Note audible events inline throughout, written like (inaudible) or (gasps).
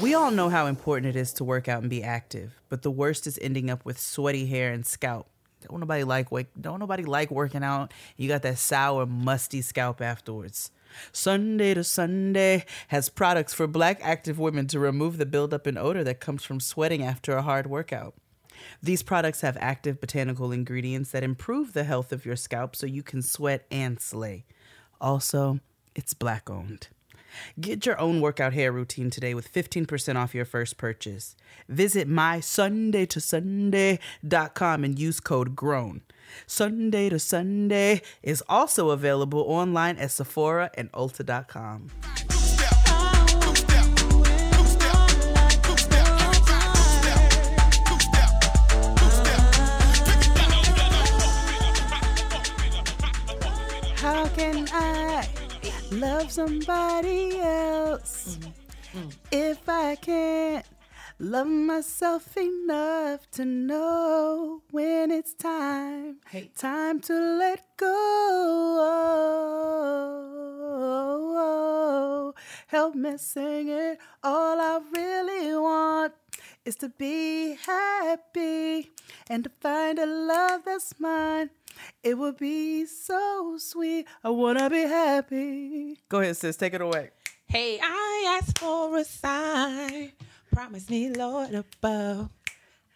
We all know how important it is to work out and be active, but the worst is ending up with sweaty hair and scalp. Don't nobody like wake, don't nobody like working out. You got that sour, musty scalp afterwards. Sunday to Sunday has products for black active women to remove the buildup and odor that comes from sweating after a hard workout. These products have active botanical ingredients that improve the health of your scalp so you can sweat and slay. Also, it's black owned. Get your own workout hair routine today with 15% off your first purchase. Visit mysundaytosunday.com and use code GROWN. Sunday to Sunday is also available online at Sephora and Ulta.com. How can I love somebody else mm, mm. if I can't love myself enough to know when it's time? Hey. Time to let go. Help me sing it. All I really want is to be happy and to find a love that's mine. It would be so sweet. I wanna be happy. Go ahead, sis. Take it away. Hey, I asked for a sign. Promise me, Lord above.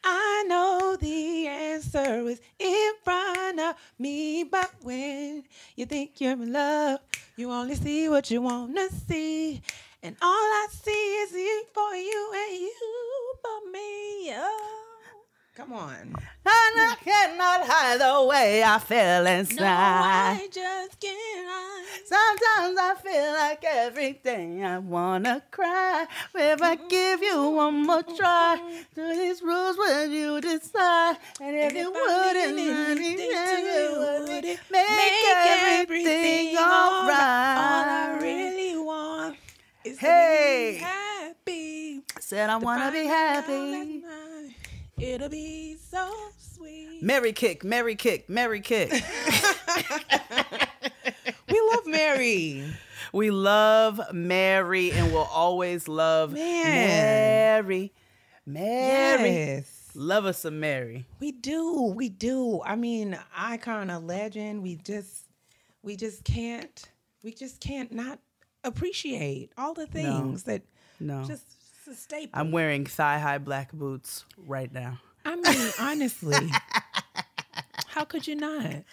I know the answer is in front of me, but when you think you're in love, you only see what you wanna see. And all I see is you for you and you for me. Oh. Come on. And I cannot hide the way I feel inside. No, I just can't. hide. Sometimes I feel like everything I wanna cry. If I give you one more try, do these rules will you decide? And if And you if I wouldn't, anything to you would it make everything alright. All I really want is Hey. to be happy. Said I wanna be happy. That's mine. It'll be so sweet. Mary kick, Mary kick, Mary kick. (laughs) We love Mary. we love Mary and we'll always love Man. Mary. Mary. Yes. Love us some Mary. We do. We do. I mean, icon, a legend. We just, we just can't, we just can't not appreciate all the things that No. just it's a staple. I'm wearing thigh high black boots right now. I mean, honestly, (laughs) how could you not?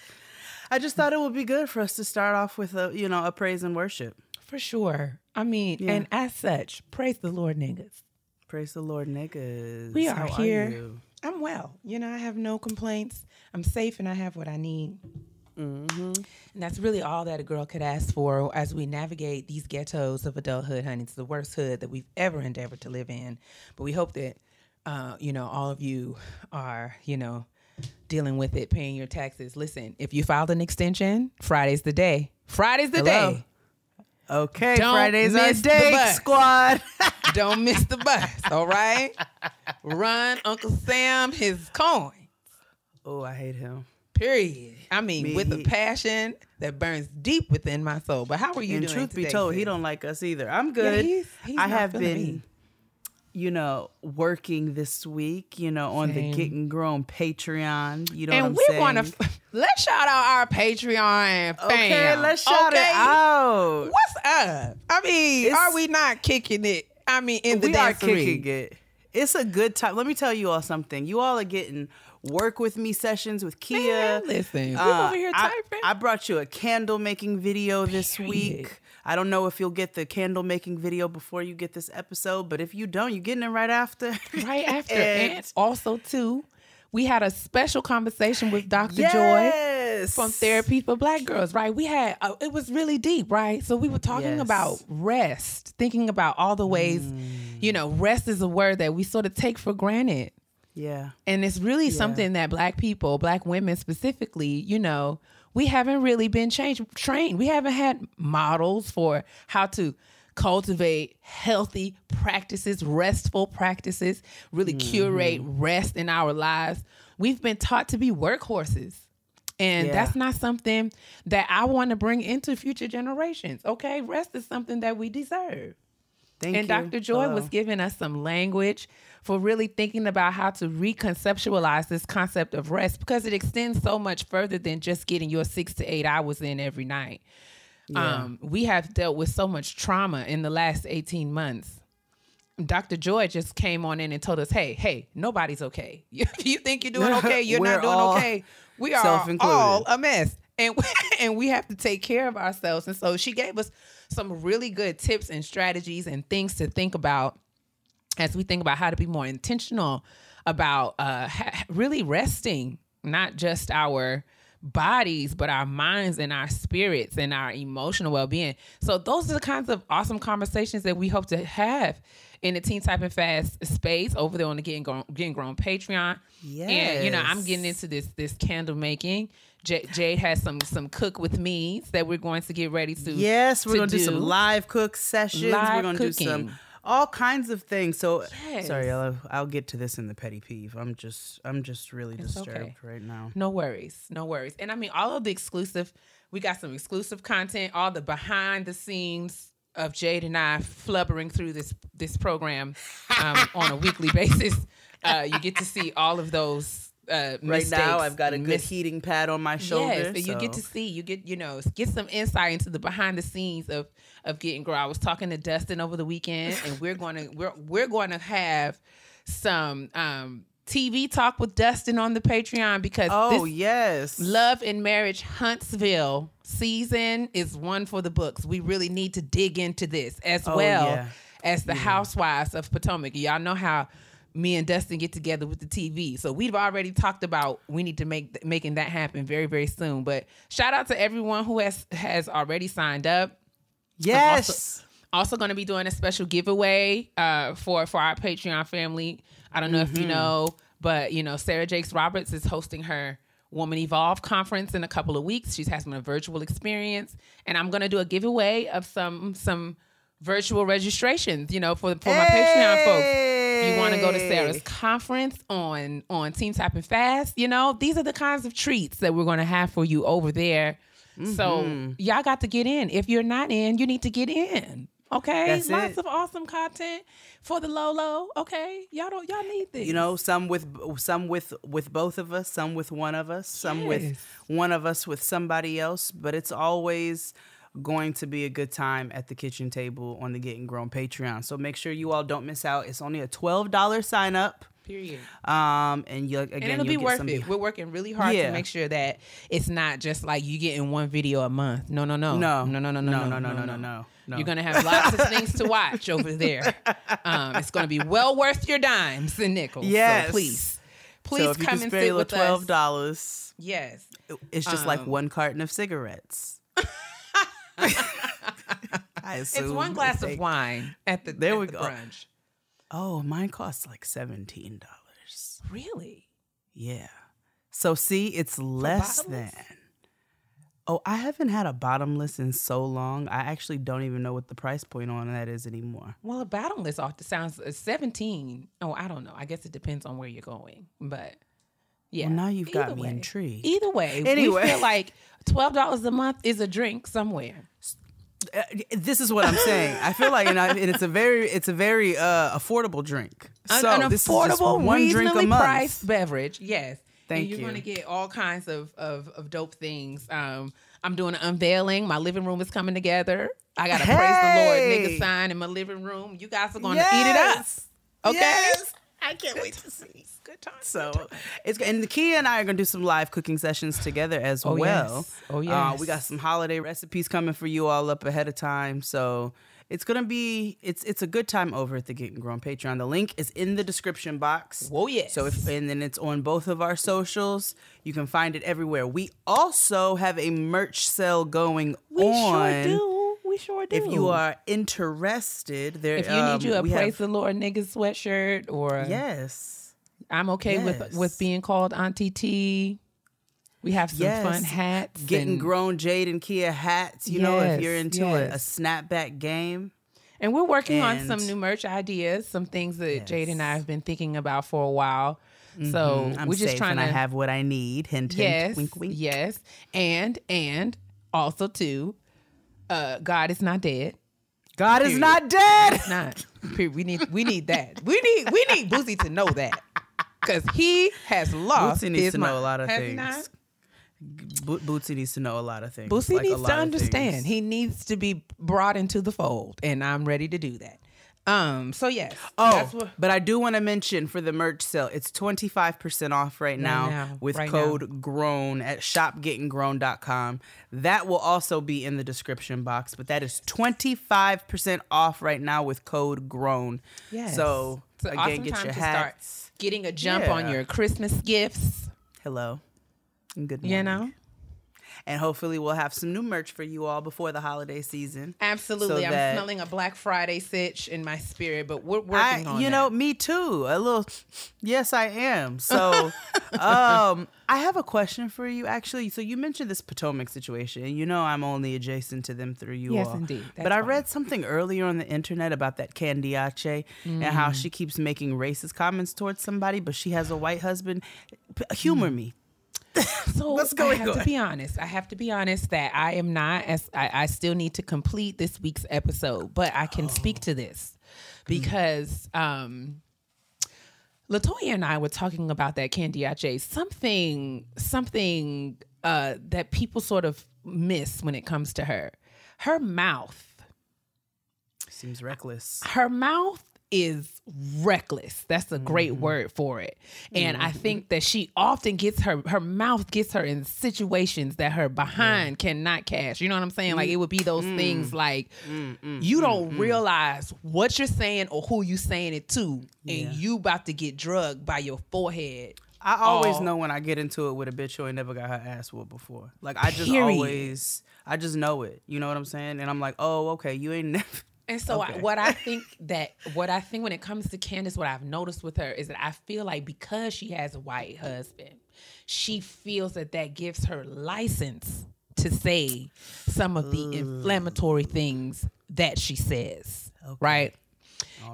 I just thought it would be good for us to start off with a you know a praise and worship. For sure. I mean, Yeah. and as such, praise the Lord, niggas. Praise the Lord, niggas. We are How here. you? I'm well. You know, I have no complaints. I'm safe and I have what I need. Mm-hmm. And that's really all that a girl could ask for as we navigate these ghettos of adulthood, honey. It's the worst hood that we've ever endeavored to live in. But we hope that, uh, you know, all of you are, you know, dealing with it, paying your taxes. Listen, if you filed an extension, Friday's the day. Friday's the Hello. day. Okay, Don't Fridays are miss the date bus. squad. (laughs) Don't miss the bus, all right? (laughs) Run Uncle Sam his coins. oh, I hate him. Period. I mean, Me, with a passion that burns deep within my soul. But how are you and doing? truth be told, he don't like us either. I'm good. he's- he's I have been, me. you know, working this week. You know, on Same. the Getting Grown Patreon. You know, and what I'm we want to let's shout out our Patreon fam. Okay, let's shout okay? it out. What's up? I mean, It's- are we not kicking it? I mean, in the we are kicking it. It's a good time. Let me tell you all something. You all are getting work with me sessions with Kia. Man, listen, we Uh, over here I, typing. I brought you a candle making video this Period. week. I don't know if you'll get the candle making video before you get this episode, but if you don't, you're getting it right after. right after. (laughs) And- and also, too, we had a special conversation with Dr. Joy. Yes. from therapy for black girls right we had uh, it was really deep right so we were talking Yes. about rest thinking about all the ways Mm. you know rest is a word that we sort of take for granted Yeah. and it's really something that black people black women specifically you know we haven't really been changed, trained we haven't had models for how to cultivate healthy practices restful practices really curate rest in our lives we've been taught to be workhorses and Yeah. that's not something that I want to bring into future generations. Okay, rest is something that we deserve. Thank and you. Dr. Joy Hello. was giving us some language for really thinking about how to reconceptualize this concept of rest because it extends so much further than just getting your six to eight hours in every night. Um, we have dealt with so much trauma in the last 18 months. Dr. Joy just came on in and told us, hey, hey, nobody's okay. If (laughs) you think you're doing okay, you're not doing all okay. (laughs) We are all a mess. And, (laughs) and we have to take care of ourselves. And so she gave us some really good tips and strategies and things to think about as we think about how to be more intentional about uh, ha- really resting, not just our bodies, but our minds and our spirits and our emotional well being. So, those are the kinds of awesome conversations that we hope to have in the Teen Type and Fast space over there on the Getting Grown, Getting Grown Patreon. Yes. And, you know, I'm getting into this this candle making. J- Jade has some some cook with me that we're going to get ready to. Yes, we're to gonna do. some live cook sessions. we're Live gonna do cooking. some all kinds of things. So Yes. sorry, I'll, I'll get to this in the petty peeve. I'm just I'm just really disturbed okay. right now. No worries, no worries. And I mean, all of the exclusive, we got some exclusive content, all the behind the scenes of Jade and I flubbering through this this program um, (laughs) on a weekly basis. Uh, you get to see all of those. Uh, Right now, I've got a good mis- heating pad on my shoulder. Yes, and you get to see, you get, you know, get some insight into the behind the scenes of of getting grow. I was talking to Dustin over the weekend, and we're going to we're we're going to have some um TV talk with Dustin on the Patreon because Oh yes, Love and Marriage Huntsville season is one for the books. We really need to dig into this as Oh, well yeah. as the Housewives of Potomac. Y'all know how me and Dustin get together with the TV. So we've already talked about we need to make making that happen very very soon. But shout out to everyone who has has already signed up. yes. Also going to be doing a special giveaway uh, for for our Patreon family. I don't know if you Mm-hmm. know, but you know Sarah Jakes Roberts is hosting her Woman Evolve conference in a couple of weeks. She's having a virtual experience, and I'm going to do a giveaway of some some virtual registrations. You know, for for my Patreon folks. You want to go to Sarah's conference on on Team Tap and Fast? You know, these are the kinds of treats that we're going to have for you over there. So Mm-hmm. y'all got to get in. If you're not in, you need to get in. Okay, That's lots it. of awesome content for the low low. Okay, y'all don't y'all need this. You know, some with some with with both of us, some with one of us, some Yes. with one of us with somebody else. But it's always going to be a good time at the kitchen table on the Getting Grown Patreon. So make sure you all don't miss out. It's only a twelve dollar sign up. period. Um, and you again, And it'll be worth it. We're working really hard Yeah. to make sure that it's not just like you getting one video a month. No, no, no, No. no, no, no, no, No, no, no, no, no, no, no. You're gonna have lots of things to watch over there. Um, it's gonna be well worth your dimes and nickels. Yes. so please, please so come and sit with twelve dollars. Yes. it's just like Um, one carton of cigarettes. (laughs) I assume It's one glass of wine at the There at we the go. brunch. Oh, mine costs like seventeen dollars. Really? Yeah. So see, it's less than. Oh, I haven't had a bottomless in so long. I actually don't even know what the price point on that is anymore. Well, a bottomless off the sounds uh, seventeen. Oh, I don't know. I guess it depends on where you're going, but yeah. Well, now you've got Either me way. intrigued. Either way, Anyway. we feel like twelve dollars a month is a drink somewhere. Uh, this is what I'm saying. I feel like, and, I, and it's a very, it's a very uh, affordable drink. An- So an this is just affordable, one drink a reasonably month. priced beverage. Yes. Thank and you're you. going to get all kinds of, of, of dope things. Um, I'm doing an unveiling. My living room is coming together. I got a praise the Lord Hey! nigga sign in my living room. You guys are going to eat it up. Okay. Yes. I can't wait to see. Good time. So it's and the Kia and I are gonna do some live cooking sessions together as Oh, well. yes. Oh, Uh, we got some holiday recipes coming for you all up ahead of time. So it's gonna be it's it's a good time over at the Getting Grown Patreon. The link is in the description box. Whoa, yes. So if and then it's on both of our socials. You can find it everywhere. We also have a merch sale going we on. sure do. We sure do. If you are interested, there if you um, need you a praise have, the Lord nigga sweatshirt or yes. I'm okay Yes. with with being called Auntie T. We have some Yes. fun hats. getting and, grown Jade and Kia hats. You know, if you're Yes, into a, a snapback game. And we're working on some new merch ideas, some things that Jade and I have been thinking about for a while. So I'm we're just trying and to I have what I need. Hint, hint, yes, wink, wink. yes, and and also too, uh, God is not dead. God is not dead. It's not. Period. We need we need that. We need we need Boosie to know that. Cause he has lost. Boosie needs his to know a lot of Has things. Bo- Boosie needs to know a lot of things. Boosie like needs to understand. He needs to be brought into the fold, and I'm ready to do that. Um. So yes. Oh, what- but I do want to mention for the merch sale, it's 25% off right now, now, with right code GROWN at shopgettinggrown.com. That will also be in the description box, but that is 25% off right now with code GROWN. Yes. So, again, awesome get time your hats. getting a jump on your Christmas gifts. Hello. And good morning. You know. And hopefully we'll have some new merch for you all before the holiday season. Absolutely. So I'm smelling a Black Friday sitch in my spirit, but we're I, working on you that. know, me too. A little, yes, I am. So, (laughs) um, I have a question for you, actually. So you mentioned this Potomac situation, you know I'm only adjacent to them through you Yes, all. indeed. but That's I fine. read something earlier on the internet about that Candiace and how Mm. she keeps making racist comments towards somebody, but she has a white husband. Humor me. (laughs) So What's I going have to be honest. I have to be honest that I am not as I, I still need to complete this week's episode, but I can speak to this because um Latoya and I were talking about that Candiace. Something something uh that people sort of miss when it comes to her. Her mouth Seems reckless. her mouth is reckless. That's a great Mm-hmm. word for it. And I think that she often gets her her mouth gets her in situations that her behind cannot cash. You know what I'm saying? Like it would be those Mm. things like you don't realize what you're saying or who you saying it to, and Yeah. you about to get drugged by your forehead. I always Oh. know when I get into it with a bitch who ain't never got her ass whooped before. Like I just Period. always, I just know it. You know what I'm saying? And I'm like, oh, okay, you ain't (laughs) never. And so I, what I think (laughs) that what I think when it comes to Candace, what I've noticed with her is that I feel like because she has a white husband, she feels that that gives her license to say some of the mm. inflammatory things that she says, right?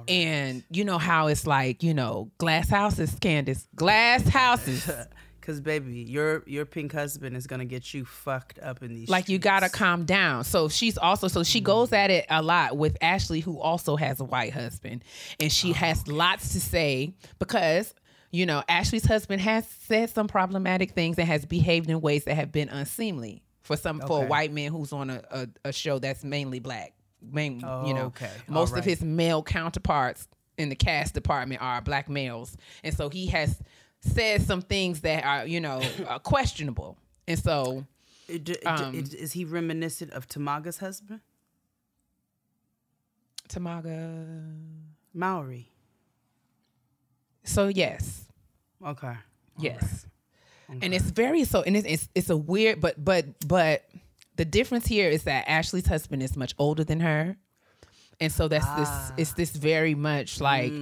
And you know how it's like, you know, glass houses, Candace, glass houses. (laughs) Cause baby, your your pink husband is gonna get you fucked up in these. like you gotta calm down. So she's also so she goes mm. at it a lot with Ashley, who also has a white husband, and she oh, has lots to say because you know Ashley's husband has said some problematic things and has behaved in ways that have been unseemly for some for a white man who's on a, a, a show that's mainly black. Main, you know, Okay. most All of his male counterparts in the cast department are black males, and so he has said some things that are you know (laughs) are questionable, and so. It- d- d- um, is, is he reminiscent of Tamaga's husband, Tamaga. Maori? So yes, Okay. yes, and it's very so, and it's, it's it's a weird, but but but the difference here is that Ashley's husband is much older than her, and so that's Ah. this it's this very much like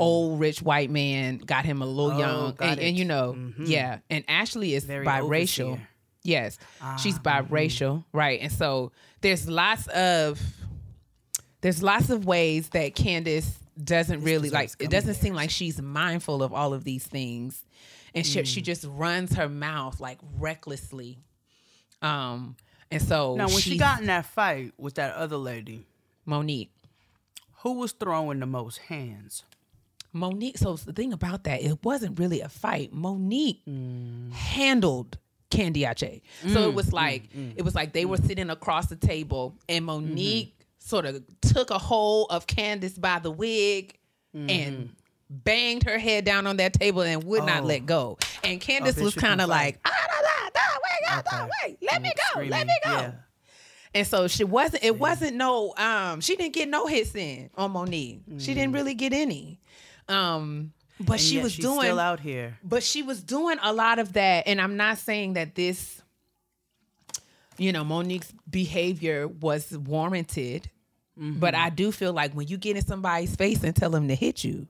old rich white man got him a little Mm. Oh, young, and, and you know, yeah, and Ashley is Very biracial. overseer. Yes, she's Ah, biracial, right? And so there's lots of there's lots of ways that Candace doesn't really like. It doesn't seem like she's mindful of all of these things, and she, Mm. she just runs her mouth like recklessly. Um, and so Now, when she she's- got in that fight with that other lady, Monique, who was throwing the most hands? Monique. So the thing about that, it wasn't really a fight. Monique Mm. handled Candiace. So it was like mm. it was like they were sitting across the table, and Mm-hmm. Monique sort of took a hold of Candace by the wig Mm-hmm. and banged her head down on that table and would not Oh. let go. And Candace bitch, was kind of like, ah, nah, nah, nah, wait, ah, Okay. wait, let me Mm, go, let me go. yeah. And so she wasn't. It wasn't no. Um, she didn't get no hits in on Monique. She didn't really get any. Um, but Mm. And she was she's doing. still out here. But she was doing a lot of that, and I'm not saying that this, you know, Monique's behavior was warranted. But I do feel like when you get in somebody's face and tell them to hit you,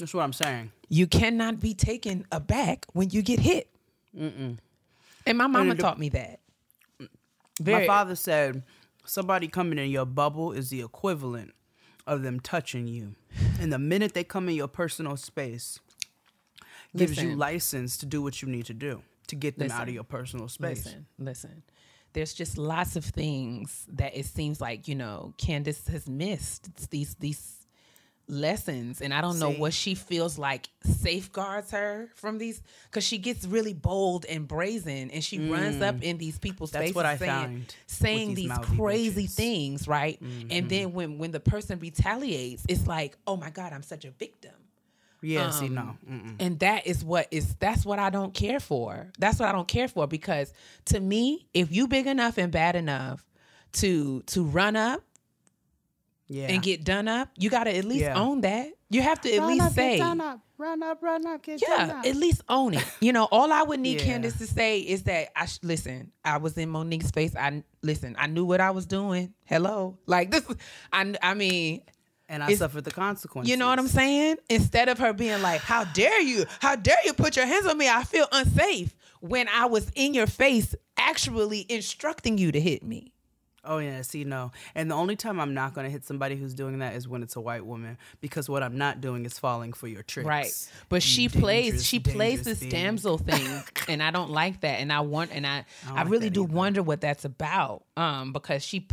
That's what I'm saying. you cannot be taken aback when you get hit. Mm-mm. And my mama it- taught me that. My father said somebody coming in your bubble is the equivalent of them touching you. And the minute they come in your personal space, gives you license to do what you need to do to get them out of your personal space. Listen, listen. there's just lots of things that it seems like you know Candace has missed. It's these these lessons and i don't know See. what she feels like safeguards her from these because she gets really bold and brazen and she runs up in these people's Mm. That's faces what I saying, found saying these these crazy bitches. things right and then when when the person retaliates it's like oh my god i'm such a victim Yeah, see, Um, no. Mm-mm. and that is what is that's what I don't care for. That's what I don't care for because to me, if you big enough and bad enough to to run up Yeah. and get done up, you got to at least Yeah. own that. You have to at Run least up, say, get done up. Run up, run up, get done yeah, up. at least own it. You know, all I would need Yeah. Candace to say is that I sh- listen. I was in Monique's face. I listen. I knew what I was doing. Hello, like this. I I mean, and I it's- suffered the consequences. You know what I'm saying? Instead of her being like, "How dare you? How dare you put your hands on me? I feel unsafe." When I was in your face, actually instructing you to hit me. Oh yeah, see no. And the only time I'm not going to hit somebody who's doing that is when it's a white woman because what I'm not doing is falling for your tricks. Right. But she plays she plays this being. damsel (laughs) thing and I don't like that and I want and I I, like really do either. wonder what that's about um because she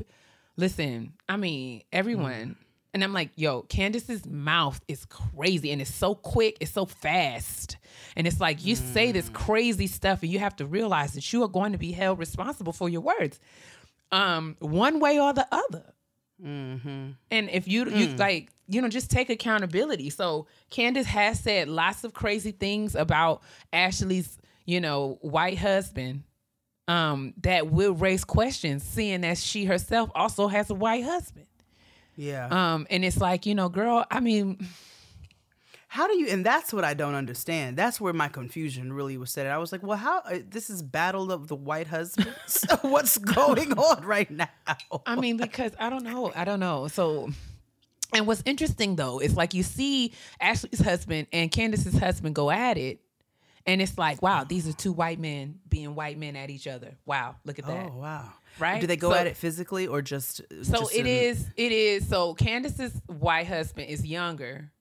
listen, I mean, everyone Mm. and I'm like, yo, Candace's mouth is crazy and it's so quick, it's so fast. And it's like you say this Mm. crazy stuff and you have to realize that you are going to be held responsible for your words. Um, one way or the other. Mm-hmm. And if you you like, you know, just take accountability. So Candace has said lots of crazy things about Ashley's, you know, white husband. Um, that will raise questions, seeing that she herself also has a white husband. Yeah. Um, and it's like, you know, girl, I mean, how do you? And that's what I don't understand. That's where my confusion really was set. I was like, well, how? Uh, this is battle of the white husbands. (laughs) What's (laughs) going on right now? I mean, because I don't know. I don't know. So, and what's interesting though is like you see Ashley's husband and Candace's husband go at it, and it's like, wow, these are two white men being white men at each other. Wow, look at that. Oh wow. Right? Do they go So- at it physically or just? So just it in- is. It is. So Candace's white husband is younger,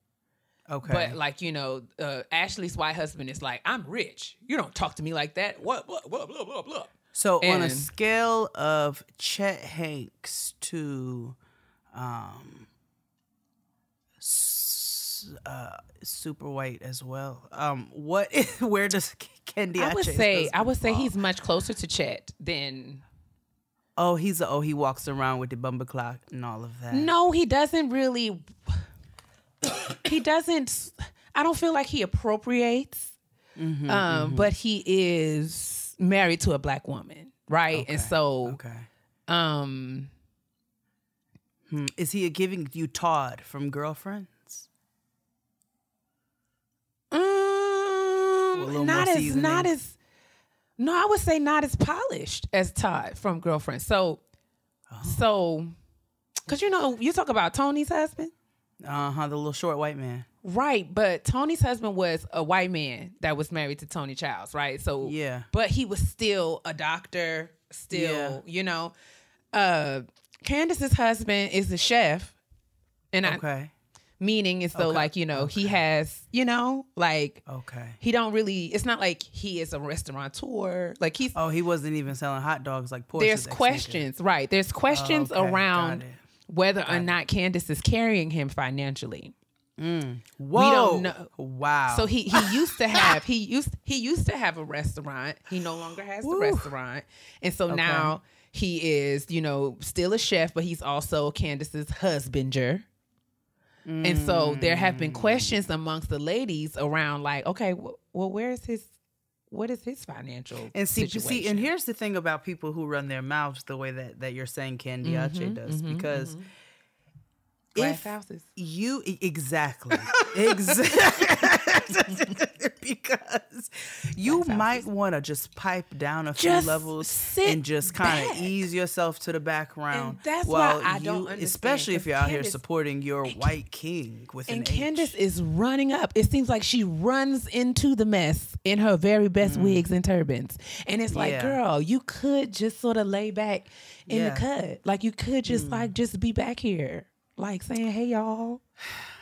Okay. but like you know, uh, Ashley's white husband is like, I'm rich. You don't talk to me like that. What? What? What? Blah blah blah. So on a scale of Chet Hanks to um uh, super white as well. Um what (laughs) where does Kendi I would say. I would say fall? he's much closer to Chet than Oh, he's a, oh he walks around with the bumper clock and all of that. No, he doesn't really. He doesn't. I don't feel like he appropriates. Mm-hmm, um, but he is married to a black woman, right? And so, Okay. um, Hmm. Is he giving you Todd from Girlfriends? um not as not as. No, I would say not as polished as Todd from Girlfriend. So, Oh. so, because you know, you talk about Toni's husband. Uh-huh, the little short white man. Right, but Toni's husband was a white man that was married to Toni Childs, right? So Yeah. but he was still a doctor, still, Yeah. you know. Uh Candace's husband is a chef. And I meaning is so Okay. like, you know, he has, you know, like Okay. he don't really it's not like he is a restaurateur. Like he's Oh, he wasn't even selling hot dogs like Portia. there's questions, right? There's questions Okay, got around it. Whether or not Candace is carrying him financially. Mm. Whoa. don't know. Wow. So he he used to have (laughs) he used he used to have a restaurant. He no longer has the restaurant, and so now he is you know still a chef, but he's also Candace's husbander. And so there have been mm. questions amongst the ladies around like, okay, well, well where's his what is his financial and see, see, and here's the thing about people who run their mouths the way that, that you're saying Candy Mm-hmm, does, because glass if houses. you exactly, exactly, (laughs) because you might want to just pipe down a few levels and just kind of ease yourself to the background. And that's why I don't understand, especially if you're out here supporting your white king with And an Candace H. is running up. It seems like she runs into the mess in her very best wigs and turbans. And it's like, Mm. Yeah. girl, you could just sort of lay back in Yeah. Mm. the cut. Like you could just like just be back here. Like saying, hey y'all.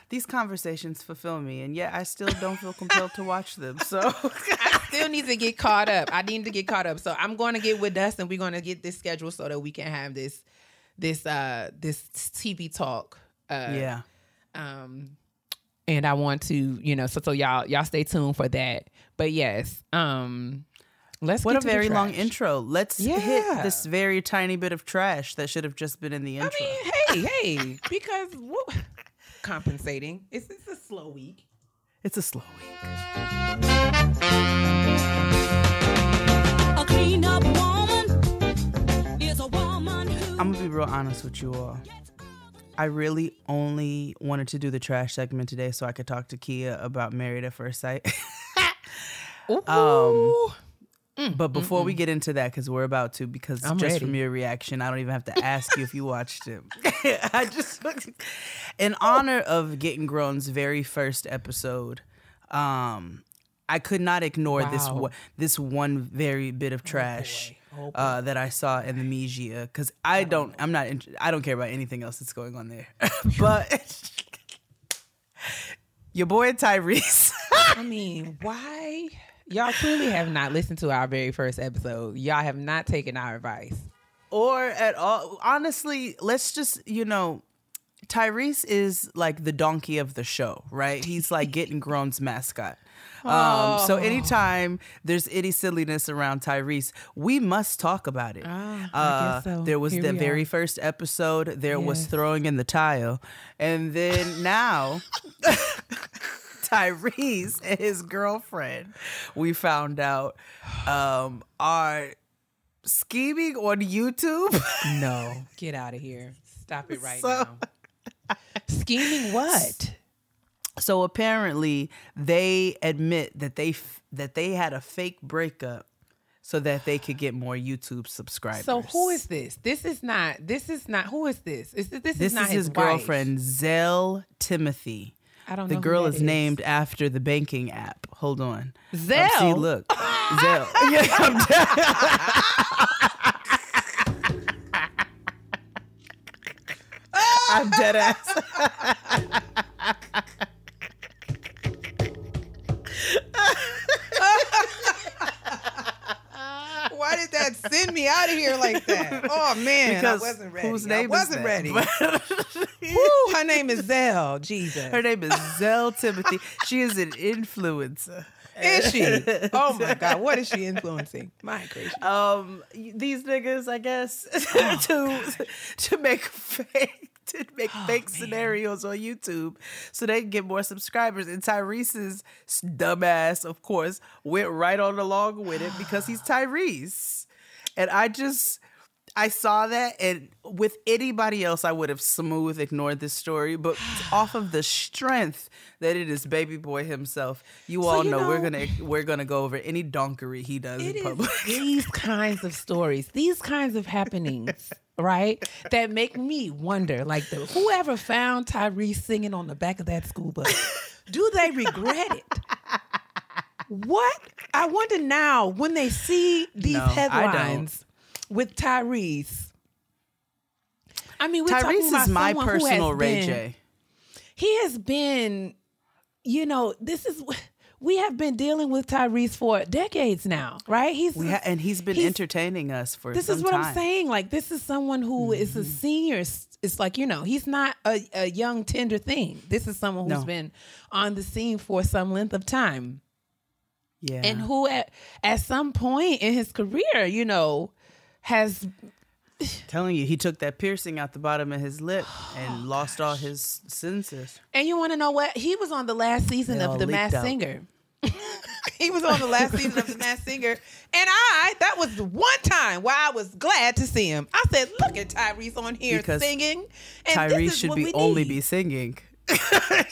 these conversations fulfill me, and yet I still don't feel compelled to watch them. So (laughs) I still need to get caught up. I need to get caught up. So I'm going to get with Dustin. We're going to get this schedule so that we can have this this uh this TV talk. Uh, yeah, Um, and I want to, you know, so so y'all y'all stay tuned for that. But yes, um, let's what get a to the very long intro. Let's Yeah. hit this very tiny bit of trash that should have just been in the intro. I mean, hey, hey, because what, (laughs) compensating. It's it's a slow week. it's a slow week. A clean up woman is a woman who I'm gonna be real honest with you all. I really only wanted to do the trash segment today so I could talk to Kia about Married at First Sight. (laughs) Um, Ooh. but before we get into that, because we're about to, because I'm just ready. from your reaction, I don't even have to ask you if you watched it. (laughs) (laughs) I just, (laughs) in honor of Getting Grown's very first episode, um, I could not ignore this Wow. one, this one very bit of trash Oh, boy. uh, that I saw in the media because I don't, I'm not, I don't care about anything else that's going on there. but your boy Tyrese. I mean, why? Y'all clearly have not listened to our very first episode. Y'all have not taken our advice. or at all. Honestly, let's just, you know, Tyrese is like the donkey of the show, right? He's like getting grown's mascot. Um, so anytime there's any silliness around Tyrese, we must talk about it. Ah, Uh, so. There was Here the very first episode. There was throwing in the tile, and then now (laughs) Tyrese and his girlfriend, we found out, um, are scheming on YouTube. No, get out of here. Stop it right So- now. Scheming what? so apparently, they admit that they f- that they had a fake breakup so that they could get more YouTube subscribers. So who is this? This is not. This is not. Who is this? Is this, this, this? is not is his wife. girlfriend Zell Timothy. I don't The know. girl is named after the banking app. Hold on. Zelle? Um, see, look. (laughs) Zell. Yeah, I'm dead. (laughs) I'm dead ass. (laughs) Why did that send me out of here like that? (laughs) Oh man, Because I wasn't ready. whose name is wasn't that? ready. (laughs) Woo, her name is Zell. Jesus. Her name is Zell Timothy. She is an influencer. Is she? (laughs) Oh my God. What is she influencing? My gracious. Um, these niggas, I guess, to to make fake to make oh, fake scenarios on YouTube so they can get more subscribers. And Tyrese's dumbass, of course, went right on along with it because he's (gasps) Tyrese. And I just I saw that and with anybody else I would have smooth ignored this story, but (sighs) off of the strength that it is baby boy himself, you all you know, we're gonna we're gonna go over any donkery he does in public. (laughs) these kinds of stories, these kinds of happenings, right? That make me wonder, like the whoever found Tyrese singing on the back of that school bus, do they regret it? (laughs) What? I wonder now when they see these No, headlines with Tyrese. I mean, we're talking Tyrese about is my someone who has personal Ray been- J. he has been, you know, this is we have been dealing with Tyrese for decades now, right? He's ha- and he's been he's- entertaining us for this is what time. I'm saying. Like this is someone who is Mm-hmm. a senior. It's it's like you know he's not a, a young tender thing. This is someone who's No. been on the scene for some length of time, Yeah. and who at at some point in his career, you know, has telling you, he took that piercing out the bottom of his lip (sighs) Oh, and lost all his senses. And you want to know what? He was on the last season They of The Masked out. Singer. (laughs) he was on the last season of The (laughs) Masked Singer. And I, that was one time where I was glad to see him. I said, look at Tyrese on here Because singing. And Tyrese this is should what be we only be singing. (laughs)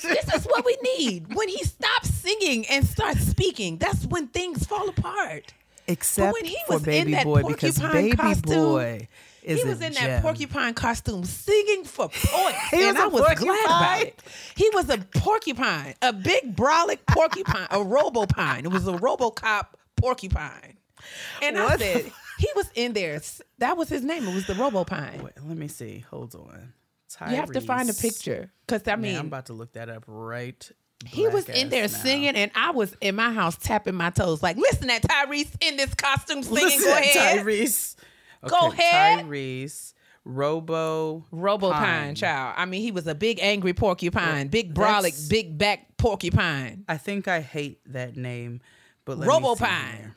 This is what we need. When he stops singing and starts speaking, that's when things fall apart. Except for baby boy, because baby costume, boy is he was in gem. that porcupine costume singing for points. (laughs) He and was I was glad porcupine? about it. He was a porcupine, a big brolic porcupine, a robopine. It was a robocop porcupine. And I What the said, he was in there. That was his name. It was the robopine. Wait, let me see. Hold on. You have to find a picture because I Man, mean, I'm about to look that up right. He was in there now. singing, and I was in my house tapping my toes, like, "Listen, at Tyrese in this costume singing. Listen, Go ahead, Tyrese. Go ahead. Tyrese. Robo. Robo Pine. Pine. child. I mean, he was a big angry porcupine, big brolic, big back porcupine, I think I hate that name, but Robo Pine.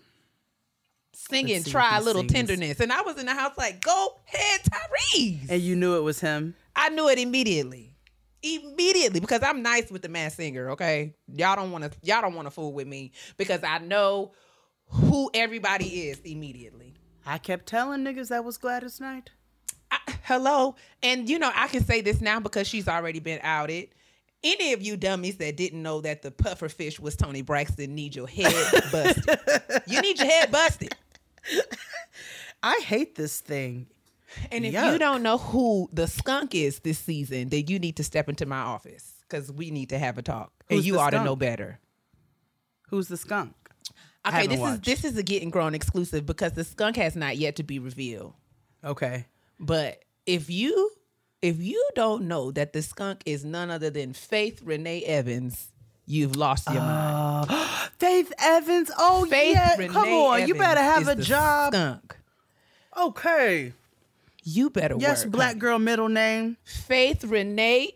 singing Let's see if "Try a Little sings. Tenderness," and I was in the house like, "Go ahead, Tyrese." And you knew it was him. I knew it immediately. Immediately because I'm nice with the mass singer, okay? Y'all don't want to y'all don't want to fool with me because I know who everybody is immediately. I kept telling niggas that was Gladys Knight. I, hello, and you know I can say this now because she's already been outed. Any of you dummies that didn't know that the puffer fish was Toni Braxton need your head busted. (laughs) you need your head busted. I hate this thing. And if you don't know who the skunk is this season, then you need to step into my office because we need to have a talk. and you ought to know better. Who's the skunk? Okay, this watched. is this is a getting grown exclusive because the skunk has not yet to be revealed. Okay. But if you if you don't know that the skunk is none other than Faith Renee Evans, you've lost your mind. (gasps) Faith Evans. Oh Faith yeah. Renee Come on. you better have a job. Skunk. Okay. You better Yes, work. black honey. girl middle name. Faith Renee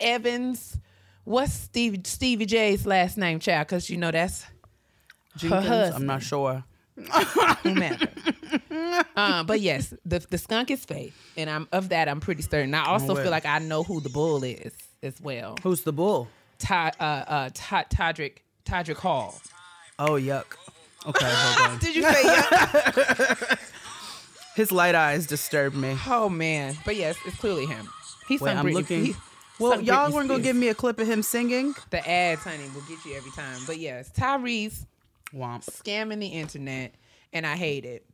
Evans. What's Stevie Stevie J's last name, child? Because you know that's Jenkins. husband. I'm not sure. whomever. um, (laughs) but yes, the the skunk is Faith, and I'm of that. I'm pretty certain. I also feel like I know who the bull is as well. Who's the bull? Ty, uh, uh, Ty, Todrick Todrick Hall. Oh yuck. Okay, hold on. (laughs) Did you say yeah? (laughs) His light eyes disturb me. Oh man, but yes, it's clearly him. He's Wait, I'm Britney- looking. he Well, y'all Britney weren't gonna Spears. give me a clip of him singing. the ads, honey. Will get you every time. But yes, Tyrese Womp. scamming the internet, and I hate it.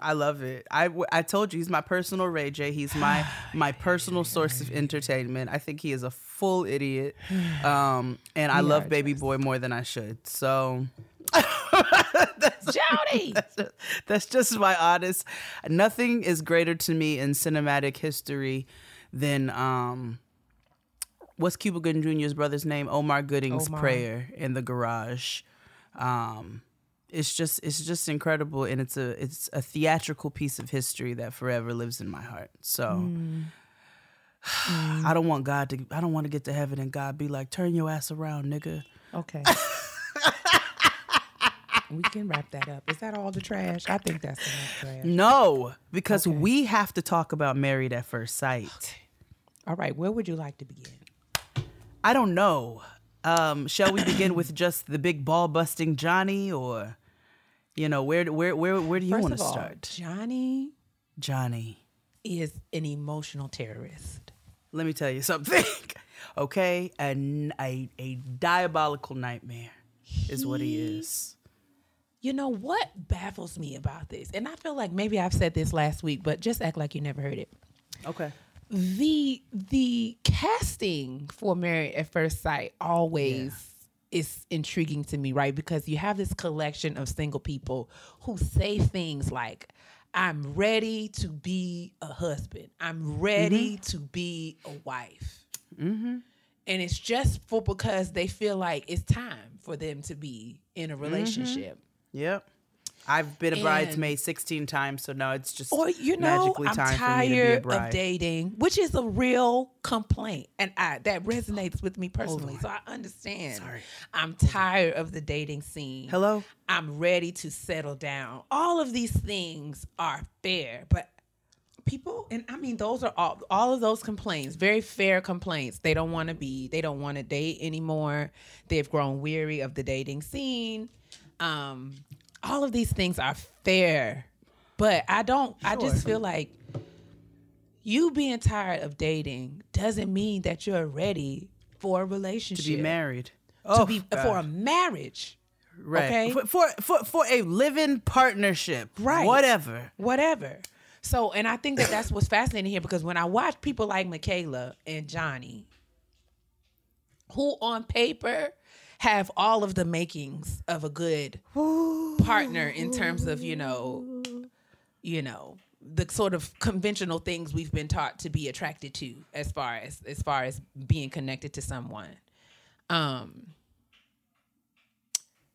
I love it. I, I told you he's my personal Ray J. He's my (sighs) my personal source of entertainment. I think he is a full idiot, um, and I love Baby Boy more than I should. So (laughs) (laughs) Jody. that's just my honest. Nothing is greater to me in cinematic history than um, what's Cuba Gooding Jr.'s brother's name? Omar Gooding's Omar. prayer in the garage. Um, it's just it's just incredible, and it's a it's a theatrical piece of history that forever lives in my heart. So. (sighs) I don't want God to. I don't want to get to heaven and God be like, "Turn your ass around, nigga." Okay. (laughs) we can wrap that up. Is that all the trash? I think that's enough trash. No, because we have to talk about Married at First Sight. All right, where would you like to begin? I don't know. Um, shall we begin with just the big ball busting Johnny, or you know, where where where where do you want to start, Johnny Johnny? is an emotional terrorist. Let me tell you something. (laughs) okay, a, a a diabolical nightmare is what he He- is. You know what baffles me about this? And I feel like maybe I've said this last week, but just act like you never heard it. Okay. The the casting for Married at First Sight always is intriguing to me, right? Because you have this collection of single people who say things like, I'm ready to be a husband. I'm ready mm-hmm. to be a wife. Mm-hmm. And it's just for because they feel like it's time for them to be in a mm-hmm. relationship. Yep. I've been a And- bridesmaid 16 times, so now it's just Or you know, magically I'm time for me to be a tired of dating, which is a real complaint, and I that resonates with me personally. So I understand. Sorry. I'm tired of the dating scene. Hello? I'm ready to settle down. All of these things are fair, but people, and I mean, those are all all of those complaints, very fair complaints. They don't want to be, they don't want to date anymore. They've grown weary of the dating scene. Um, all of these things are fair, but I don't. I just feel like you being tired of dating doesn't mean that you're ready for a relationship to be married. To Oh, be God. for a marriage. right. okay. For, for for for a living partnership. Right. Whatever. whatever. So, and I think that that's what's fascinating here because when I watch people like Michaela and Johnny, who on paper have all of the makings of a good partner in terms of you know, you know, the sort of conventional things we've been taught to be attracted to as far as as far as being connected to someone. Um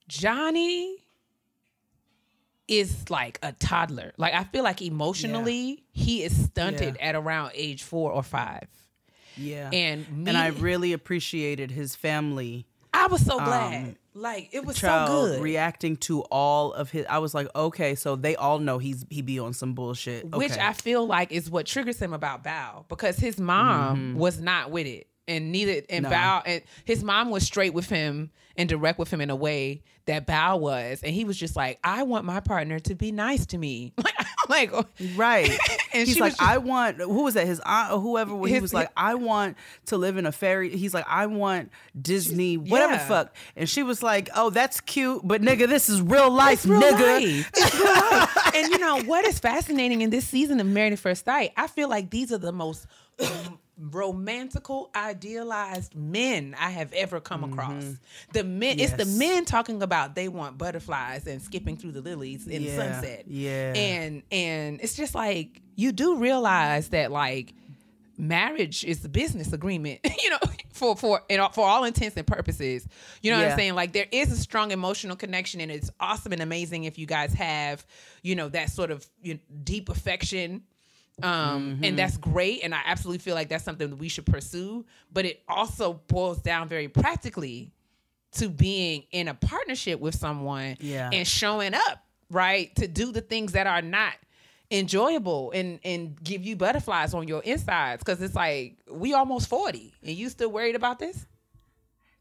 Johnny is like a toddler. Like I feel like emotionally he is stunted Yeah. at around age 4 or 5. Yeah. And me, and I really appreciated his family I was so glad. Um, like it was so good. reacting to all of his I was like, okay, so they all know he's he be on some bullshit. which I feel like is what triggers him about Bao because his mom mm-hmm. was not with it, and neither and No. Bao and his mom was straight with him and direct with him in a way that Bao was, and he was just like, I want my partner to be nice to me, (laughs) like, like oh. Right. (laughs) And he's she like, was just- I want who was that? His aunt or whoever he His- was like, I want to live in a fairy. He's like, I want Disney, whatever the Yeah. fuck. And she was like, Oh, that's cute, but nigga, this is real life, real nigga. life. Real life. (laughs) and you know what is fascinating in this season of Married at First Sight? I feel like these are the most romantical, idealized men I have ever come across. The men, it's the Mm-hmm. Men talking about they want butterflies and skipping through the lilies in Yeah, sunset. yeah. and and it's just like you do realize that like marriage is a business agreement, (laughs) you know, for for and for all intents and purposes. You know what I'm saying? Like there is a strong emotional connection, and it's awesome and amazing if you guys have, you know, that sort of you know, deep affection. Um, and that's great, and I absolutely feel like that's something that we should pursue. But it also boils down very practically to being in a partnership with someone Yeah. and showing up, right? To do the things that are not enjoyable and and give you butterflies on your insides cuz it's like we almost 40 and you still worried about this?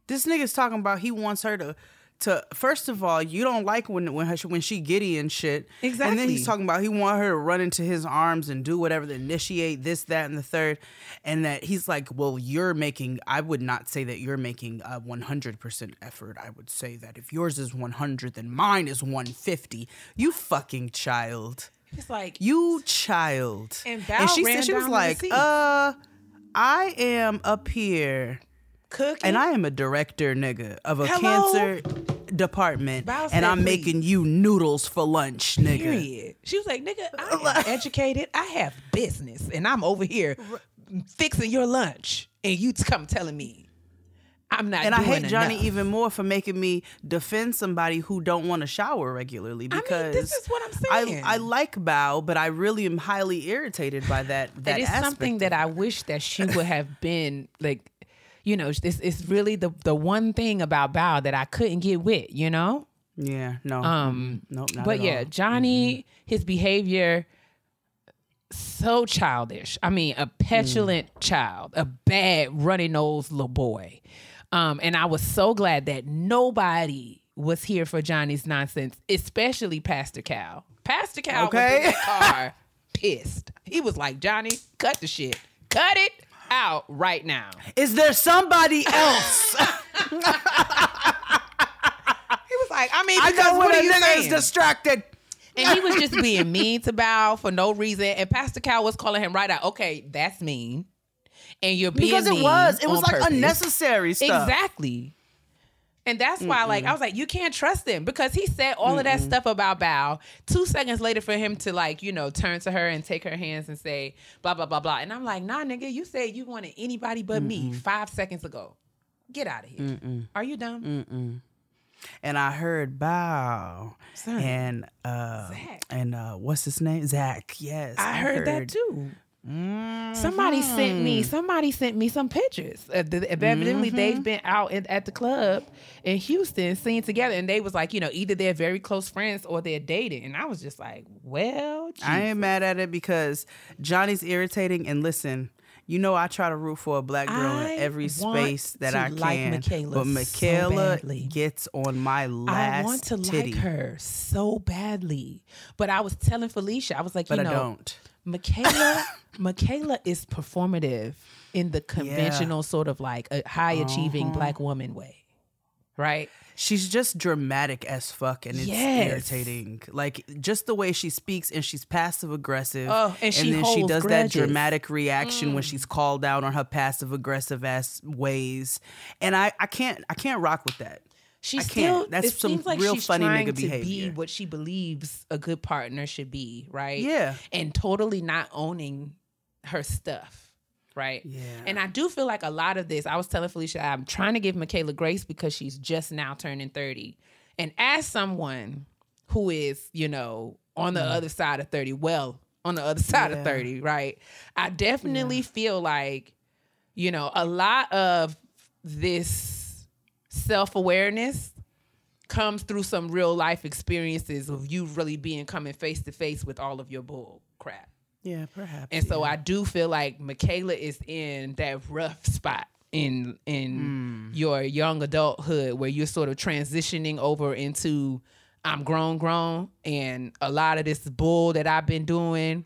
This nigga's talking about he wants her to to first of all, you don't like when when her, when she giddy and shit. Exactly. And then he's talking about he want her to run into his arms and do whatever to initiate this, that, and the third. And that he's like, well, you're making. I would not say that you're making a 100 percent effort. I would say that if yours is 100, then mine is 150. You fucking child. It's like You child. And Val she ran said she was like, uh, I am up here. Cooking And I am a director, nigga, of a Hello? cancer department, and I'm "Please." making you noodles for lunch, nigga. period. She was like, "Nigga, I (laughs) am educated. I have business and I'm over here fixing your lunch and you come telling me I'm not And I hate Johnny enough." even more for making me defend somebody who don't want to shower regularly mean, because this is what I'm saying. I, I like Bao, but I really am highly irritated by that. That that is something that I wish that she would have (laughs) been like, you know, it's, is really the the one thing about Bao that I couldn't get with, you know. Yeah, no, Um, nope, not but yeah, all. Mm-hmm. Johnny, his behavior so childish. I mean, a petulant Mm. child, a bad runny nosed little boy. Um, and I was so glad that nobody was here for Johnny's nonsense, especially Pastor Cal. Pastor Cal was Okay. in that car pissed. He was like, Johnny, cut the shit. Cut it out right now. Is there somebody else? (laughs) He was like, I mean, I because know what when a you nigga is saying? distracted. And he was just being mean to Bao for no reason. And Pastor Cal was calling him right out. Okay, that's mean. And you're being Because it mean was, it was like purpose. unnecessary stuff. Exactly. And that's why, like, I was like, you can't trust him because he said all of that stuff about Bao. Two seconds later, for him to like, you know, turn to her and take her hands and say blah blah blah blah. And I'm like, nah, nigga, you said you wanted anybody but me five seconds ago. Get out of here. Are you dumb? and I heard Bao Son. and uh Zach. and uh what's his name? Zach. Yes, I, heard, that too. Somebody sent me. Somebody sent me some pictures. Uh, the, evidently, they've been out in, at the club in Houston, singing together, and they was like, you know, either they're very close friends or they're dating. And I was just like, well, I Jesus. ain't mad at it because Johnny's irritating. And listen, you know I try to root for a black girl I in every space that I like can. Michaela but Michaela badly. gets on my last I want to titty, like her so badly, but I was telling Felicia, I was like, but you I know, don't. Michaela, Michaela is performative in the conventional sort of like a high achieving Uh-huh. black woman way, right? She's just dramatic as fuck, and it's Yes. irritating. Like just the way she speaks, and she's passive aggressive. Oh, and she then she does grudges. Mm. that dramatic reaction when she's called out on her passive aggressive ass ways, and I, I can't, I can't rock with that. She I still can't. That's it some seems like real she's funny trying nigga to behavior. be what she believes a good partner should be, right? Yeah. and totally not owning her stuff, right? Yeah. And I do feel like a lot of this. I was telling Felicia, I'm trying to give Michaela grace because she's just now turning thirty, and as someone who is, you know, on the mm-hmm. other side of thirty, well, on the other side of thirty, right? I definitely feel like, you know, a lot of this self awareness comes through some real life experiences of you really being coming face to face with all of your bull crap. Yeah, perhaps. And so yeah. I do feel like Michaela is in that rough spot in in mm. your young adulthood where you're sort of transitioning over into I'm grown grown and a lot of this bull that I've been doing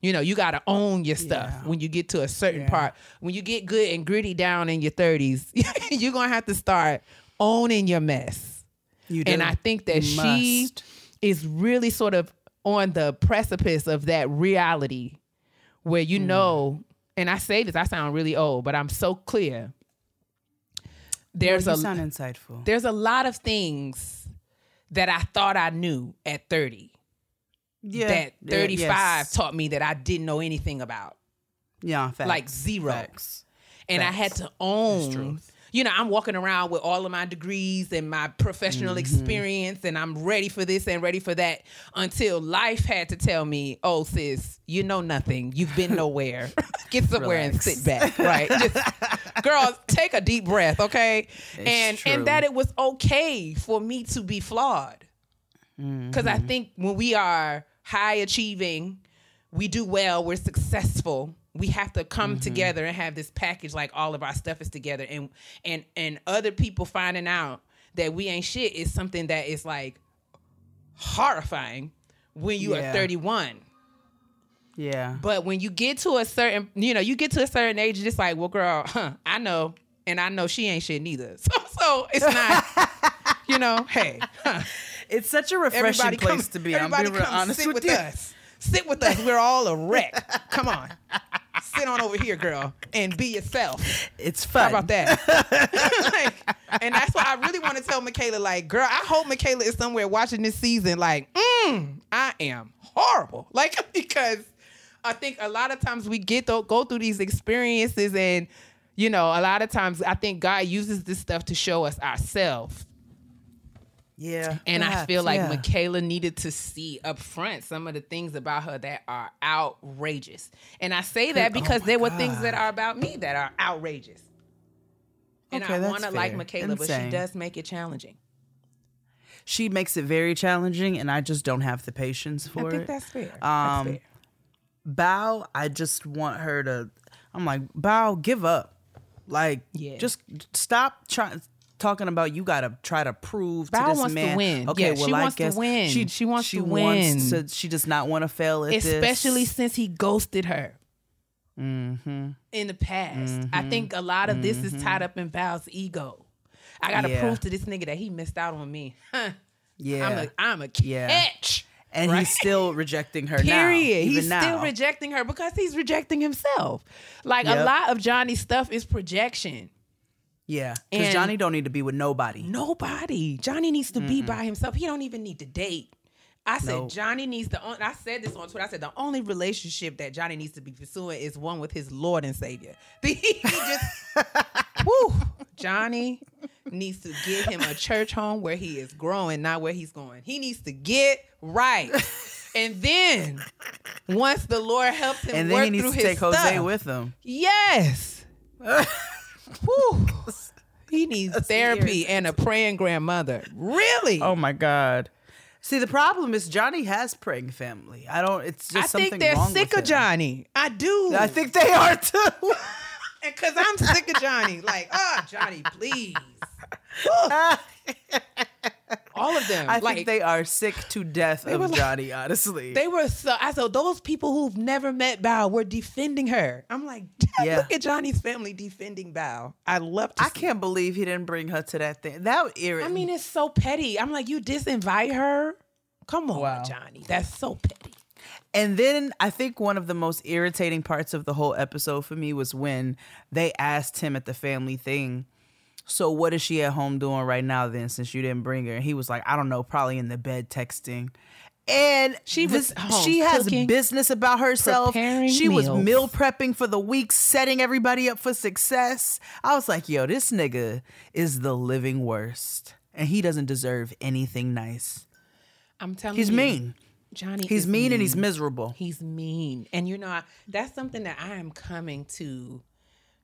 you know, you got to own your stuff Yeah. when you get to a certain Yeah. part. When you get good and gritty down in your 30s, you're going to have to start owning your mess. You And. I think that You she is really sort of on the precipice of that reality where Mm. you know, and I say this, I sound really old, but I'm so clear. There's Well, a sound insightful. there's a lot of things that I thought I knew at 30 yeah, that yeah, 35 yes. taught me that I didn't know anything about. Yeah, facts. like zero. Facts. and I had to own. You know, I'm walking around with all of my degrees and my professional Mm-hmm. experience, and I'm ready for this and ready for that until life had to tell me, "Oh, sis, you know nothing. You've been (laughs) nowhere. Get somewhere and sit back, right? Just, (laughs) girl, take a deep breath, okay? It's and true. and that it was okay for me to be flawed, because I Mm-hmm. think when we are high achieving, we do well, we're successful. We have to come Mm-hmm. together and have this package like all of our stuff is together and and and other people finding out that we ain't shit is something that is like horrifying when you Yeah. are 31. Yeah. But when you get to a certain, you know, you get to a certain age, it's like, well, girl, huh, (laughs) I know, and I know she ain't shit neither. (laughs) So, so it's not, (laughs) you know, hey, huh, It's such a refreshing everybody place come, to be. I'm being real honest sit with, with, us. Sit with us. We're all a wreck. Come on, (laughs) sit on over here, girl, and be yourself. It's fun. How about that? Like, (laughs) (laughs) and that's why I really want to tell Michaela, like, girl, I hope Michaela is somewhere watching this season, like, mm, I am horrible. Like, because I think a lot of times we get to go through these experiences and you know, a lot of times I think God uses this stuff to show us ourselves. Yeah. And I feel like yeah. Michaela needed to see up front some of the things about her that are outrageous. And I say that oh because my there were things that are about me that are outrageous. And Okay, I want to like. Michaela, but she does make it challenging. she makes it very challenging, and I just don't have the patience for it. I think it. that's fair. Um, that's fair. Bao, I just want her to. I'm like, Bao, give up. Like, Yeah. just stop trying talking about you got to try to prove Bao to this wants to man. win. Okay, Yeah, well, she I wants to guess win. She She wants she to wants win. to. She does not want to fail at Especially this. since he ghosted her Mm-hmm. in the past. I think a lot of this is tied up in Val's ego. I gotta Yeah. prove to this nigga that he missed out on me. Huh. Yeah, I'm a I'm a Yeah. catch. and right? he's still (laughs) rejecting her now. Period. even He's now. still rejecting her because he's rejecting himself. Like a lot of Johnny's stuff is projection. Yeah, because Johnny don't need to be with nobody. Nobody. Johnny needs to be by himself. He don't even need to date. I said Nope. Johnny needs to. I said this on Twitter. I said the only relationship that Johnny needs to be pursuing is one with his Lord and Savior. (laughs) he just, (laughs) whoo, Johnny needs to give him a church home where he is growing, not where he's going. He needs to get right, (laughs) and then once the Lord helps him and work then he needs to take Jose stuff, with him. Yes. Whew. (laughs) He needs That's therapy and a praying grandmother. Really? Oh my god. See, the problem is Johnny has praying family. I don't. It's just I something think they're wrong sick with of him. Johnny. I do. I think they are too. (laughs) because I'm sick of Johnny. Like, ah, Johnny, please. (laughs) All of them. I like think they are sick to death of like- Johnny. Honestly, they were so. I saw those people who've never met Bao were defending her. I'm like, Yeah. look at Johnny's family defending Bao. I love. To I can't believe he didn't bring her to that thing. That irritated. I mean, it's so petty. I'm like, you disinvite her? Come on, Wow. Johnny. That's so petty. And then I think one of the most irritating parts of the whole episode for me was when they asked him at the family thing. So what is she at home doing right now then since you didn't bring her? And he was like, I don't know, probably in the bed texting. And She was this- home she has cooking, business about herself. She was meal prepping for the week, setting everybody up for success. I was like, yo, this nigga is the living worst. And he doesn't deserve anything nice. I'm telling He's you, He's mean. Johnny. He's is mean and he's miserable. He's mean, and you know I, that's something that I am coming to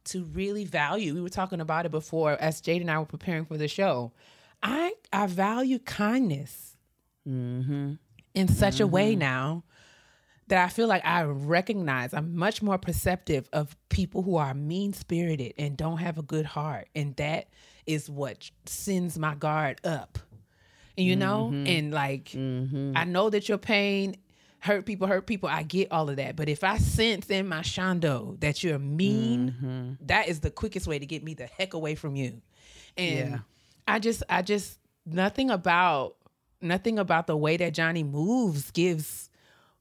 to really value. We were talking about it before as Jade and I were preparing for the show. I I value kindness mm-hmm. in such a way mm-hmm. now that I feel like I recognize I'm much more perceptive of people who are mean spirited and don't have a good heart, and that is what sends my guard up. And you know, mm-hmm. and like I know that your pain hurt people, hurt people. I get all of that, but if I sense in my shondo that you're mean, that is the quickest way to get me the heck away from you. And Yeah. I just, I just nothing about nothing about the way that Johnny moves gives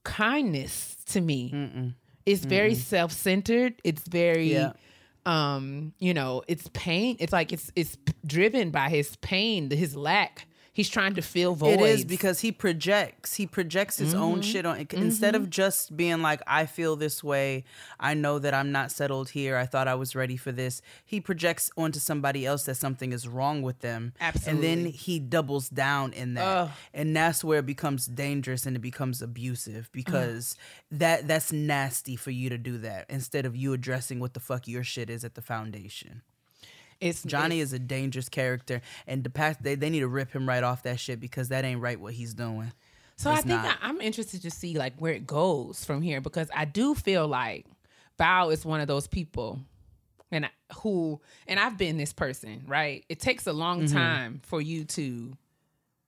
kindness to me. It's very self-centered. It's very Yeah. um, you know, it's pain. It's like it's it's driven by his pain, his lack. He's trying to fill voids. It is because he projects. He projects his own mm-hmm. shit on mm-hmm. instead of just being like, "I feel this way. I know that I'm not settled here. I thought I was ready for this." He projects onto somebody else that something is wrong with them, Absolutely. and then he doubles down in that, Ugh. and that's where it becomes dangerous and it becomes abusive because mm. that that's nasty for you to do that instead of you addressing what the fuck your shit is at the foundation. It's Johnny is a dangerous character, and the past they, they need to rip him right off that shit because that ain't right what he's doing. So I think not. I, I'm interested to see like where it goes from here because I do feel like Bao is one of those people, and I, who and I've been this person, right? It takes a long Mm-hmm. time for you to,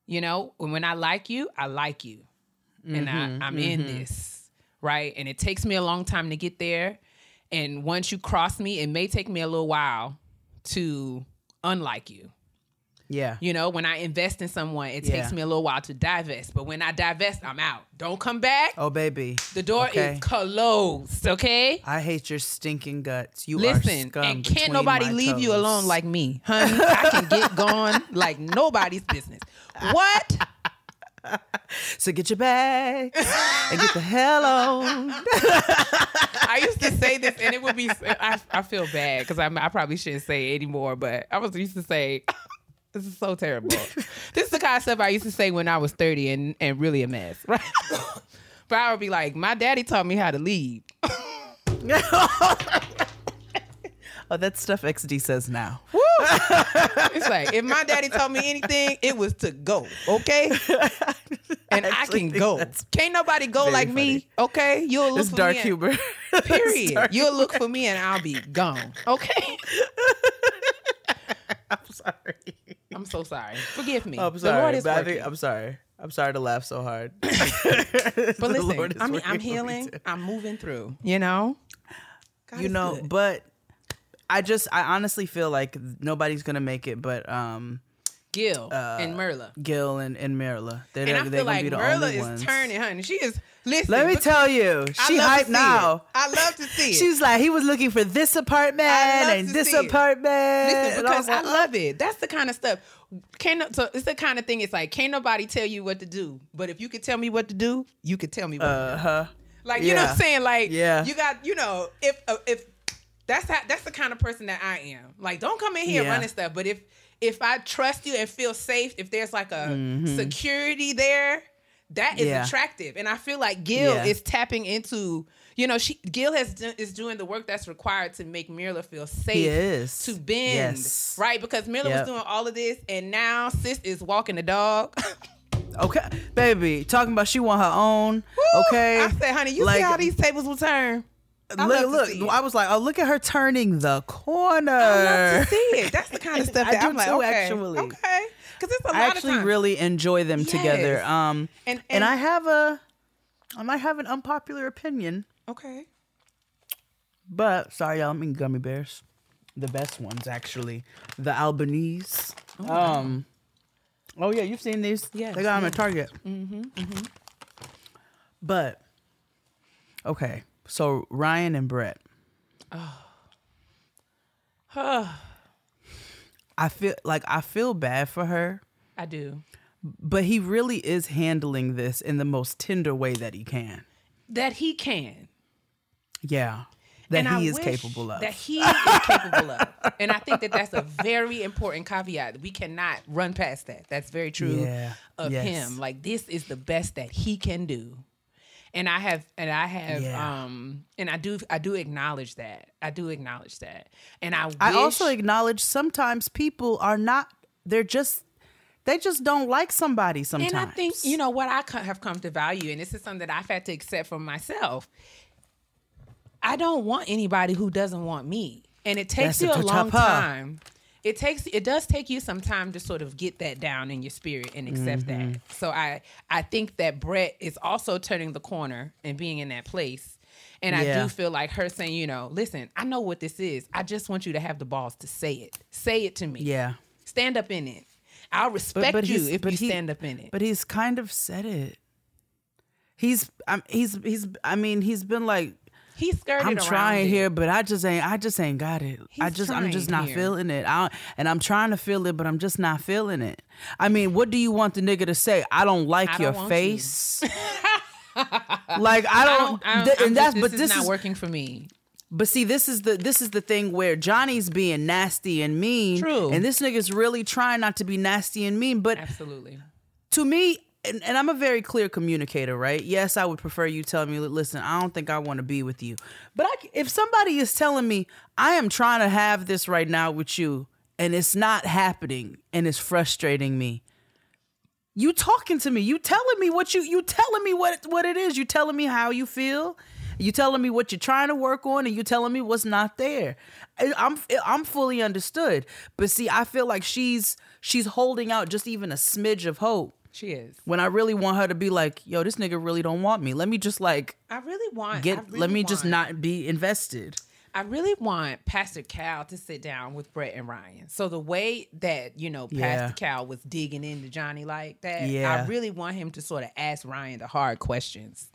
you know, when when I like you, I like you, and Mm-hmm. I, I'm in this, right? And it takes me a long time to get there, and once you cross me, it may take me a little while to unlike you. Yeah. You know, when I invest in someone, it takes me a little while to divest. But when I divest, I'm out. Don't come back. Oh baby, The door okay. is closed. Okay. I hate your stinking guts. You are Listen, and can't nobody leave you alone like me, honey. I can get gone (laughs) like nobody's business. What? (laughs) So get your bags and get the hell on. (laughs) I used to say this, and it would be. I, I feel bad because I, I probably shouldn't say it anymore, but I was used to say. This is so terrible. this is the kind of stuff I used to say when I was 30 and, and really a mess, right? (laughs) but I would be like, my daddy taught me how to lead. Oh, that's stuff XD says now. It's like if my daddy told me anything, it was to go, okay? (laughs) And I, actually can go. Can't nobody go like me, okay? You'll look It's for dark me. and- humor. (laughs) It's Period. dark You'll look for me and I'll be gone, okay? (laughs) I'm sorry. I'm so sorry. Forgive me. I'm The sorry. Lord is I working. think, I'm sorry. I'm sorry to laugh so hard. but listen, I'm, working I'm healing. I'm moving through. You know. God you know, good. but I just I honestly feel like nobody's gonna make it, but um, Gil and Myrla. Gil and and Myrla. They're, And I feel like Myrla is ones. turning, honey. She is. Listen. Let me tell you, she love to hype see now. it. I love to see it. She's like, he was looking for this apartment and this it. apartment. Listen, And I because I, love it. That's the kind of stuff. Can't no- so it's the kind of thing. It's like can't nobody tell you what to do, but if you could tell me what to do, you could tell me what. Uh huh. Like you know what I'm saying? Like Yeah. you got you know if uh, if that's how that's the kind of person that I am. Like don't come in here Yeah. running stuff, but if if I trust you and feel safe, if there's like a security there, that is Mm-hmm. Yeah. attractive. And I feel like Gil Yeah. is tapping into. You know, she Gil has do, is doing the work that's required to make Myrla feel safe to bend, Yes. right? Because Myrla Yep. was doing all of this, and now sis is walking the dog. (laughs) Okay, baby, talking about she want her own. Okay, I said, honey, you Like, see how these tables will turn. I look, look. I was like, oh, look at her turning the corner. I love to see it. That's the (laughs) kind of stuff I that do I'm like, too, okay, actually. okay, because it's a lot I of actually really enjoy them together. Um, And- and, and- I have a, I might have an unpopular opinion, okay. but sorry, y'all, I mean gummy bears, the best ones actually, the Albanese. um, oh yeah, you've seen these? Yes, they got them at Target. Mm-hmm, But okay, so Ryan and Brett. Oh. (sighs) I feel like I feel bad for her, I do. but he really is handling this in the most tender way that he can. That he can. Yeah. That and he I is capable of. That he is capable of. And I think that that's a very important caveat. We cannot run past that. That's very true Yeah. of Yes. him. Like this is the best that he can do. And I have and I have Yeah. um and I do I do acknowledge that. I do acknowledge that. And I wish, I also acknowledge sometimes people are not they're just they just don't like somebody sometimes. And I think you know what I have come to value, and this is something that I've had to accept for myself. I don't want anybody who doesn't want me, and it takes That's you a a long time. It takes it does take you some time to sort of get that down in your spirit and accept Mm-hmm. that. So I I think that Brett is also turning the corner and being in that place. And I do feel like her saying, you know, listen, I know what this is. I just want you to have the balls to say it. Say it to me. Yeah. Stand up in it. I'll respect you if but you he- stand up in it. But he's kind of said it. He's I'm he's he's I mean, he's been like He skirted I'm trying here, but I just ain't. I just ain't got it. I just, I'm just not here. feeling it. I, and I'm trying to feel it, but I'm just not feeling it. I mean, what do you want the nigga to say? I don't like I your don't face. (laughs) like I I don't. I don't th- and just- that's this but is this not is working for me. but see, this is the this is the thing where Johnny's being nasty and mean, True. and this nigga's really trying not to be nasty and mean. But Absolutely. to me, and, and I'm a very clear communicator, right? Yes, I would prefer you tell me, listen, I don't think I want to be with you. But I, if somebody is telling me, I am trying to have this right now with you, and it's not happening, and it's frustrating me. You talking to me? You telling me what you you telling me what what it is? You telling me how you feel? You telling me what you're trying to work on, and you telling me what's not there. I'm I'm fully understood, but see, I feel like she's she's holding out just even a smidge of hope She is. when I really want her to be like, yo, this nigga really don't want me. Let me just like I really want get really let me just not be invested. I really want Pastor Cal to sit down with Brett and Ryan. So the way that, you know, Yeah. Pastor Cal was digging into Johnny like that, Yeah. I really want him to sort of ask Ryan the hard questions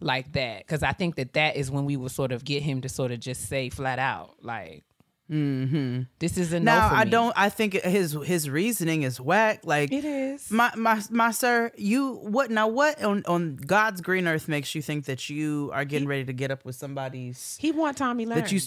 like that. Cause I think that that is when we will sort of get him to sort of just say flat out, like, Mm-hmm. this is a no Now I don't I think his his reasoning is whack. Like It is. My my my sir, you what now what on, on God's green earth makes you think that you are getting ready to get up with somebody's He want Tomi Lahren. that you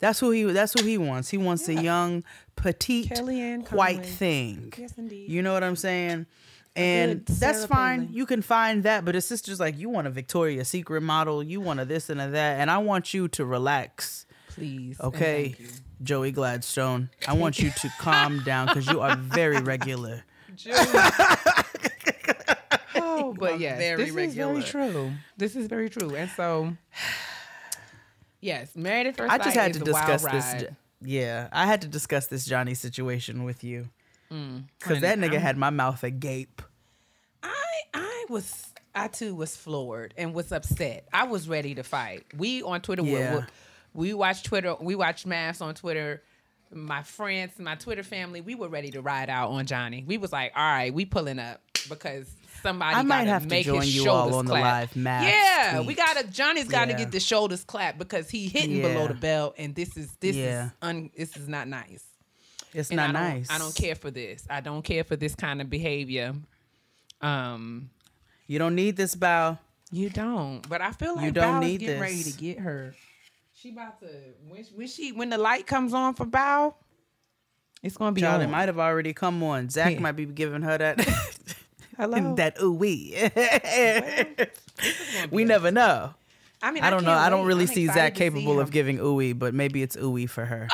that's who he that's who he wants. He wants a young, petite, Kellyanne white Conway. thing. Yes, indeed. You know what I'm saying? And that's Sarah fine. Palin. You can find that, but his sister's like, you want a Victoria's Secret model, you want a this and a that, and I want you to relax. Please. Okay. Joey Gladstone. I want you to calm down because you are very regular. (laughs) Oh, but are yes, very this regular. is very true. This is very true, and so yes, married at first I just had to discuss this. Yeah, I had to discuss this Johnny situation with you Mm. because that nigga had my mouth agape. I I was I too was floored and was upset. I was ready to fight. We on Twitter we- Yeah. we, we watch Twitter. We watch MAFS on Twitter. My friends, my Twitter family, we were ready to ride out on Johnny. We was like, all right, we pulling up because somebody I might to make join his you all shoulders on the clap. live MAFS Yeah, tweet. we gotta. Johnny's got to Yeah. get the shoulders clap because he hitting Yeah. below the belt, and this is this Yeah. is un, this is not nice. It's And not I nice. I don't care for this. I don't care for this kind of behavior. Um, You don't need this Bao. you don't. But I feel like You don't Bao need is getting ready to get her. She about to when, she, when she when the light comes on for Bao, it's gonna be Child, it might have already come on. Zach Yeah. might be giving her that (laughs) Hello. that ooh wee. (laughs) we never know. I mean, I don't know. can't I don't really I'm see Zach to see capable of giving ooey, but maybe it's ooey for her.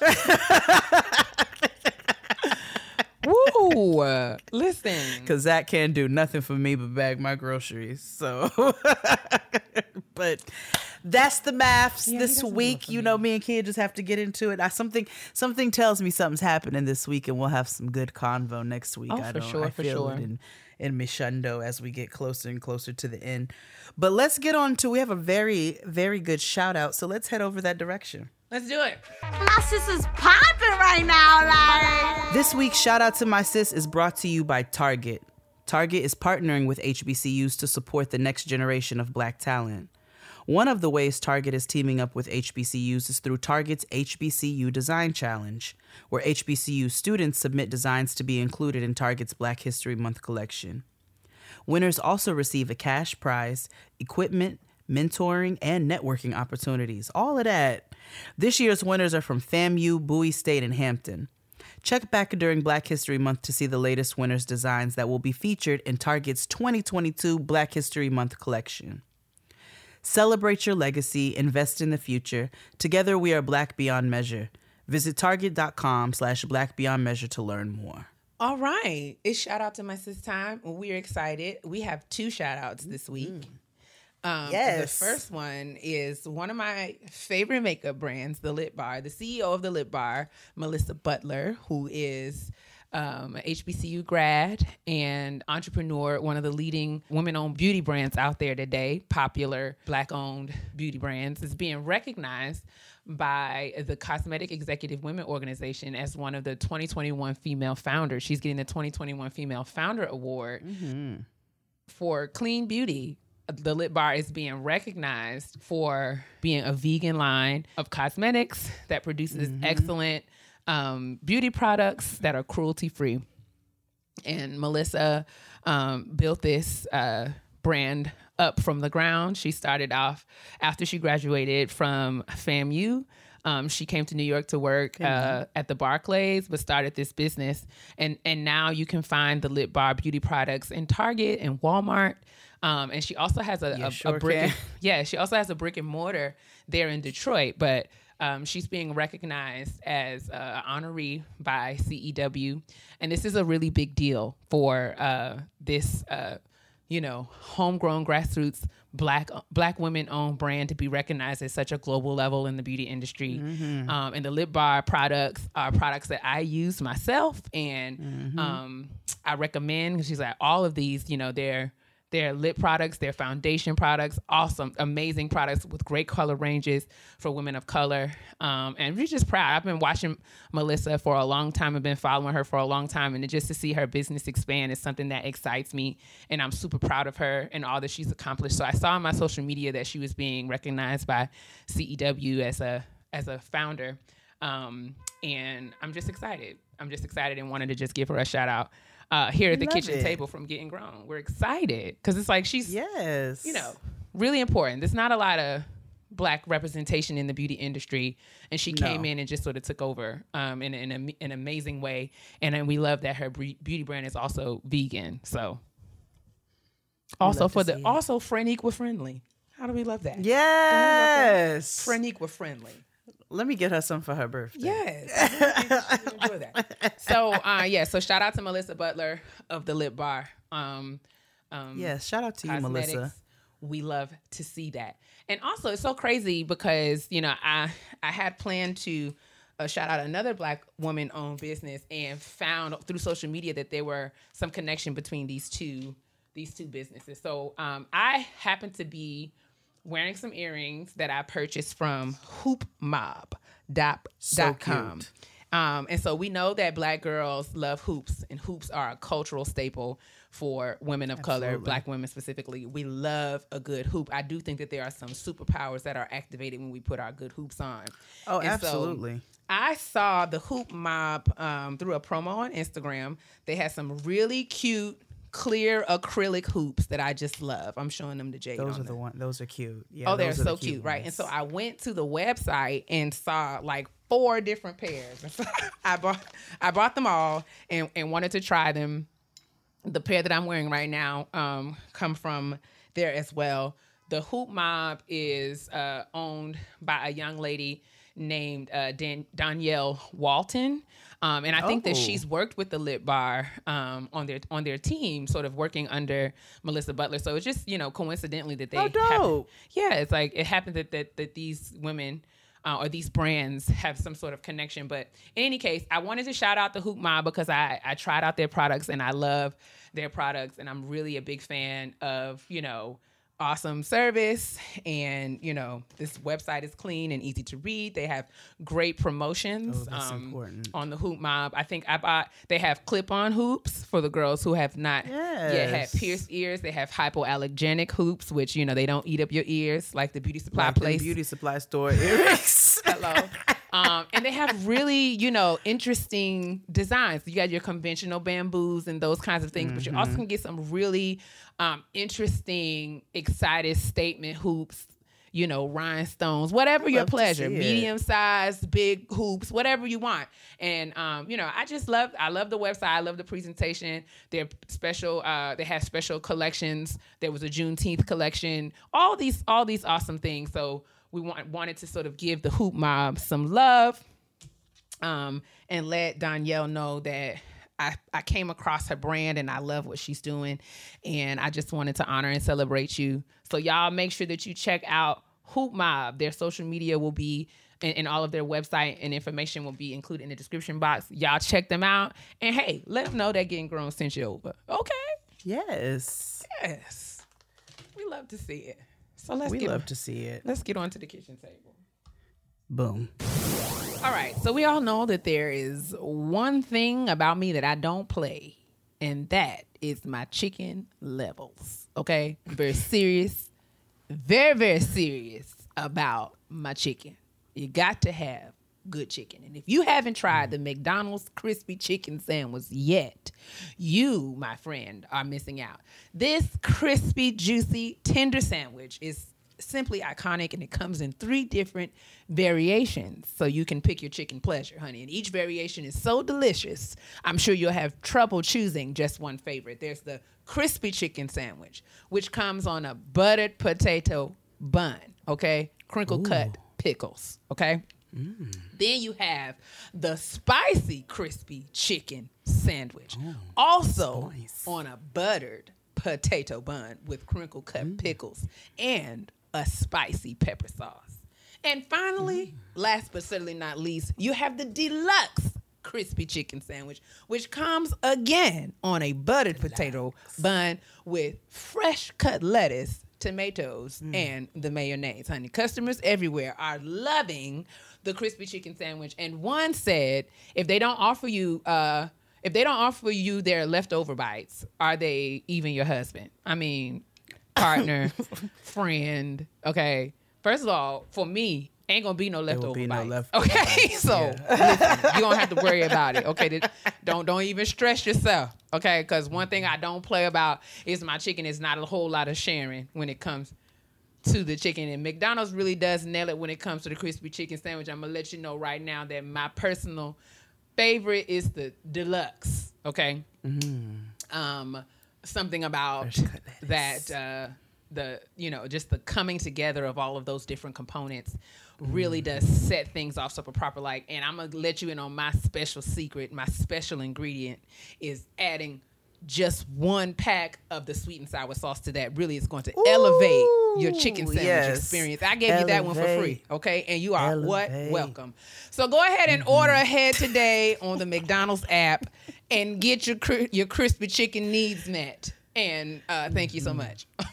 (laughs) (laughs) Listen, Cause Zach can't do nothing for me but bag my groceries. So, (laughs) but that's the MAFS Yeah, this doesn't do it week. You know, me and Kid just have to get into it. I something something tells me something's happening this week, and we'll have some good convo next week. Oh, I for don't, sure, I for feel sure. it in in Mishundo as we get closer and closer to the end. But let's get on to we have a very very good shout out. So let's head over that direction. Let's do it. My sis is popping right now, like. This week's shout out to my sis is brought to you by Target. Target is partnering with HBCUs to support the next generation of black talent. One of the ways Target is teaming up with HBCUs is through Target's HBCU Design Challenge, where HBCU students submit designs to be included in Target's Black History Month collection. Winners also receive a cash prize, equipment, mentoring, and networking opportunities. All of that. This year's winners are from FAMU, Bowie State, and Hampton. Check back during Black History Month to see the latest winners' designs that will be featured in Target's 2022 Black History Month collection. Celebrate your legacy, invest in the future. Together we are Black Beyond Measure. Visit target.com slash black beyond measure to learn more. All right. It's shout out to my sis time. We're excited. We have two shout outs this week. Mm. Um, Yes. The first one is one of my favorite makeup brands, the Lip Bar. The CEO of the Lip Bar, Melissa Butler, who is um, an HBCU grad and entrepreneur, one of the leading women owned beauty brands out there today, popular black owned beauty brands, is being recognized by the Cosmetic Executive Women Organization as one of the 2021 female founders. She's getting the 2021 Female Founder Award for clean beauty. The Lip Bar is being recognized for being a vegan line of cosmetics that produces excellent um, beauty products that are cruelty free. And Melissa um, built this uh, brand up from the ground. She started off after she graduated from FAMU. Um, she came to New York to work uh, at the Barclays, but started this business. And and now you can find the Lip Bar beauty products in Target and Walmart. Um, and she also has a, Yeah, a, a brick. can. (laughs) yeah, she also has a brick and mortar there in Detroit, but um, she's being recognized as uh, an honoree by CEW, and this is a really big deal for uh, this, uh, you know, homegrown grassroots black black women owned brand to be recognized at such a global level in the beauty industry. Um, and the lip bar products are products that I use myself, and um, I recommend because she's like all of these, you know, they're their lip products, their foundation products, awesome, amazing products with great color ranges for women of color. Um, and we're just proud. I've been watching Melissa for a long time. I've been following her for a long time. And just to see her business expand is something that excites me. And I'm super proud of her and all that she's accomplished. So I saw on my social media that she was being recognized by CEW as a as a founder. Um, and I'm just excited. I'm just excited and wanted to just give her a shout out uh, here at the Love kitchen it. table from Getting Grown. We're excited because it's like she's, Yes. you know, really important. There's not a lot of black representation in the beauty industry, and she came in and just sort of took over um, in, in a, an amazing way. And then we love that her beauty brand is also vegan. So also for the it. also Franiqua friendly. How do we love that? Yes. Franiqua friendly. Let me get her some for her birthday. Yes. I really- I really enjoy that. So uh yeah, so shout out to Melissa Butler of the Lip Bar. Um um Yes. Shout out to you, cosmetics. Melissa. We love to see that. And also it's so crazy because, you know, I I had planned to uh, shout out another black woman owned business and found through social media that there were some connection between these two these two businesses. So um I happen to be wearing some earrings that I purchased from hoopmob.com. So com. Um, and so we know that black girls love hoops, and hoops are a cultural staple for women of color, black women specifically. We love a good hoop. I do think that there are some superpowers that are activated when we put our good hoops on. Oh, And so absolutely. I saw the Hoop Mob um, through a promo on Instagram. They had some really cute, clear acrylic hoops that I just love. I'm showing them to Jade. Those are the one. Those are cute. Yeah. Oh, they're are the so cute, right? And so I went to the website and saw like four different pairs. (laughs) I bought I bought them all and, and wanted to try them. The pair that I'm wearing right now um, come from there as well. The Hoop Mob is uh, owned by a young lady named uh, Dan- Danielle Walton. Um, and I think that Oh. she's worked with the Lip Bar um, on their on their team, sort of working under Melissa Butler. So it's just you know coincidentally that they Oh, happen- yeah, it's like it happened that that, that these women uh, or these brands have some sort of connection. But in any case, I wanted to shout out the Hoop Mob because I I tried out their products and I love their products and I'm really a big fan of you know awesome service and you know this website is clean and easy to read they have great promotions Oh, um, important. on the hoop mob i think i bought they have clip-on hoops for the girls who have not yet had Yes. pierced ears they have hypoallergenic hoops which you know they don't eat up your ears like the beauty supply Like place beauty supply store earrings. (laughs) Hello. (laughs) Um, and they have really, you know, interesting designs. You got your conventional bamboos and those kinds of things, but you Mm-hmm. also can get some really um, interesting, excited statement hoops. You know, rhinestones, whatever your pleasure, medium sized, big hoops, whatever you want. And um, you know, I just love, I love the website. I love the presentation. They're special. Uh, they have special collections. There was a Juneteenth collection. All these, all these awesome things. So we want, wanted to sort of give the hoop mob some love um, and let Danielle know that I, I came across her brand and I love what she's doing. And I just wanted to honor and celebrate you. So, y'all make sure that you check out Hoop Mob. Their social media will be and, and all of their website and information will be included in the description box. Y'all check them out. And hey, let them know that getting grown sent you over. Okay. yes. Yes. We love to see it. So let's We love to see it. let's get on to the kitchen table. Boom. All right, so we all know that there is one thing about me that I don't play, and that is my chicken levels. Okay, very (laughs) serious, very very serious about my chicken. You got to have good chicken, and if you haven't tried mm. the McDonald's crispy chicken sandwich yet, you, my friend, are missing out. This crispy, juicy, tender sandwich is simply iconic and it comes in three different variations. So you can pick your chicken pleasure honey and each variation is so delicious i'm sure you'll have trouble choosing just one favorite. There's the crispy chicken sandwich which comes on a buttered potato bun okay? Crinkle cut pickles okay Mm. then you have the spicy crispy chicken sandwich oh, also spice. on a buttered potato bun with crinkle cut mm. pickles and a spicy pepper sauce. And finally, mm. last but certainly not least, you have the deluxe crispy chicken sandwich, which comes again on a buttered potato bun with fresh cut lettuce, tomatoes, and the mayonnaise. Honey, customers everywhere are loving the crispy chicken sandwich. And one said, if they don't offer you, uh, if they don't offer you their leftover bites, are they even your husband? I mean, partner, (laughs) friend. Okay. First of all, for me, ain't gonna be no leftover be no bites. leftover okay, (laughs) so (laughs) listen, you don't have to worry about it. Okay, don't don't even stress yourself. Okay, because one thing I don't play about is my chicken is not a whole lot of sharing when it comes to the chicken. And McDonald's really does nail it when it comes to the crispy chicken sandwich. I'm gonna let you know right now that my personal favorite is the deluxe. Okay. Um, something about Fresh cut lettuce. that uh, the you know just the coming together of all of those different components really does set things off so proper like. And I'm gonna let you in on my special secret. My special ingredient is adding just one pack of the sweet and sour sauce to that really is going to elevate your chicken sandwich yes. experience. I gave you that one for free, okay? And you are what? Elevate. Mm-hmm. Welcome. So go ahead and order ahead today on the McDonald's app and get your your crispy chicken needs met. And uh, thank Mm-hmm. you so much. (laughs)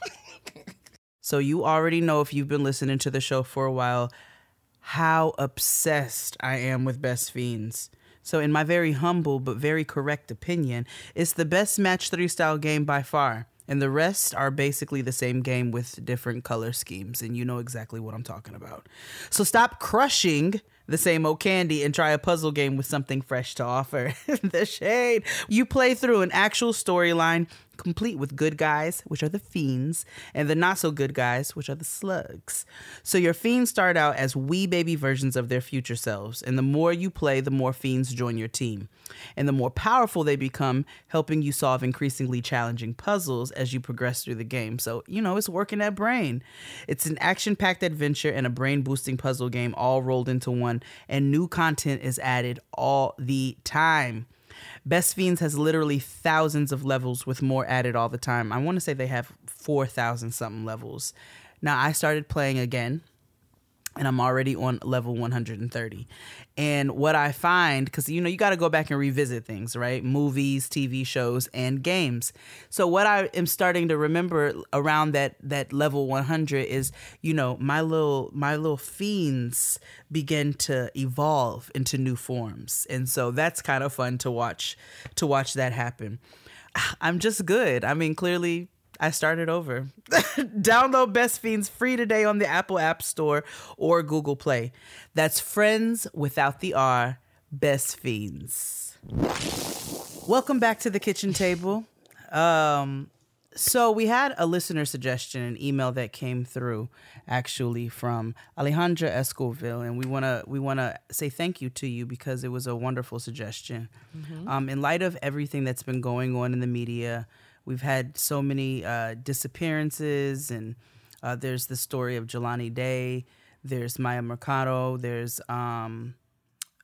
So you already know if you've been listening to the show for a while how obsessed I am with Best Fiends. So in my very humble but very correct opinion, it's the best match 3 style game by far. And the rest are basically the same game with different color schemes and you know exactly what I'm talking about. So stop crushing the same old candy and try a puzzle game with something fresh to offer. (laughs) the shade. You play through an actual storyline complete with good guys, which are the fiends, and the not so good guys, which are the slugs. So your fiends start out as wee baby versions of their future selves, and the more you play, the more fiends join your team. And the more powerful they become, helping you solve increasingly challenging puzzles as you progress through the game. So, you know, it's working that brain. It's an action packed adventure and a brain boosting puzzle game all rolled into one, and new content is added all the time. Best Fiends has literally thousands of levels with more added all the time. I want to say they have 4,000 something levels. Now, I started playing again and I'm already on level 130. And what I find, because you know, you got to go back and revisit things, right? Movies, TV shows, and games. So what I am starting to remember around that that level 100 is, you know, my little my little fiends begin to evolve into new forms, and so that's kind of fun to watch to watch that happen. (sighs) I'm just good. I mean, clearly I started over. (laughs) Download Best Fiends free today on the Apple App Store or Google Play. That's Friends without the R, Best Fiends. Welcome back to the kitchen table. Um, so we had a listener suggestion, an email that came through actually from Alejandra Escoville, and we wanna we wanna say thank you to you because it was a wonderful suggestion. Um, in light of everything that's been going on in the media, we've had so many uh, disappearances, and uh, there's the story of Jelani Day, there's Maya Mercado, there's um,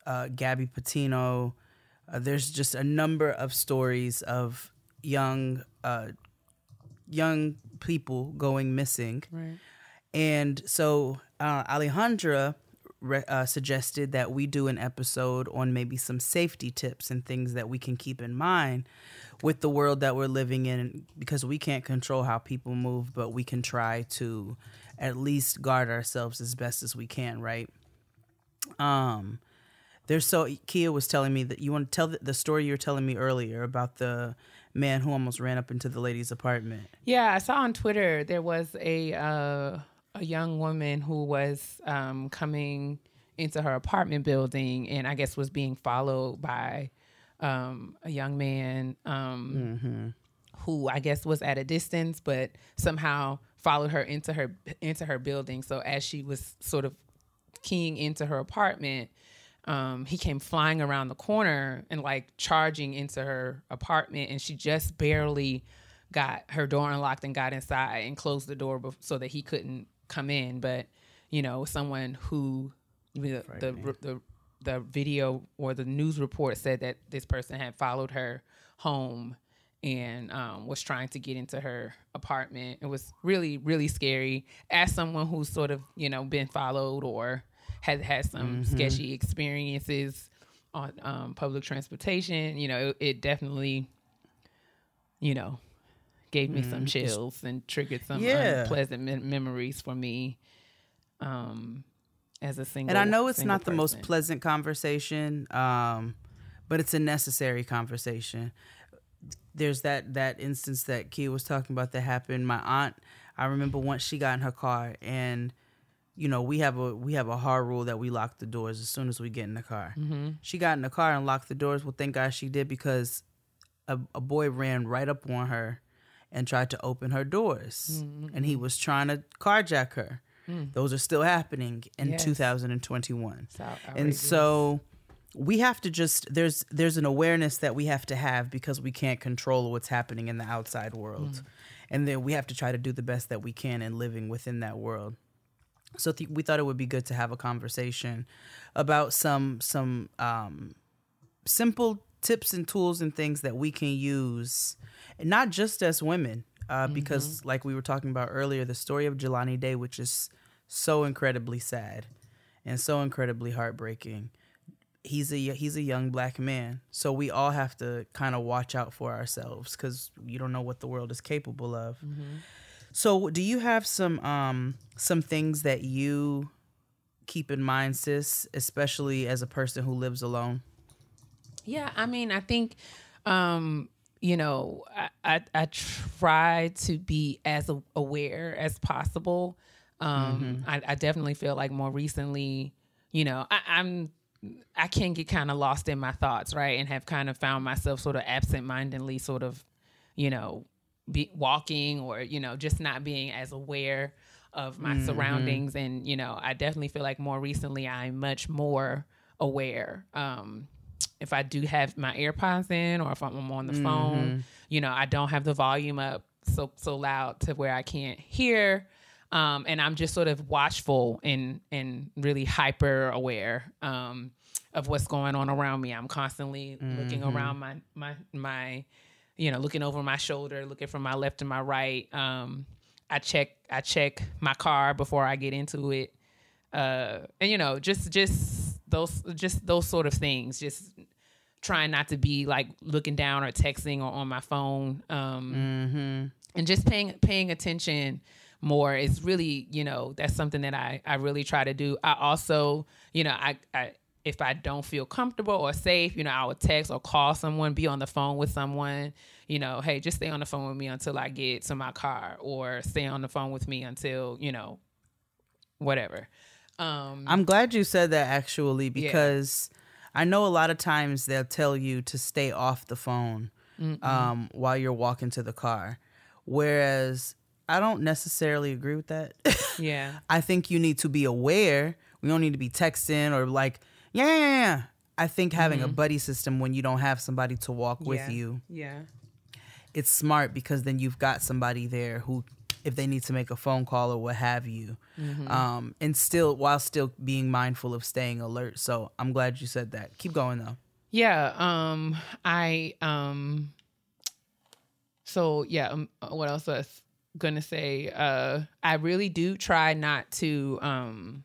uh, Gabby Petito. Uh, there's just a number of stories of young uh, young people going missing. Right. And so uh, Alejandra re- uh, suggested that we do an episode on maybe some safety tips and things that we can keep in mind with the world that we're living in because we can't control how people move, but we can try to at least guard ourselves as best as we can, right? Um, there's so Kia was telling me that you want to tell the, story you were telling me earlier about the man who almost ran up into the lady's apartment. Yeah, I saw on Twitter there was a uh, a young woman who was um, coming into her apartment building, and I guess was being followed by um, a young man um, who I guess was at a distance, but somehow followed her into her into her building. So as she was sort of keying into her apartment, um, he came flying around the corner and like charging into her apartment, and she just barely got her door unlocked and got inside and closed the door so that he couldn't come in. But you know, someone who the the, the the video or the news report said that this person had followed her home and um, was trying to get into her apartment. It was really, really scary. As someone who's sort of, you know, been followed or has had some sketchy experiences on um, public transportation, you know, it, it definitely, you know, gave me some chills and triggered some Yeah. unpleasant mem- memories for me. Um, as a single, and I know it's not the most pleasant conversation, um, but it's a necessary conversation. There's that that instance that Kia was talking about that happened. My aunt, I remember once she got in her car, and you know we have a we have a hard rule that we lock the doors as soon as we get in the car. Mm-hmm. She got in the car and locked the doors. Well, thank God she did because a, a boy ran right up on her and tried to open her doors, Mm-hmm. and he was trying to carjack her. Those are still happening in Mm. Yes. 2021 and so we have to just there's there's an awareness that we have to have because we can't control what's happening in the outside world and then we have to try to do the best that we can in living within that world so th- we thought it would be good to have a conversation about some some um, simple tips and tools and things that we can use not just as women uh, because like we were talking about earlier the story of jelani day which is so incredibly sad and so incredibly heartbreaking. He's a he's a young black man so we all have to kind of watch out for ourselves because you don't know what the world is capable of. So do you have some um some things that you keep in mind sis especially as a person who lives alone? Yeah, I mean, I think, um, you know, I, I, I try to be as aware as possible. Um, I, I definitely feel like more recently, you know, I, I'm, I can get kind of lost in my thoughts, right, and have kind of found myself sort of absent-mindedly, sort of, you know, be walking or you know just not being as aware of my surroundings. And you know i definitely feel like more recently i'm much more aware. Um if i do have my airpods in or if i'm on the phone you know i don't have the volume up so so loud to where i can't hear um and i'm just sort of watchful and and really hyper aware um of what's going on around me i'm constantly looking around my my my you know, looking over my shoulder, looking from my left to my right. Um, I check I check my car before I get into it. uh, and you know, just just those just those sort of things. Just trying not to be like looking down or texting or on my phone. Um, and just paying paying attention more is really you know that's something that I I really try to do. I also you know I I if I don't feel comfortable or safe, you know, I would text or call someone, be on the phone with someone, you know, hey, just stay on the phone with me until I get to my car or stay on the phone with me until, you know, whatever. Um I'm glad you said that actually because I know a lot of times they'll tell you to stay off the phone um, while you're walking to the car, whereas I don't necessarily agree with that. (laughs) yeah. I think you need to be aware. We don't need to be texting or like, yeah, yeah, yeah. I think having a buddy system when you don't have somebody to walk with Yeah. you, Yeah. it's smart because then you've got somebody there who, if they need to make a phone call or what have you, um, and still while still being mindful of staying alert. So I'm glad you said that. Keep going though. Yeah, um I um so yeah, um, what else was to say? Uh I really do try not to um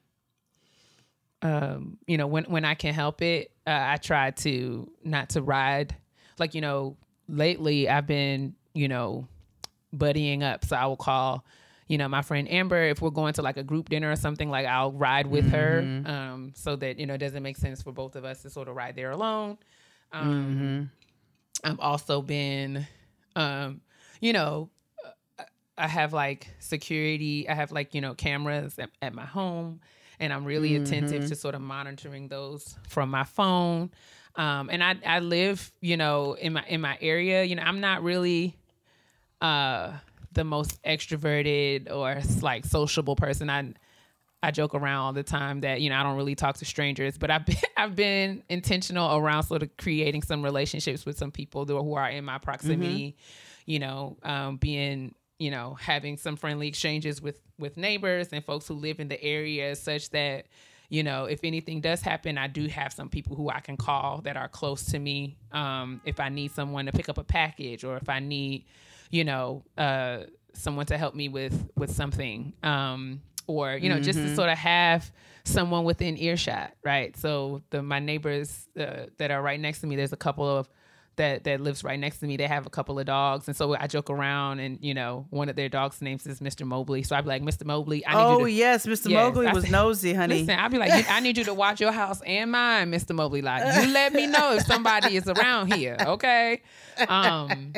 um you know, when when I can help it, uh, I try to not to ride like you know, lately I've been, you know, buddying up. So I will call, you know, my friend Amber if we're going to like a group dinner or something. Like I'll ride with her, um, so that you know it doesn't make sense for both of us to sort of ride there alone. Um, I've also been, um, you know, I have like security. I have like you know cameras at, at my home, and I'm really attentive to sort of monitoring those from my phone. Um, and I I live you know in my in my area. You know I'm not really uh the most extroverted or like sociable person. I I joke around all the time that you know I don't really talk to strangers, but I've been (laughs) I've been intentional around sort of creating some relationships with some people who are, who are in my proximity. You know, um, being you know having some friendly exchanges with with neighbors and folks who live in the area, such that you know if anything does happen, I do have some people who I can call that are close to me. Um, if I need someone to pick up a package, or if I need you know uh, someone to help me with with something. Um, or you know just to sort of have someone within earshot right so the my neighbors uh, that are right next to me there's a couple of that that lives right next to me they have a couple of dogs and so i joke around and you know one of their dogs names is mr mobley so i'd be like mr mobley i need Oh you to yes, Mr. Yes, Mowgli I was nosy, honey. Listen, i'd be like, I need you to (laughs) watch your house and mine, Mr. Mobley. Like, you let me know if somebody is around here, okay? (laughs) Um,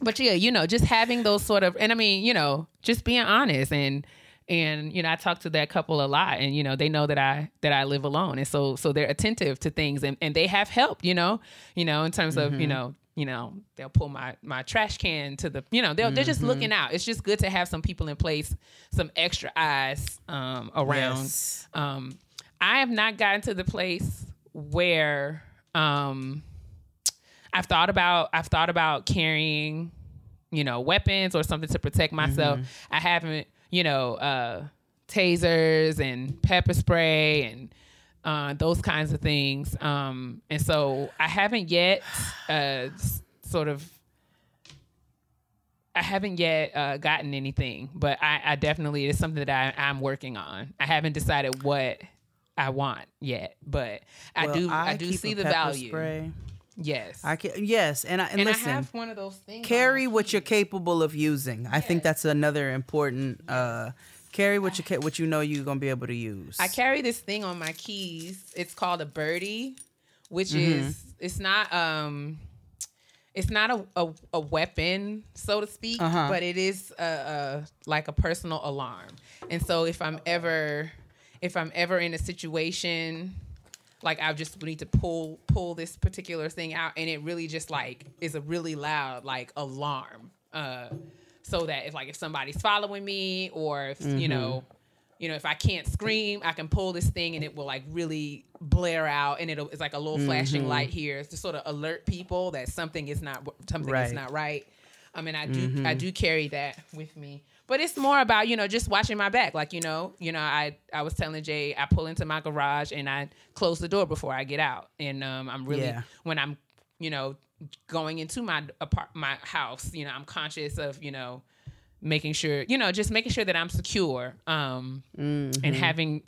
but yeah, you know, just having those sort of, and I mean, you know, just being honest and and you know, I talk to that couple a lot, and you know, they know that I that I live alone, and so so they're attentive to things, and and they have help, you know, you know, in terms of you know. You know, they'll pull my my trash can to the. You know, they'll, they're just looking out. It's just good to have some people in place, some extra eyes um, around Yes. um, I have not gotten to the place where um, I've thought about I've thought about carrying, you know, weapons or something to protect myself. I haven't, you know, uh, tasers and pepper spray and uh, those kinds of things. Um, and so I haven't yet uh, sort of I haven't yet uh, gotten anything, but I, I definitely it's something that I, I'm working on. I haven't decided what I want yet, but I Well, do I, do see the value. Spray. Yes, I can, yes, and I, and, and listen, I have one of those things. carry what you're capable of using. I think that's another important. Uh, carry what you what you know you're gonna be able to use. I carry this thing on my keys. It's called a birdie, which Mm-hmm. is it's not um it's not a, a, a weapon, so to speak, Uh-huh. but it is a, a like a personal alarm. And so if I'm ever if I'm ever in a situation like I just need to pull pull this particular thing out and it really just like is a really loud like alarm. Uh so that if like if somebody's following me or if you mm-hmm. know you know if I can't scream, I can pull this thing and it will like really blare out and it'll it's like a little mm-hmm. flashing light here. To sort of alert people that something is not something is not right. I mean, I do I mm-hmm. do carry that with me, but it's more about you know just watching my back. Like you know, you know, I I was telling Jay, I pull into my garage and I close the door before I get out, and um, I'm really Yeah. when I'm you know going into my apart my house, you know, I'm conscious of you know making sure you know just making sure that I'm secure, um, and having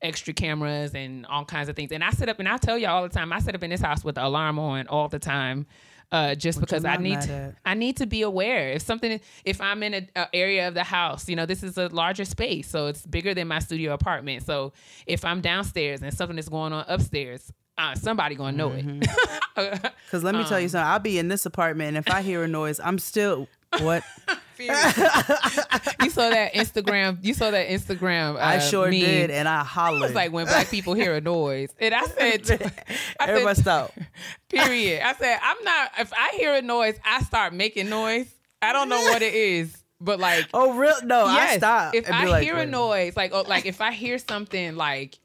extra cameras and all kinds of things. And I sit up and I tell you all the time, I sit up in this house with the alarm on all the time. Uh, just because I'm I need to. I need to be aware if something if I'm in a, a area of the house, you know, this is a larger space, so it's bigger than my studio apartment. So if I'm downstairs and something is going on upstairs, uh, somebody gonna know Mm-hmm. (laughs) it. Because let me tell Um, you something. I'll be in this apartment, and if I hear a noise, I'm still what (laughs) (laughs) you saw that Instagram. You saw that Instagram. Uh, I sure meme. did, and I It hollered. was like when black people hear a noise, and I said, (laughs) I Everybody said, stop. (laughs) period. I said, I'm not. If I hear a noise, I start making noise. I don't know what it is, but like, Oh, real? No, I yes, stop. If I like, hear a noise, like, oh, like if I hear something, like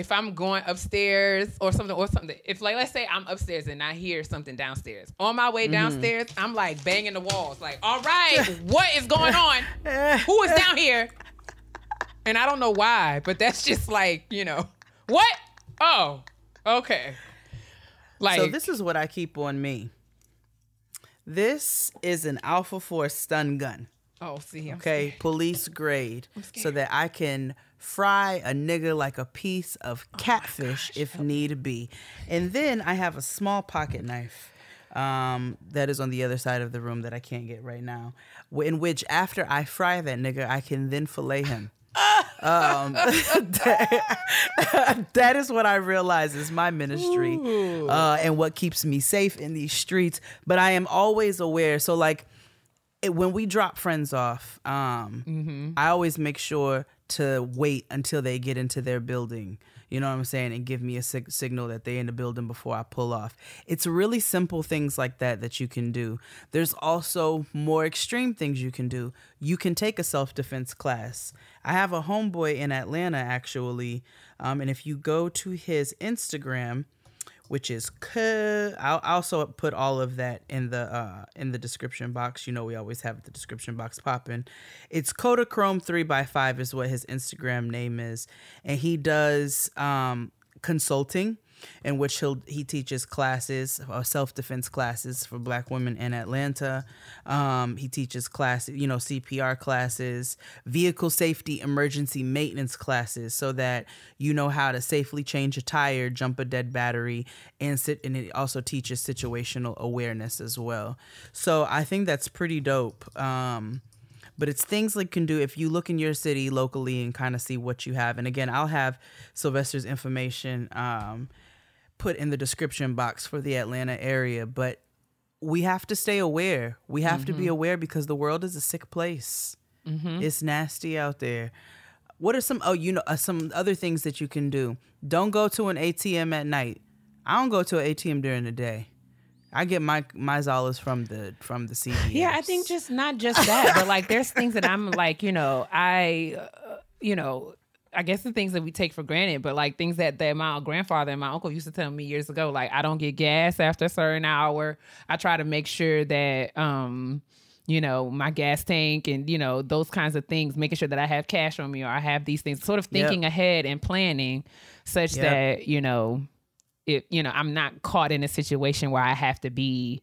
if I'm going upstairs or something, or something. If like, let's say I'm upstairs and I hear something downstairs. On my Mm-hmm. way downstairs, I'm like banging the walls, like, all right, (laughs) what is going on? Who is down here? And I don't know why, but that's just like, you know, what? Oh, okay. Like So this is what I keep on me. This is an Alpha Force stun gun. oh, see, I'm Okay, police grade, so that I can fry a nigga like a piece of Oh catfish if need be. And then I have a small pocket knife um, that is on the other side of the room that I can't get right now. In which, after I fry that nigga, I can then fillet him. um, (laughs) that, (laughs) that is what I realize is my ministry uh, and what keeps me safe in these streets. But I am always aware. So, like, it, when we drop friends off, um, I always make sure to wait until they get into their building. You know what I'm saying, and give me a sig- signal that they're in the building before I pull off. It's really simple things like that that you can do. There's also more extreme things you can do. You can take a self defense class. I have a homeboy in Atlanta actually, um, and if you go to his Instagram, which is I'll also put all of that in the uh, in the description box. You know, we always have the description box popping. It's Kodachrome three x five is what his Instagram name is, and he does um, consulting. In which he'll he teaches classes, uh, self defense classes for Black women in Atlanta. Um, he teaches classes, you know, CPR classes, vehicle safety, emergency maintenance classes, so that you know how to safely change a tire, jump a dead battery, and sit. And it also teaches situational awareness as well. So I think that's pretty dope. Um, but it's things like can do if you look in your city locally and kind of see what you have. And again, I'll have Sylvester's information um, put in the description box for the Atlanta area. But we have to stay aware. We have to be aware because the world is a sick place. It's nasty out there. What are some oh you know uh, some other things that you can do? Don't go to an ATM at night. I don't go to an ATM during the day. I get my my Zolas from the from the CVS. (sighs) Yeah, I think just not just that, but like there's things that I'm like, you know, I, uh, you know, I guess the things that we take for granted, but like things that that my grandfather and my uncle used to tell me years ago, like I don't get gas after a certain hour. I try to make sure that, um, you know, my gas tank and you know those kinds of things, making sure that I have cash on me or I have these things, sort of thinking ahead and planning, such Yep. that you know it you know i'm not caught in a situation where i have to be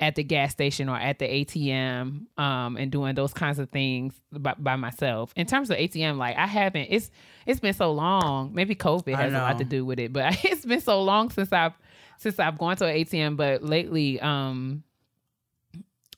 at the gas station or at the atm um, and doing those kinds of things by, by myself. In terms of atm like i haven't it's it's been so long. Maybe covid has a lot to do with it but (laughs) it's been so long since i've since i've gone to an atm but lately um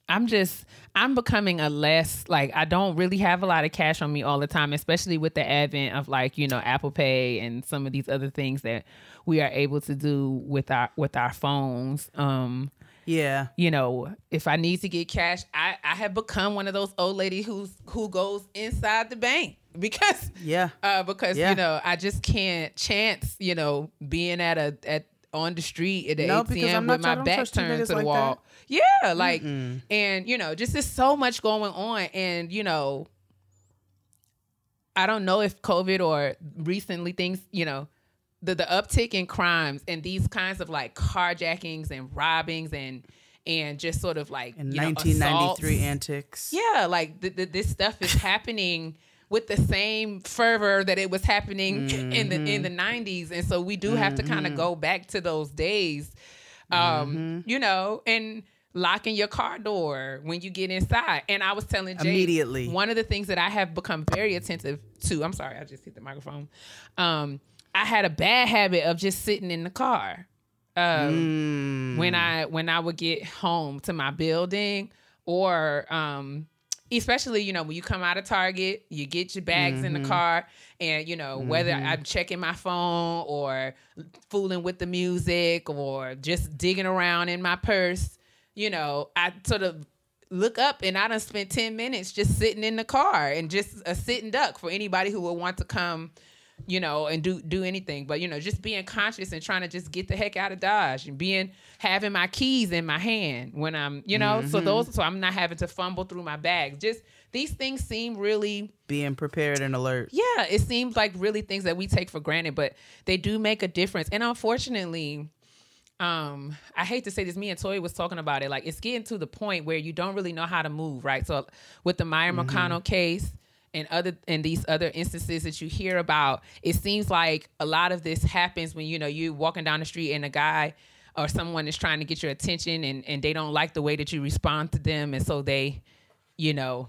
I'm just I'm becoming a less like I don't really have a lot of cash on me all the time, especially with the advent of like, you know, Apple Pay and some of these other things that we are able to do with our with our phones. Um, Yeah. you know, if I need to get cash, I, I have become one of those old lady who's who goes inside the bank (laughs) because Yeah. uh, because Yeah. you know I just can't chance you know being at a at on the street at the No, ATM with my trying- I don't back turned to the like wall. Yeah, like and you know just there's so much going on and you know I don't know if COVID or recently things you know the the uptick in crimes and these kinds of like carjackings and robbings and and just sort of like In you know, 1993 assaults. antics. Yeah, like th- th- this stuff is happening with the same fervor that it was happening in the in the Mm-hmm. 90s and so we do have to kind of go back to those days um Mm-hmm. you know and locking your car door when you get inside. And I was telling Jay Immediately. one of the things that I have become very attentive to. I'm sorry, I just hit the microphone. Um, I had a bad habit of just sitting in the car. Um, Mm. when I when I would get home to my building or um especially you know when you come out of Target, you get your bags in the car and you know whether I'm checking my phone or fooling with the music or just digging around in my purse, you know, I sort of look up and I done spent 10 minutes just sitting in the car and just a sitting duck for anybody who would want to come you know, and do do anything. But you know, just being conscious and trying to just get the heck out of Dodge and being having my keys in my hand when I'm, you know, so those so I'm not having to fumble through my bags. Just these things seem really Being prepared and alert. yeah, it seems like really things that we take for granted, but they do make a difference. And unfortunately, um, I hate to say this, me and Toy was talking about it. Like it's getting to the point where you don't really know how to move, right? So with the Meyer McConnell case and other and these other instances that you hear about, it seems like a lot of this happens when you know you're walking down the street and a guy or someone is trying to get your attention and, and they don't like the way that you respond to them. And so they, you know,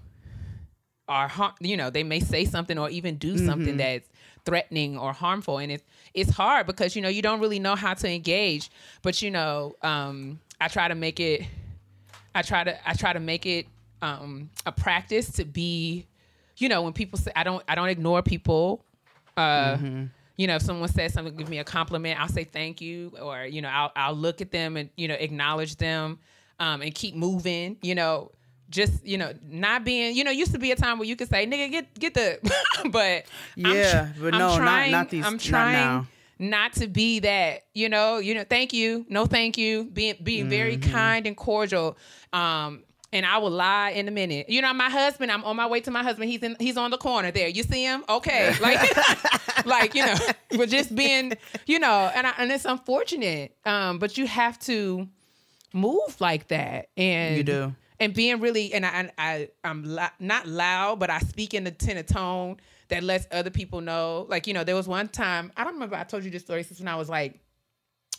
are har- you know they may say something or even do something that's threatening or harmful. And it's it's hard because you know you don't really know how to engage. But you know um i try to make it i try to i try to make it um a practice to be you know when people say i don't i don't ignore people uh you know if someone says something give me a compliment i'll say thank you or you know i'll, I'll look at them and you know acknowledge them um, and keep moving you know just you know not being you know used to be a time where you could say nigga get get the (laughs) but I'm Yeah, tr- but I'm no, not- trying, not these- i'm trying now. not to be that you know you know thank you no thank you being being very Mm-hmm. kind and cordial um and I will lie in a minute. You know, my husband. I'm on my way to my husband. He's in. He's on the corner there. You see him? Okay, like, (laughs) like you know, but just being, you know, and I, and it's unfortunate. Um, but you have to move like that, and You do. and being really, and I, I, I'm not loud, but I speak in a tenor tone that lets other people know. Like, you know, there was one time I don't remember. I told you this story since when I was like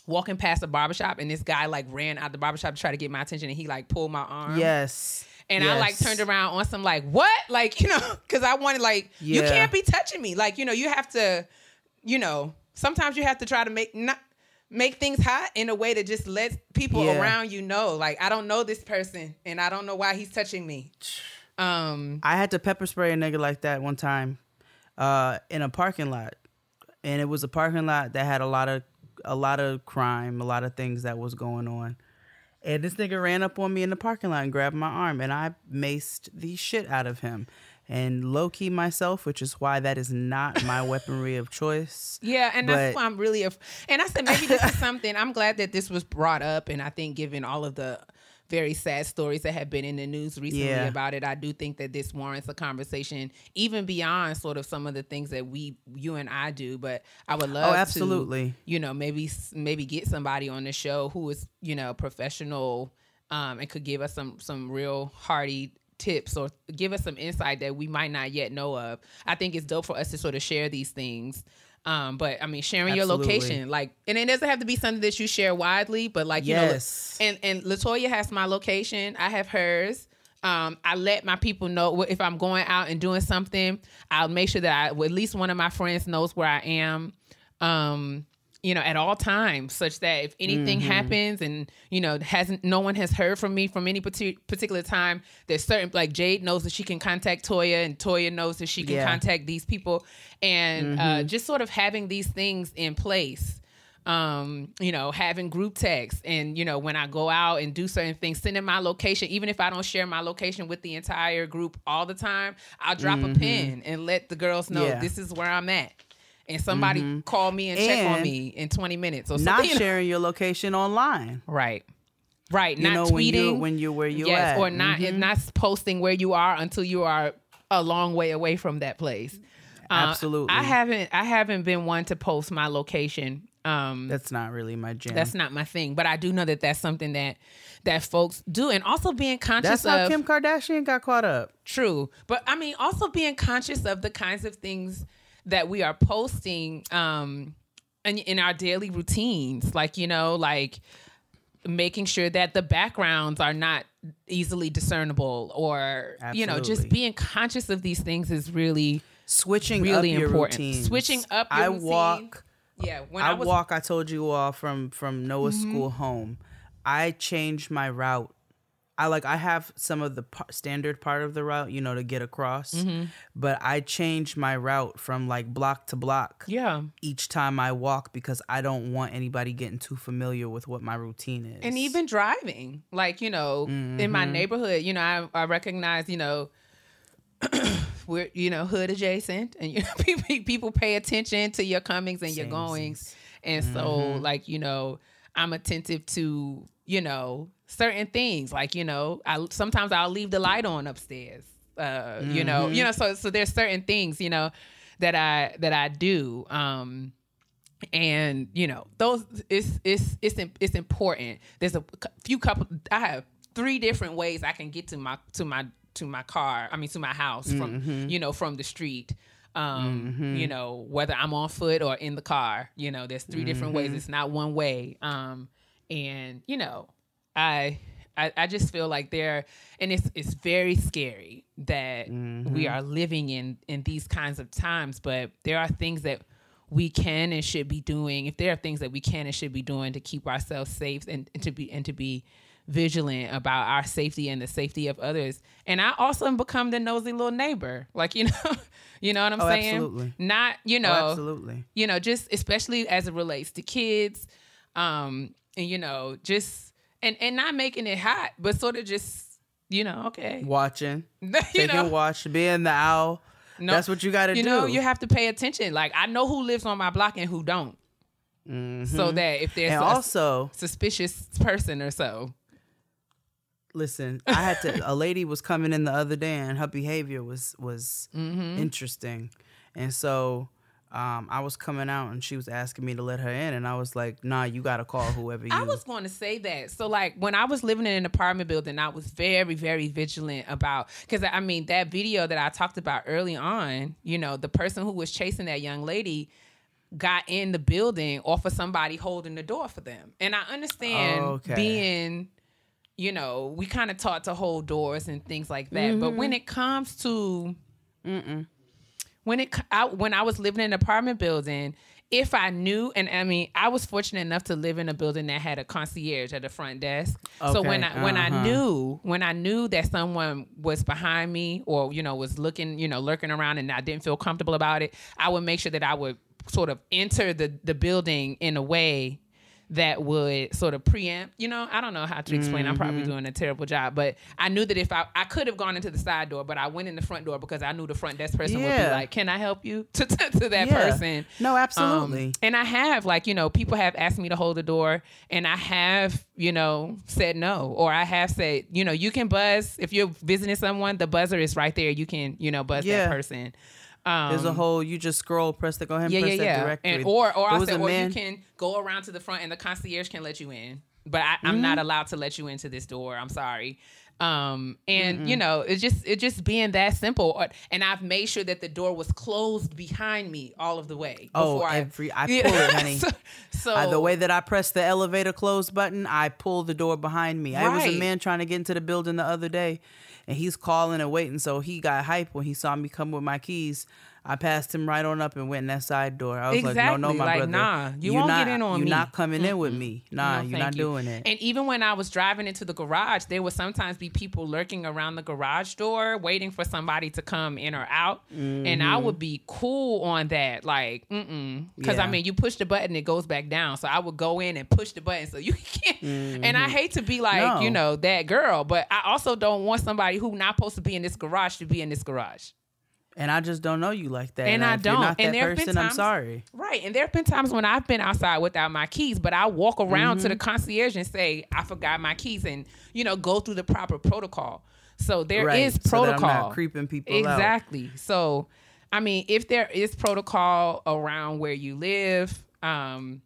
walking past a barbershop and this guy like ran out the barbershop to try to get my attention and he like pulled my arm. Yes. And I like turned around on some like what? Like, (laughs) you know, because I wanted like you can't be touching me. Like, you know, you have to, you know, sometimes you have to try to make not make things hot in a way that just lets people Yeah. around you know. Like, I don't know this person and I don't know why he's touching me. (sighs) Um I had to pepper spray a nigga like that one time uh, in a parking lot, and it was a parking lot that had a lot of a lot of crime, a lot of things that was going on. And this nigga ran up on me in the parking lot and grabbed my arm, and I maced the shit out of him. And low key myself, which is why that is not my (laughs) weaponry of choice. Yeah, and that's why I'm really. Af- and I said maybe this is something. I'm glad that this was brought up, and I think given all of the very sad stories that have been in the news recently Yeah. about it, I do think that this warrants a conversation, even beyond sort of some of the things that we, you and I do. But I would love, to, absolutely. you know, maybe maybe get somebody on the show who is, you know, professional, um, and could give us some some real hearty tips or give us some insight that we might not yet know of. I think it's dope for us to sort of share these things. Um, but I mean, sharing your location, like, and it doesn't have to be something that you share widely, but like, you Yes. know, and and Latoya has my location. I have hers. Um, I let my people know if I'm going out and doing something. I'll make sure that I, at least one of my friends knows where I am. Um, you know, at all times, such that if anything Mm-hmm. happens and you know hasn't, no one has heard from me from any parti- particular time. There's certain like Jade knows that she can contact Toya, and Toya knows that she can Yeah. Mm-hmm. contact these people, and uh, just sort of having these things in place um, you know, having group texts and, you know, when I go out and do certain things, sending my location, even if I don't share my location with the entire group all the time, I'll drop a pin and let the girls know Mm-hmm. Yeah. this is where I'm at. And somebody call me and, check on me in 20 minutes or Not (laughs) sharing your location online. Right. Right. You not know, tweeting. when you when you where you yes, at. or not Mhm. not posting where you are until you are a long way away from that place. Uh, Absolutely. I haven't I haven't been one to post my location. Um That's not really my jam. that's not my thing, but I do know that that's something that that folks do, and also being conscious That's how of Kim Kardashian got caught up. true. But I mean, also being conscious of the kinds of things that we are posting um, in, in our daily routines, like you know, like making sure that the backgrounds are not easily discernible or you know just being conscious of these things is really Switching really up your important. routines. Switching up I routine. walk. yeah when I, i, was Mm-hmm. walk. I told you all from from Noah's school home. I changed my route. I like. I have some of the par- standard part of the route, you know, to get across. Mm-hmm. But I change my route from like block to block yeah each time I walk because I don't want anybody getting too familiar with what my routine is. and even driving like you know in my neighborhood you know i, I recognize you know (clears throat) we're you know hood adjacent and you know (laughs) people, people pay attention to your comings and your goings and so like you know i'm attentive to you know certain things like you know i sometimes i'll leave the light on upstairs uh you know you know so so there's certain things you know that i that i do um and you know those it's it's it's it's important. There's a few couple i have three different ways i can get to my to my to my car i mean to my house from you know from the street um you know whether i'm on foot or in the car you know there's 3 different ways. It's not one way um and you know i I, I just feel like there and it's it's very scary that we are living in in these kinds of times but there are things that we can and should be doing. If there are things that we can and should be doing to keep ourselves safe and, and to be and to be vigilant about our safety and the safety of others. And i also become the nosy little neighbor. Like you (laughs) know you know what i'm Oh, saying? absolutely. not you know Oh, absolutely. you know, just especially as it relates to kids, um, and you know, just and and not making it hot, but sort of just you know, okay, Watching, (laughs) you taking know, watch, being the owl. No, That's what you got to you do. know, you have to pay attention. Like I know who lives on my block and who don't, so that if there's Mm-hmm. and a also, suspicious person or so, listen, I had to. A lady was coming in the other day, and her behavior was was Mm-hmm. interesting, and so. Um, I was coming out and she was asking me to let her in, and I was like, "Nah, you gotta call whoever you." I was going to say that. So, like, when I was living in an apartment building, I was very, very vigilant about because I mean that video that I talked about early on. You know, the person who was chasing that young lady got in the building off of somebody holding the door for them, and I understand Okay. being. You know, we kind of taught to hold doors and things like that, but when it comes to when it I, when I was living in an apartment building, if I knew, and I mean, I was fortunate enough to live in a building that had a concierge at the front desk. so when I Okay, when I uh-huh. knew when I knew that someone was behind me or you know was looking you know lurking around and I didn't feel comfortable about it, I would make sure that I would sort of enter the the building in a way that would sort of preempt, you know, I don't know how to explain. I'm probably doing a terrible job, but I knew that if I, I could have gone into the side door, but I went in the front door because I knew the front desk person would be like, "Can I help you?" (laughs) to to, to that Yeah. person. No, Um, absolutely. and I have like you know people have asked me to hold the door, and I have you know said no, or I have said you know you can buzz if you're visiting someone. The buzzer is right there. You can you know buzz Yeah. that person. Um, There's a whole. You just scroll, press the go ahead, and yeah, press yeah, that yeah. directory. And or or There I said, or man- you can go around to the front and the concierge can let you in. But I, I'm not allowed to let you into this door. I'm sorry. Um, and you know, it's just it just being that simple. And I've made sure that the door was closed behind me all of the way. Oh, before every- I (laughs) Yeah. pull it, (laughs) honey. so so Uh, the way that I press the elevator close button, I pull the door behind me. I was a man trying to get into the building the other day, and he's calling and waiting. So he got hype when he saw me come with my keys. I passed him right on up and went in that side door. I was like, no, no, my Like, brother. nah, you you're won't not, get in on You're me. not coming in with me. Nah, No, you're not you. doing it. And even when I was driving into the garage, there would sometimes be people lurking around the garage door waiting for somebody to come in or out. And I mm-hmm. would be cool on that. Like, mm-mm. Because I mean, you push the button, it goes back down. So I would go in and push the button so you (laughs) can't. And I mm-hmm. hate to be like, No. you know, that girl, but I also don't want somebody who not supposed to be in this garage to be in this garage. And I just don't know you like that. And I if you're don't. And there have been person, I'm sorry. Right. And there have been times when I've been outside without my keys, but I walk around Mm-hmm. to the concierge and say, I forgot my keys and, you know, go through the proper protocol. So there is Right, so I'm protocol. not creeping people out. exactly. So, I mean, if there is protocol around where you live, um,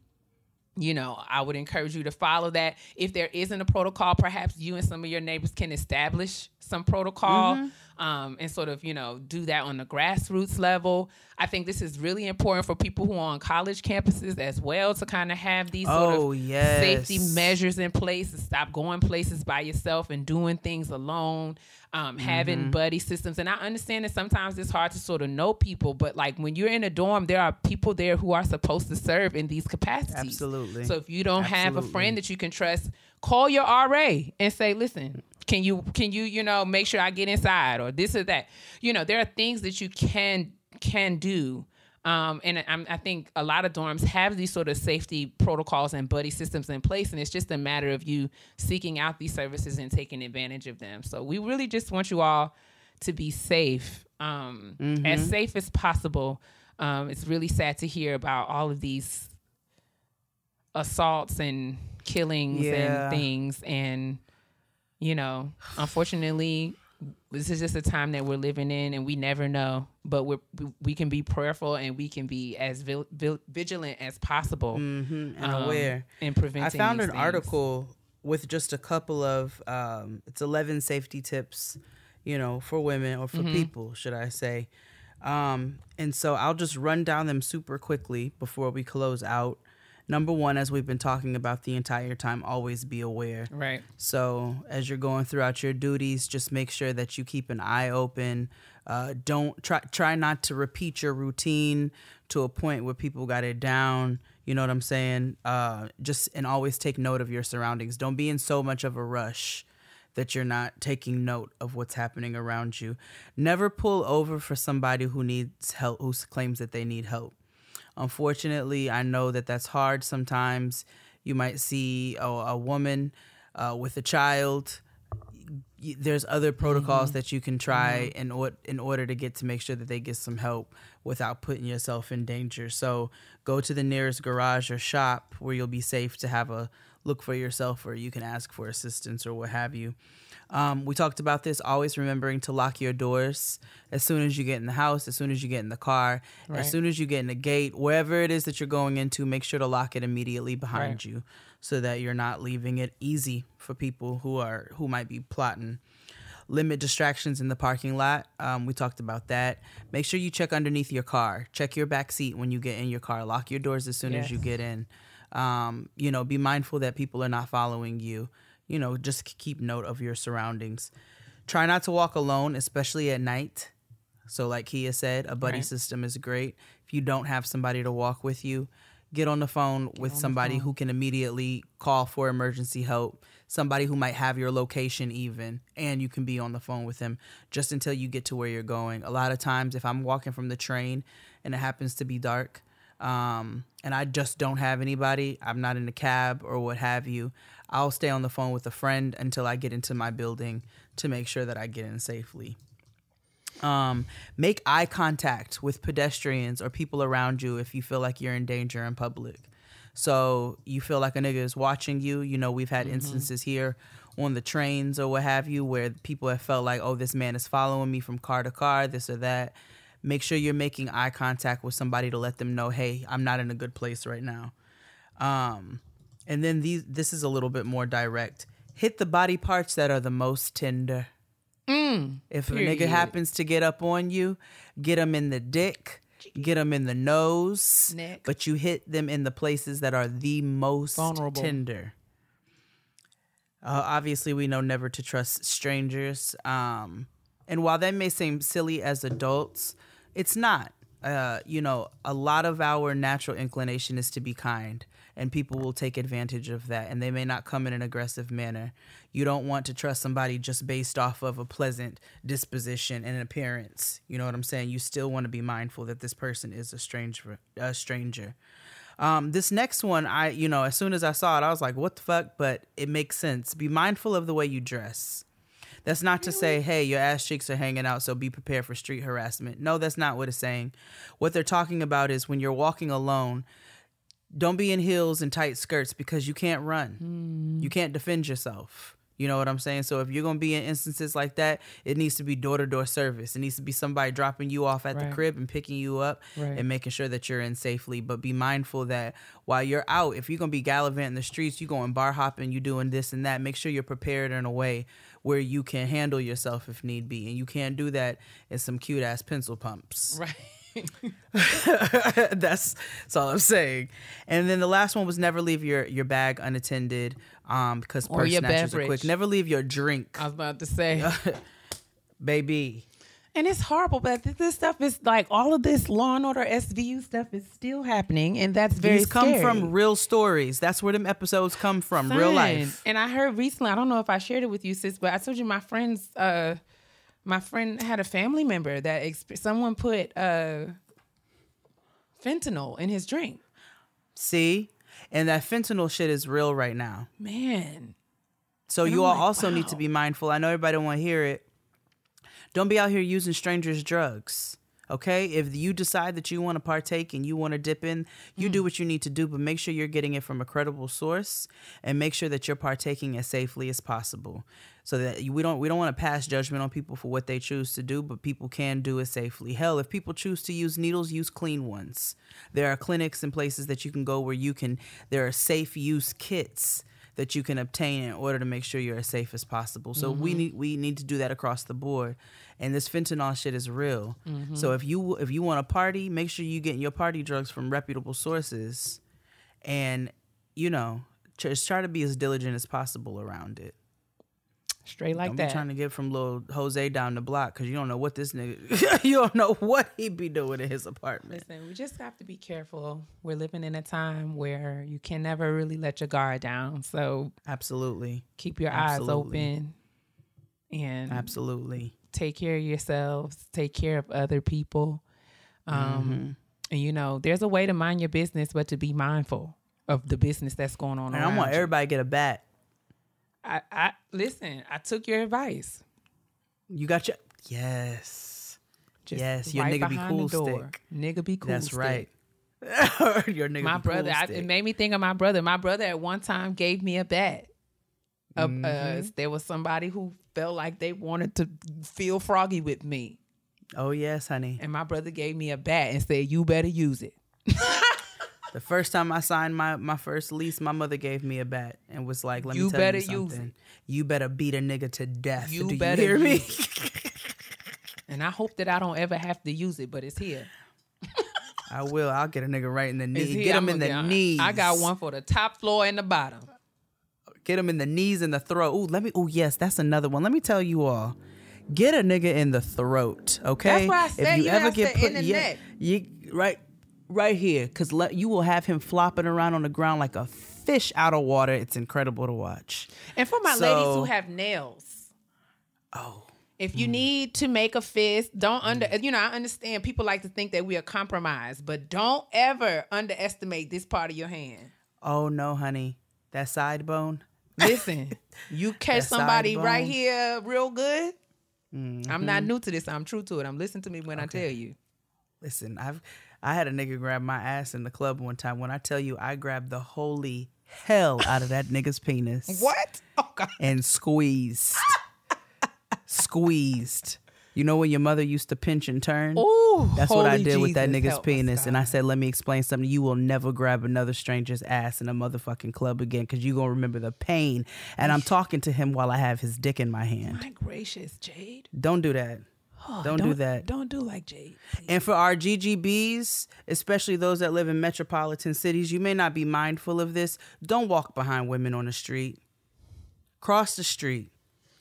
you know, I would encourage you to follow that. If there isn't a protocol, perhaps you and some of your neighbors can establish some protocol um, and sort of you know do that on the grassroots level. I think this is really important for people who are on college campuses as well to kind of have these sort Oh, of yes. safety measures in place to stop going places by yourself and doing things alone. Um, having Mm-hmm. buddy systems, and I understand that sometimes it's hard to sort of know people, but like when you're in a dorm, there are people there who are supposed to serve in these capacities. Absolutely. So if you don't have a friend that you can trust, call your RA and say, "Listen, can you can you you know make sure I get inside or this or that?" You know, there are things that you can can do. Um, and I'm, I think a lot of dorms have these sort of safety protocols and buddy systems in place, and it's just a matter of you seeking out these services and taking advantage of them. So we really just want you all to be safe, um, as safe as possible. Um, it's really sad to hear about all of these assaults and killings Yeah. and things and you know unfortunately this is just a time that we're living in and we never know but we're, we we can be prayerful and we can be as vil, vil, vigilant as possible Mhm, and um, aware. in preventing I found an things. article with just a couple of um, it's 11 safety tips, you know, for women or for Mm-hmm. people, should I say. Um, and so I'll just run down them super quickly before we close out. Number one, as we've been talking about the entire time, always be aware. right So as you're going throughout your duties, just make sure that you keep an eye open. Uh, don't try try not to repeat your routine to a point where people got it down. You know what I'm saying? Uh, just and always take note of your surroundings. Don't be in so much of a rush that you're not taking note of what's happening around you. Never pull over for somebody who needs help, who claims that they need help. Unfortunately, I know that that's hard sometimes. You might see a, a woman uh, with a child. There's other protocols that you can try in, or- in order to get to make sure that they get some help without putting yourself in danger. So go to the nearest garage or shop where you'll be safe to have a look for yourself or you can ask for assistance or what have you. Um, we talked about this, always remembering to lock your doors as soon as you get in the house, as soon as you get in the car, Right. as soon as you get in the gate, wherever it is that you're going into, make sure to lock it immediately behind Right. you so that you're not leaving it easy for people who are who might be plotting. Limit distractions in the parking lot. Um, we talked about that. Make sure you check underneath your car. Check your back seat when you get in your car. Lock your doors as soon as you get in. Um, you know, be mindful that people are not following you. You know, just keep note of your surroundings. Try not to walk alone, especially at night. So, like Kia said, a buddy Right. system is great. If you don't have somebody to walk with you, get on the phone with somebody who can immediately call for emergency help, somebody who might have your location even, and you can be on the phone with them just until you get to where you're going. A lot of times, if I'm walking from the train and it happens to be dark, um, and I just don't have anybody, I'm not in a cab or what have you, I'll stay on the phone with a friend until I get into my building to make sure that I get in safely. Um, make eye contact with pedestrians or people around you if you feel like you're in danger in public. So you feel like a nigga is watching you. You know, we've had instances here on the trains or what have you where people have felt like, oh, this man is following me from car to car, this or that. Make sure you're making eye contact with somebody to let them know, hey, I'm not in a good place right now. Um, and then these, this is a little bit more direct. Hit the body parts that are the most tender. If a nigga happens to get up on you, get them in the dick, get them in the nose, Neck. but you hit them in the places that are the most Vulnerable. tender. Uh, obviously, we know never to trust strangers. Um, and while that may seem silly as adults, it's not. Uh, you know, a lot of our natural inclination is to be kind, and people will take advantage of that, and they may not come in an aggressive manner. You don't want to trust somebody just based off of a pleasant disposition and appearance. You know what I'm saying? You still want to be mindful that this person is a stranger. A stranger. Um, this next one, I you know, as soon as I saw it, I was like, "What the fuck?" But it makes sense. Be mindful of the way you dress. That's not to say, hey, your ass cheeks are hanging out, so be prepared for street harassment. No, that's not what it's saying. What they're talking about is when you're walking alone, don't be in heels and tight skirts because you can't run. You hmm. can't defend yourself. You know what I'm saying? So if you're gonna be in instances like that, it needs to be door to door service. It needs to be somebody dropping you off at the crib and picking you up Right. and making sure that you're in safely. But be mindful that while you're out, if you're gonna be gallivanting the streets, you're going bar hopping, you're doing this and that, make sure you're prepared in a way where you can handle yourself if need be, and you can't do that in some cute ass pencil pumps. Right. (laughs) (laughs) that's that's all I'm saying. And then the last one was never leave your your bag unattended, um, because purse snatchers are quick. Never leave your drink, I was about to say. (laughs) baby. And it's horrible, but this stuff is like all of this Law and Order SVU stuff is still happening, and that's very These come scary. from real stories. That's where them episodes come from, real life. And I heard recently, I don't know if I shared it with you, sis, but I told you my friends, uh, my friend had a family member that exp- someone put uh, fentanyl in his drink. See, and that fentanyl shit is real right now. Man, So And you I'm all like, also need to be mindful. I know everybody don't want to hear it. Don't be out here using strangers' drugs. Okay? If you decide that you want to partake and you want to dip in, you Hmm. do what you need to do, but make sure you're getting it from a credible source and make sure that you're partaking as safely as possible. So that we don't we don't want to pass judgment on people for what they choose to do, but people can do it safely. Hell, if people choose to use needles, use clean ones. There are clinics and places that you can go where you can there are safe use kits that you can obtain in order to make sure you're as safe as possible. So we mm-hmm. need we need to do that across the board. And this fentanyl shit is real. Mm-hmm. So if you if you want to party, make sure you getting your party drugs from reputable sources, and you know just try to be as diligent as possible around it. Straight like don't that. be trying to get from little Jose down the block because you don't know what this nigga (laughs) you don't know what he be doing in his apartment. Listen, we just have to be careful. We're living in a time where you can never really let your guard down. So Absolutely, keep your Absolutely. eyes open and absolutely. take care of yourselves, take care of other people. Um, Mm-hmm. And you know, there's a way to mind your business, but to be mindful of the business that's going on. And I want you. everybody to get a bat. I, I listen. I took your advice. You got your yes. Just Yes, your right nigga be cool stick. Nigga be cool. That's stick. right. (laughs) your nigga My be cool brother. I, it made me think of my brother. My brother at one time gave me a bat. Mm-hmm. uh, there was somebody who felt like they wanted to feel froggy with me, oh yes, honey. and my brother gave me a bat and said, "You better use it." (laughs) The first time I signed my, my first lease, my mother gave me a bat and was like, "Let You me tell better you use something. You better beat a nigga to death. You Do better you hear me? And I hope that I don't ever have to use it, but it's here. (laughs) I will. I'll get a nigga right in the knee. Here. Get him I'm in the get- knees. I got one for the top floor and the bottom. Get him in the knees and the throat. Ooh, let me. Oh yes, that's another one. Let me tell you all. Get a nigga in the throat, okay? That's why I said you have to in the yeah, neck. you right, right here, because le- you will have him flopping around on the ground like a fish out of water. It's incredible to watch. And for my ladies who have nails, Oh, if you need to make a fist, don't under. You know, I understand people like to think that we are compromised, but don't ever underestimate this part of your hand. oh no, honey, that side bone. Listen, (laughs) you catch somebody right here real good. I'm Mm-hmm. not new to this. I'm true to it. I'm listening to me when I tell you. Listen, I've I had a nigga grab my ass in the club one time. When I tell you, I grabbed the holy hell out of that nigga's penis. (laughs) What? Oh God. and squeezed. squeezed. You know when your mother used to pinch and turn? Ooh, That's what I did with that nigga's penis. And I said, let me explain something. You will never grab another stranger's ass in a motherfucking club again because you're going to remember the pain. And I'm talking to him while I have his dick in my hand. My gracious, Jade. Don't do that. Oh, Don't do that. Don't do like Jade. please. And for our GGBs, especially those that live in metropolitan cities, you may not be mindful of this. Don't walk behind women on the street. Cross the street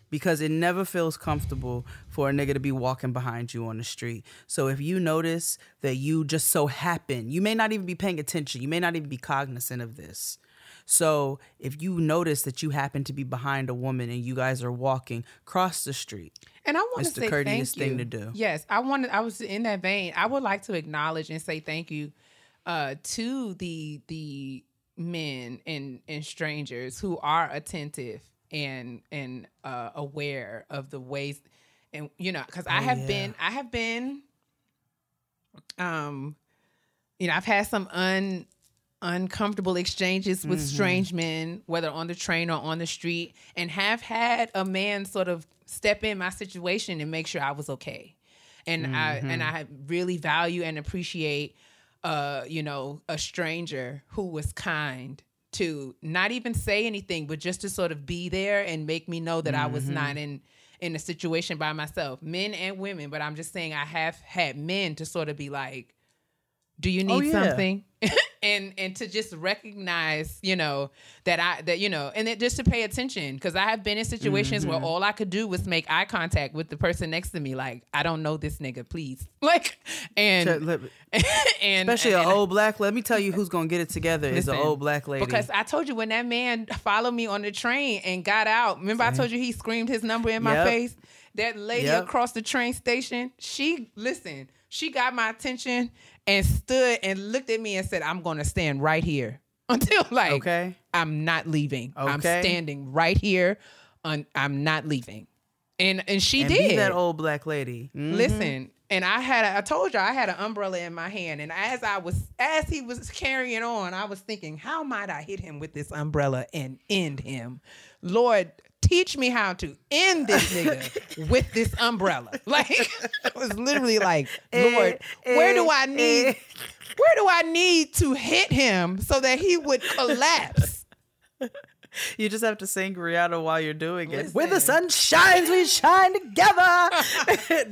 because it never feels comfortable for a nigga to be walking behind you on the street. So if you notice that you just so happen, you may not even be paying attention, you may not even be cognizant of this. So if you notice that you happen to be behind a woman and you guys are walking, cross the street. And I want to the say courteous thank you. thing to do. Yes, I wanted. I was in that vein. I would like to acknowledge and say thank you uh, to the the men and and strangers who are attentive and and uh, aware of the ways, and you know, because I Oh, have yeah. been, I have been, um, you know, I've had some un uncomfortable exchanges with Mm-hmm. strange men, whether on the train or on the street, and have had a man sort of step in my situation and make sure I was okay. And I and Mm-hmm. I really value and appreciate uh, you know, a stranger who was kind to not even say anything, but just to sort of be there and make me know that I was Mm-hmm. not in in a situation by myself, men and women. But I'm just saying I have had men to sort of be like, "Do you need Oh, yeah. something?" (laughs) and and to just recognize, you know, that I that you know, and then just to pay attention because I have been in situations Mm-hmm. where all I could do was make eye contact with the person next to me, like, "I don't know this nigga, please," (laughs) like, and (laughs) and Especially and, an old black. Let me tell you, who's gonna get it together is an old black lady. Because I told you when that man followed me on the train and got out, remember I told you he screamed his number in my Yep. face? That lady Yep. across the train station, she, listen, she got my attention and stood and looked at me and said, I'm going to stand right here (laughs) until like, Okay. I'm not leaving. I'm standing right here. Un- I'm not leaving. And, and she and did. that old black lady. Mhm. Listen, and I had a, I told you I had an umbrella in my hand, and as I was as he was carrying on, I was thinking, how might I hit him with this umbrella and end him? Lord, teach me how to end this nigga (laughs) with this umbrella. (laughs) Like it was literally like, (laughs) eh, Lord, eh, where do I eh. need where do I need to hit him so that he would collapse? You just have to sing Rihanna while you're doing it. Where the sun shines, we shine together.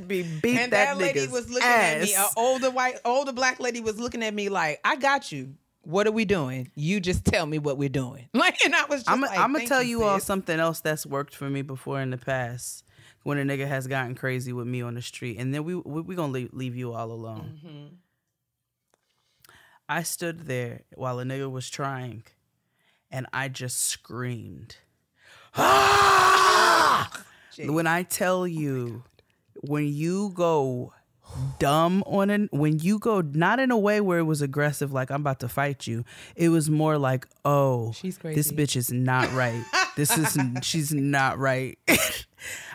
Be beat And that, that, lady was looking ass. at me. An older white, older black lady was looking at me like, "I got you. What are we doing? You just tell me what we're doing." (laughs) Like, and I was just I'm, like, I'm gonna tell you all something else that's worked for me before in the past when a nigga has gotten crazy with me on the street, and then we we, we gonna leave, leave you all alone. Mm-hmm. I stood there while a nigga was trying, and I just screamed. (gasps) Ah! When I tell you, when you go dumb on an when you go not in a way where it was aggressive like I'm about to fight you. It was more like, "Oh, She's crazy this bitch is not right. This is (laughs) she's not right." (laughs)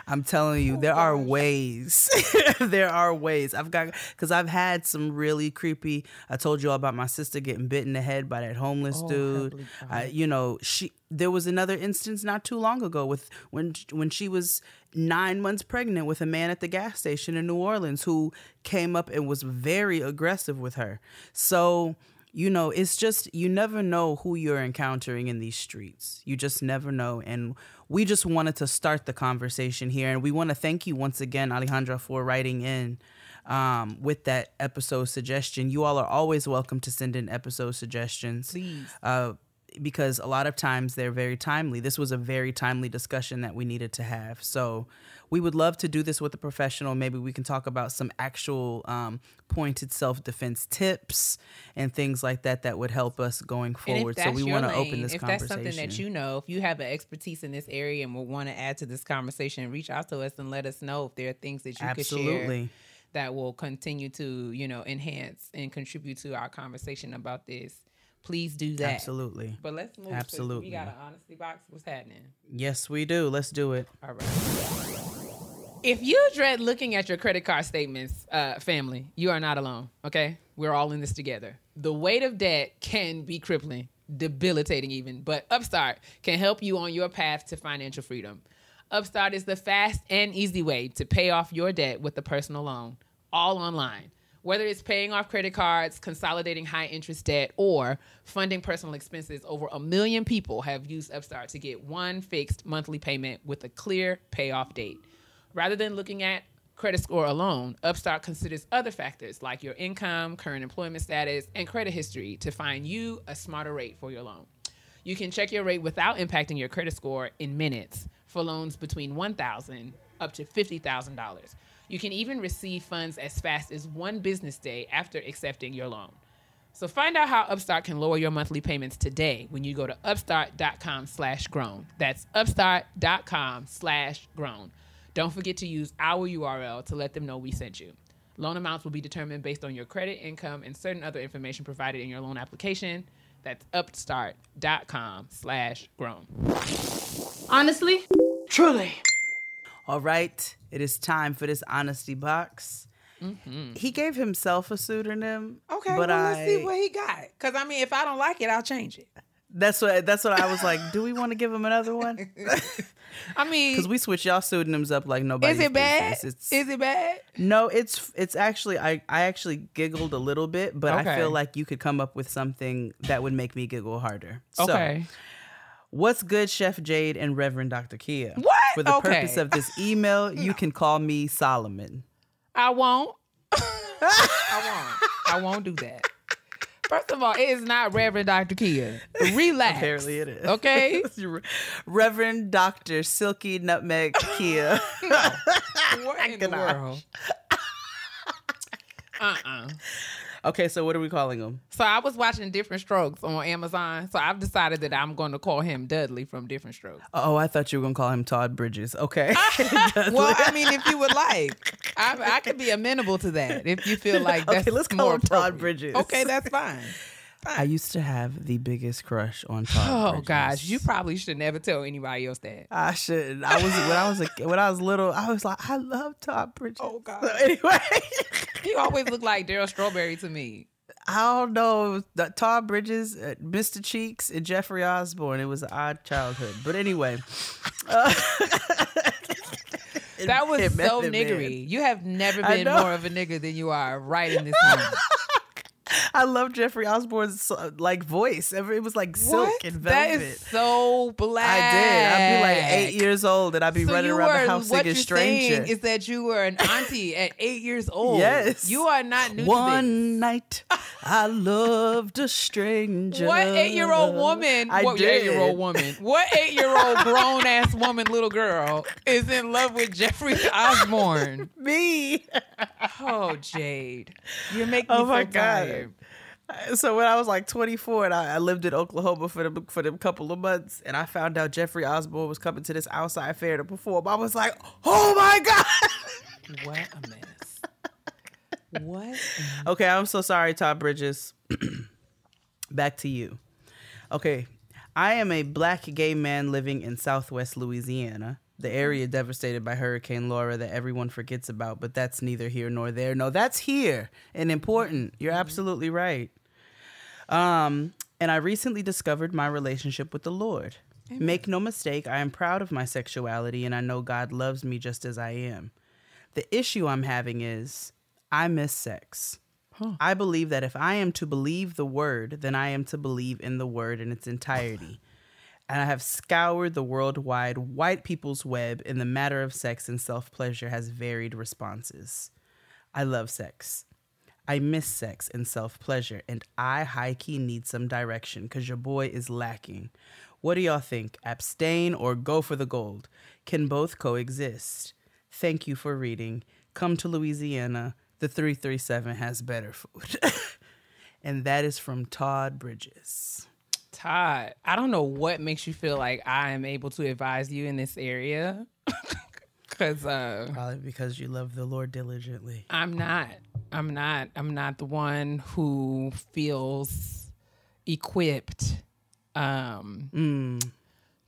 I'm telling you, there are ways. (laughs) there are ways. I've got because I've had some really creepy. I told you all about my sister getting bit in the head by that homeless oh, dude. I, you know, she. There was another instance not too long ago with when when she was nine months pregnant with a man at the gas station in New Orleans who came up and was very aggressive with her. So you know, it's just you never know who you're encountering in these streets. You just never know. And we just wanted to start the conversation here. And we want to thank you once again, Alejandra, for writing in um, with that episode suggestion. You all are always welcome to send in episode suggestions. Please. Uh, because a lot of times they're very timely. This was a very timely discussion that we needed to have. So we would love to do this with a professional. Maybe we can talk about some actual um, pointed self defense tips and things like that that would help us going forward. So we want to open this if conversation. If that's something that you know, if you have an expertise in this area and will want to add to this conversation, reach out to us and let us know if there are things that you could share Absolutely. that will continue to, you know, enhance and contribute to our conversation about this. Please do that. Absolutely. But let's move. 'cause Absolutely. We got an honesty box. What's happening? Yes, we do. Let's do it. All right. If you dread looking at your credit card statements, uh, family, you are not alone. Okay, we're all in this together. The weight of debt can be crippling, debilitating even, but Upstart can help you on your path to financial freedom. Upstart is the fast and easy way to pay off your debt with a personal loan, all online. Whether it's paying off credit cards, consolidating high interest debt, or funding personal expenses, over a million people have used Upstart to get one fixed monthly payment with a clear payoff date. Rather than looking at credit score alone, Upstart considers other factors like your income, current employment status, and credit history to find you a smarter rate for your loan. You can check your rate without impacting your credit score in minutes for loans between 1,000 up to $50,000. You can even receive funds as fast as one business day after accepting your loan. So find out how Upstart can lower your monthly payments today when you go to upstart.com slash grown. That's upstart.com slash grown. Don't forget to use our URL to let them know we sent you. Loan amounts will be determined based on your credit, income, and certain other information provided in your loan application. That's upstart.com slash grown. Honestly, Truly. All right. It is time for this honesty box. Mm-hmm. He gave himself a pseudonym. Okay, but well, I, let's see what he got. Because, I mean, if I don't like it, I'll change it. That's what that's what I was like. Do we want to give him another one? (laughs) I mean, Because we switch y'all pseudonyms up like nobody. is it bad? Is it bad? no, it's it's actually I I actually giggled a little bit, but I feel like you could come up with something that would make me giggle harder. So, Okay. What's good, Chef Jade and Reverend Dr. Kia? What? For the Okay. purpose of this email, (laughs) you can call me Solomon. I won't. (laughs) I won't. I won't do that. First of all, it is not Reverend Dr. Kia. Relax. Apparently, it is. Okay. (laughs) Reverend Dr. Silky Nutmeg Kia. What in the world? Uh-uh. Okay, so what are we calling him? So I was watching Diff'rent Strokes on Amazon. So I've decided that I'm going to call him Dudley from Diff'rent Strokes. Oh, I thought you were gonna call him Todd Bridges. Okay. (laughs) (laughs) Well, I mean, if you would like, I, I could be amenable to that. If you feel like (laughs) that's Okay, let's call more him Todd. Bridges. Okay, that's fine. I used to have the biggest crush on (laughs) Todd. Oh Bridges. gosh, you probably should never tell anybody else that. I should. I was when I was a, when I was little. I was like, I love Todd Bridges. Oh, God. So anyway, You always look like Darryl Strawberry to me. I don't know. Todd Bridges, uh, Mr. Cheeks, and Jeffrey Osborne. It was an odd childhood, but anyway. uh, (laughs) (laughs) That was so Method Man. niggery. You have never been more of a nigger than you are right in this moment. (laughs) I love Jeffrey Osborne's uh, like voice. It was like silk What? and velvet. is so black. I did. I'd be like eight years old, and I'd be So running around were, the house singing "Stranger." saying is that you were an auntie at eight years (laughs) old. Yes. You are not new to this. One night, I loved a stranger. What eight year old woman? I what did. eight year old woman? What eight year old (laughs) grown ass woman, little girl, is in love with Jeffrey Osborne? Me. Oh, Jade, you're making Oh me my so God. tired. So when I was like 24 and I, I lived in Oklahoma for them for them couple of months, and I found out Jeffrey Osborne was coming to this outside fair to perform, I was like, "Oh my god!" What a mess. What? Okay, I'm so sorry, Todd Bridges. (clears throat) Back to you. Okay, I am a black gay man living in Southwest Louisiana, the area devastated by Hurricane Laura that everyone forgets about, but that's neither here nor there. No, that's here and important. You're absolutely right. Um, and I recently discovered my relationship with the Lord. Make no mistake, I am proud of my sexuality and I know God loves me just as I am. The issue I'm having is I miss sex. I believe that if I am to believe the word, then I am to believe in the word in its entirety. And I have scoured the worldwide white people's web in the matter of sex and self pleasure has varied responses. I love sex. I miss sex and self pleasure, and I high key need some direction because your boy is lacking. What do y'all think? Abstain or go for the gold? Can both coexist? Thank you for reading. Come to Louisiana. The 337 has better food. (laughs) and that is from Todd Bridges. Todd, I don't know what makes you feel like I am able to advise you in this area. (laughs) Cause uh Probably because you love the Lord diligently. I'm not. I'm not. I'm not the one who feels equipped um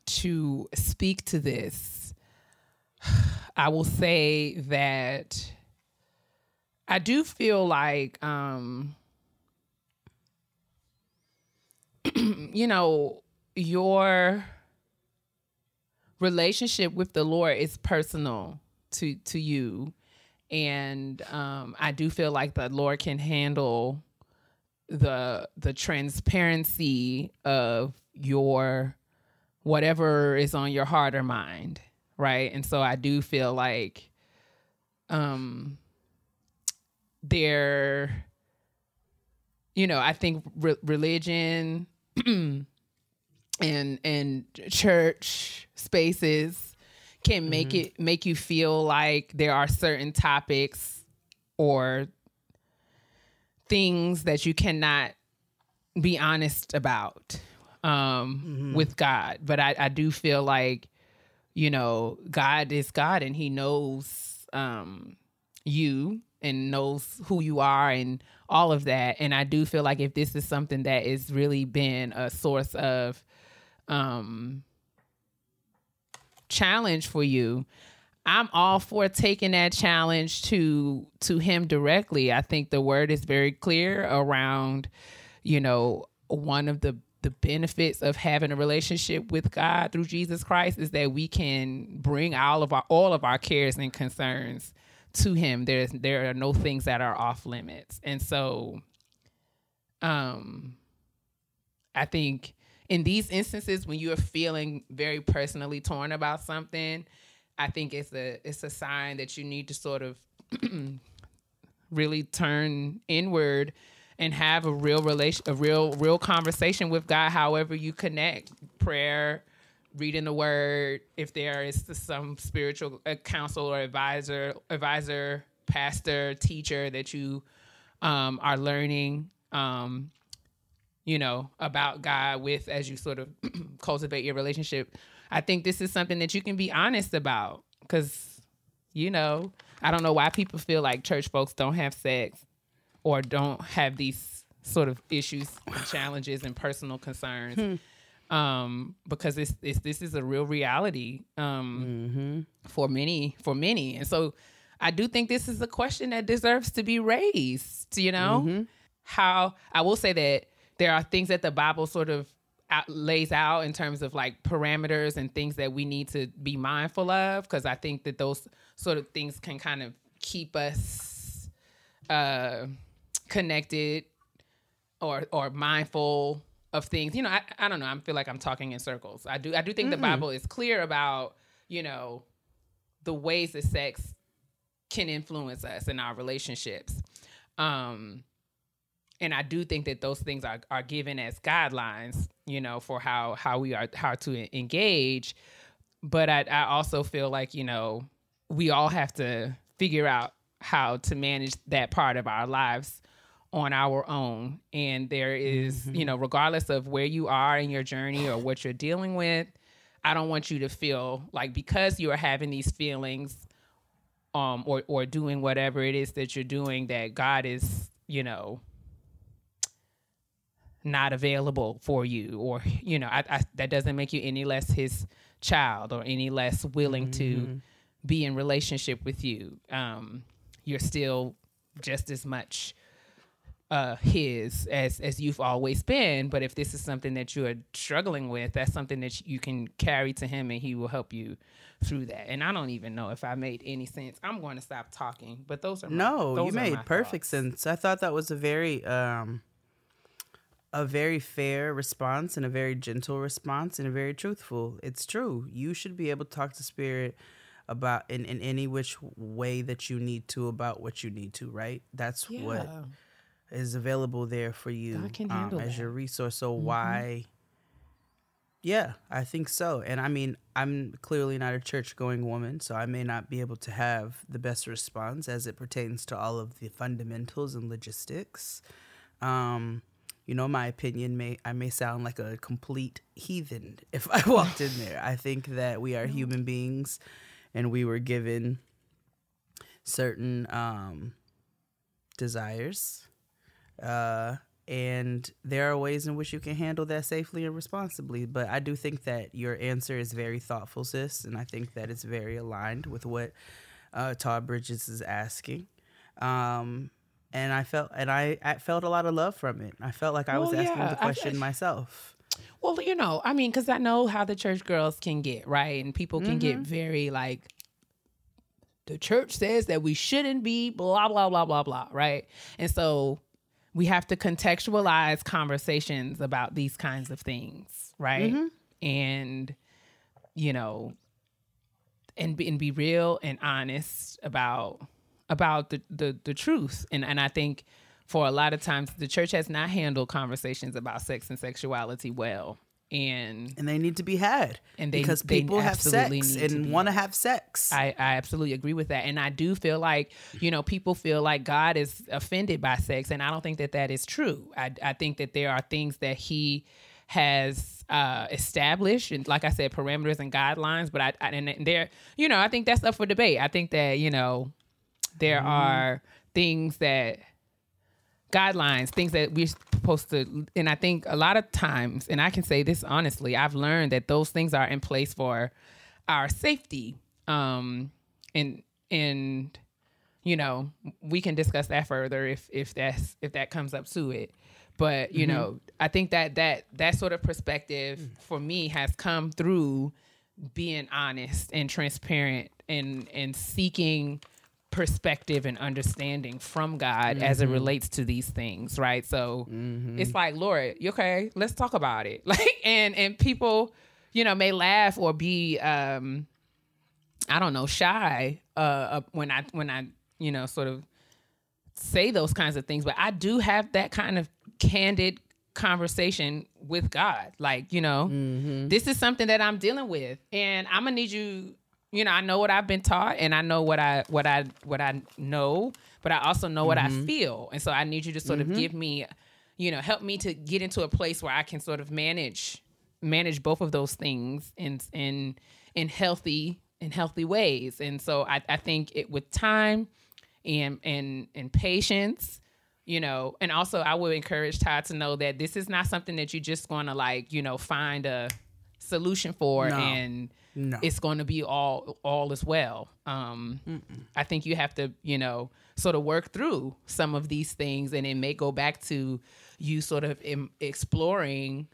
to speak to this. (sighs) I will say that I do feel like um (clears throat) you know, your relationship with the Lord is personal to to you and um I do feel like the Lord can handle the the transparency of your whatever is on your heart or mind, right? And so I do feel like um there you know, I think re- religion (clears throat) and and church spaces can make it make you feel like there are certain topics or things that you cannot be honest about um with God. But I, I do feel like, you know, God is God and he knows um you and knows who you are and all of that. And I do feel like if this is something that has really been a source of um challenge for you, I'm all for taking that challenge to to him directly. I think the word is very clear around, you know, one of the the benefits of having a relationship with God through Jesus Christ is that we can bring all of our all of our cares and concerns to him. There's there are no things that are off limits. And so um I think in these instances when you're feeling very personally torn about something, I think it's a it's a sign that you need to sort of (clears throat) really turn inward and have a real relation a real real conversation with God however you connect prayer reading the word if there is some spiritual counsel or advisor advisor pastor teacher that you um, are learning um, you know about God with as you sort of (clears throat) cultivate your relationship I think this is something that you can be honest about cuz you know I don't know why people feel like church folks don't have sex or don't have these sort of issues and challenges and personal concerns. Hmm. Um, because it's, it's this is a real reality um, Mm-hmm. for many for many, and so I do think this is a question that deserves to be raised. You know, Mm-hmm. how I will say that there are things that the Bible sort of out, lays out in terms of like parameters and things that we need to be mindful of because I think that those sort of things can kind of keep us uh, connected or or mindful of things. You know, I, I don't know. I feel like I'm talking in circles. I do I do think the Bible is clear about you know the ways that sex can influence us in our relationships. Um, and I do think that those things are, are given as guidelines, you know, for how how we are how to engage. But I, I also feel like you know we all have to figure out how to manage that part of our lives on our own. And there is, you know, regardless of where you are in your journey or what you're dealing with, I don't want you to feel like because you are having these feelings um or or doing whatever it is that you're doing that God is, you know, not available for you or you know I, I, that doesn't make you any less his child or any less willing to be in relationship with you. Um you're still just as much uh his as as you've always been but if this is something that you are struggling with that's something that you can carry to him and he will help you through that and i don't even know if i made any sense i'm going to stop talking but those are my, No, those you are made my perfect thoughts. sense. I thought that was a very um a very fair response and a very gentle response and a very truthful. It's true. You should be able to talk to spirit about in, in any which way that you need to about what you need to, right? That's what Yeah. Is available there for you um, as that. your resource. So why? Yeah, I think so. And I mean, I'm clearly not a church going woman, so I may not be able to have the best response as it pertains to all of the fundamentals and logistics. Um, you know, my opinion may I may sound like a complete heathen if I (laughs) walked in there. I think that we are human beings and we were given certain um desires uh, and there are ways in which you can handle that safely and responsibly. But I do think that your answer is very thoughtful, sis, and I think that it's very aligned with what uh, Todd Bridges is asking. Um, and I felt, and I, I felt a lot of love from it. I felt like I was Well, asking yeah, the I- question myself. Well, you know, I mean, because I know how the church girls can get, right? And people can get very like, the church says that we shouldn't be blah, blah, blah, blah, blah, right? And so we have to contextualize conversations about these kinds of things, right? Mm-hmm. And, you know, and be, and be real and honest about about the, the, the truth. And and I think for a lot of times the church has not handled conversations about sex and sexuality well. And And they need to be had And they- because they people have sex and want to have sex. I, I absolutely agree with that. And I do feel like, you know, people feel like God is offended by sex. And I don't think that that is true. I, I think that there are things that he has uh, established and like I said, parameters and guidelines. But I, I and there, you know, I think that's up for debate. I think that, you know, there are things that guidelines, things that we're supposed to, and I think a lot of times, and I can say this honestly, I've learned that those things are in place for our safety. Um, and and you know, we can discuss that further if if that's if that comes up to it. but you Mm-hmm. know, I think that that that sort of perspective Mm. for me has come through being honest and transparent and and seeking perspective and understanding from God as Mm-hmm. it relates to these things, right? So it's like, Lord, you okay? Let's talk about it. (laughs) Like, and and people, you know, may laugh or be, um, I don't know, shy uh, when I when I you know sort of say those kinds of things, but I do have that kind of candid conversation with God. Like, you know, this is something that I'm dealing with and I'm gonna need you, you know, I know what I've been taught and I know what I what I what I know, but I also know what I mm-hmm. feel. And so I need you to sort of mm-hmm. give me, you know, help me to get into a place where I can sort of manage manage both of those things in in in healthy in healthy ways. And so I, I think it with time and and and patience you know and also i would encourage todd to know that this is not something that you're just going to like you know find a solution for No. and No. it's going to be all all as well um i think you have to you know sort of work through some of these things and it may go back to you sort of em- exploring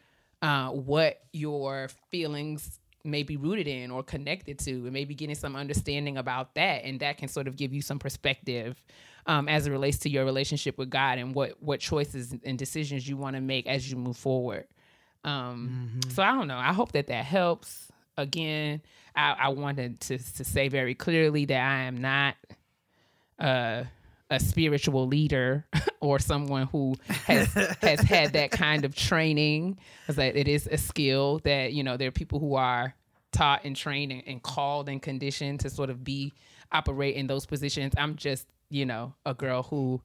uh, what your feelings may be rooted in or connected to, and maybe getting some understanding about that, and that can sort of give you some perspective um, as it relates to your relationship with God and what what choices and decisions you want to make as you move forward. Um, So I don't know. I hope that that helps. Again, I, I wanted to to say very clearly that I am not uh, a spiritual leader (laughs) or someone who has (laughs) has had that kind of training because that it is a skill that you know there are people who are taught and trained and, and called and conditioned to sort of be operate in those positions i'm just you know a girl who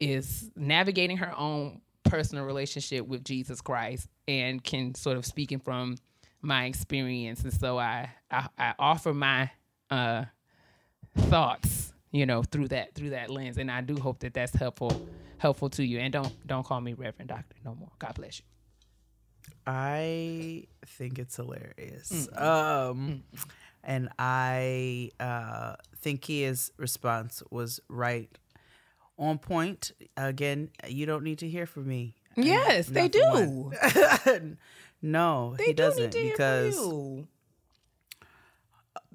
is navigating her own personal relationship with jesus christ and can sort of speaking from my experience. And so i i, I offer my uh thoughts you know through that through that lens. And i do hope that that's helpful helpful to you. And don't don't call me reverend doctor no more. God bless you. I think it's hilarious. Um, and I uh, think his response was right on point. Again, you don't need to hear from me. yes they do (laughs) no, they he do doesn't need to hear because from you.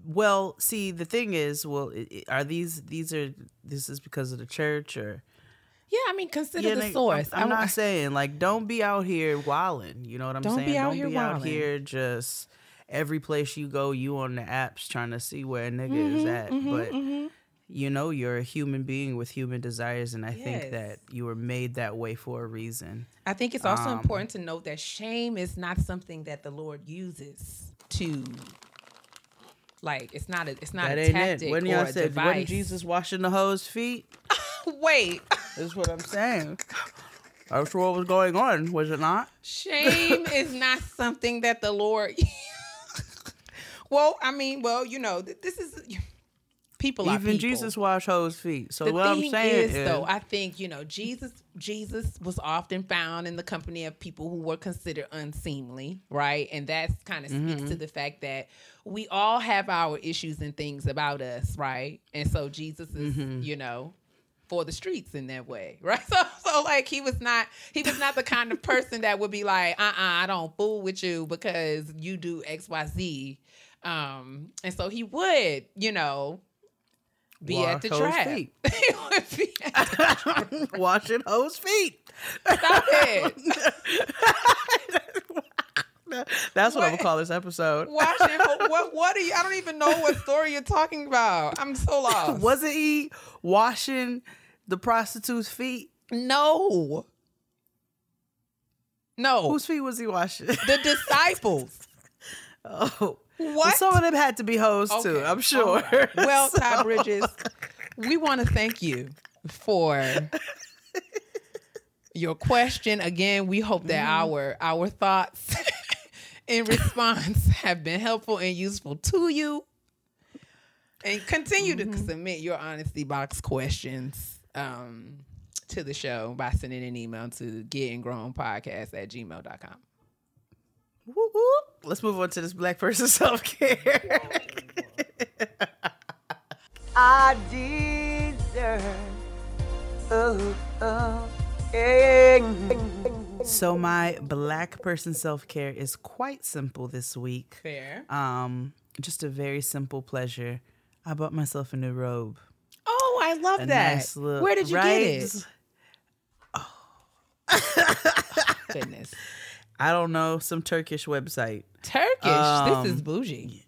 well, see, the thing is, well, are these these are this is because of the church or yeah i mean consider Yeah, the like, source I'm, I'm I- not (laughs) saying like don't be out here wilding. You know what I'm Don't be saying? out don't here be out wildin'. here just every place you go, you on the apps trying to see where a nigga Mm-hmm, is at. but you know, you're a human being with human desires, and I Yes. think that you were made that way for a reason. I think it's also Um, important to note that shame is not something that the Lord uses to like it's not a it's not that a tactic it. When or y'all a said, device. wasn't Jesus washing the hoes' feet? (laughs) Wait, That's what I'm saying. I That's what was going on, was it not? shame (laughs) is not something that the Lord. (laughs) well, I mean, well, you know, th- this is people Even people. Jesus washed hoes' feet. So the what I'm saying is, is, though, I think you know Jesus. Jesus was often found in the company of people who were considered unseemly, right? And that kind of speaks Mm-hmm. to the fact that we all have our issues and things about us, right? And so Jesus is, Mm-hmm. you know, for the streets in that way, (laughs) right? So, so like he was not, he was not the kind of (laughs) person that would be like, uh, uh I don't fool with you because you do X, Y, Z. Um, and so he would, you know, (laughs) be at the trap. (laughs) feet. washing hoes' feet. Stop it. (laughs) That's what I'm What? gonna call this episode. Washing. What? What are you? I don't even know what story you're talking about. I'm so lost. Wasn't he washing the prostitute's feet? No. No. Whose feet was he washing? the disciples. oh, What? some of them had to be hoes too. I'm sure. Right. (laughs) Well, So- Todd Bridges, we want to thank you for your question. Again, we hope that Mm-hmm. our our thoughts (laughs) in response (laughs) have been helpful and useful to you. And continue to Mm-hmm. submit your honesty box questions um, to the show by sending an email to gettinggrownpodcast at gmail.com. Whoop, whoop. Let's move on to this black person (laughs) self care. I deserve. Oh, oh. So my black person self care is quite simple this week. Fair. Um, just a very simple pleasure. I bought myself a new robe. Oh, I love A that. nice look. Where did you right? get it? Oh. (laughs) goodness. I don't know, some Turkish website. Turkish. Um, this is bougie.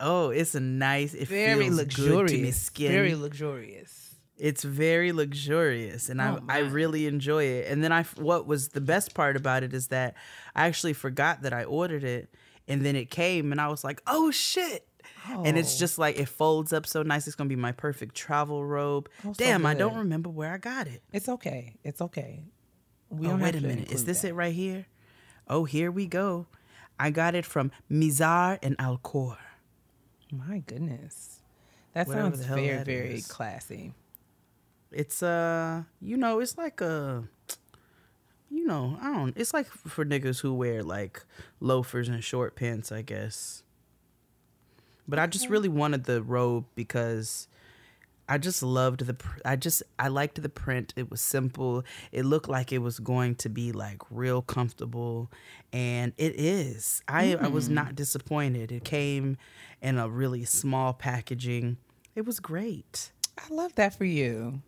Oh, it's a nice. It Very feels luxurious. good to me skin. Very luxurious. It's very luxurious, and Oh, I I really enjoy it. And then I what was the best part about it is that I actually forgot that I ordered it, and then it came, and I was like, oh shit. And it's Oh. just like it folds up so nice. It's gonna be my perfect travel robe. Oh, so Damn, I don't remember where I got it. It's okay. It's okay. We Oh, wait a minute. Is this that. it right here? Oh, here we go. I got it from Mizar and Alcor. My goodness. That Whatever sounds very, that very is. classy. It's uh, you know, it's like a, you know, I don't. It's like for niggas who wear like loafers and short pants, I guess. But I just really wanted the robe because I just loved the. pr- I just I liked the print. It was simple. It looked like it was going to be like real comfortable, and it is. I I was hmm. not disappointed. It came in a really small packaging. It was great. I love that for you.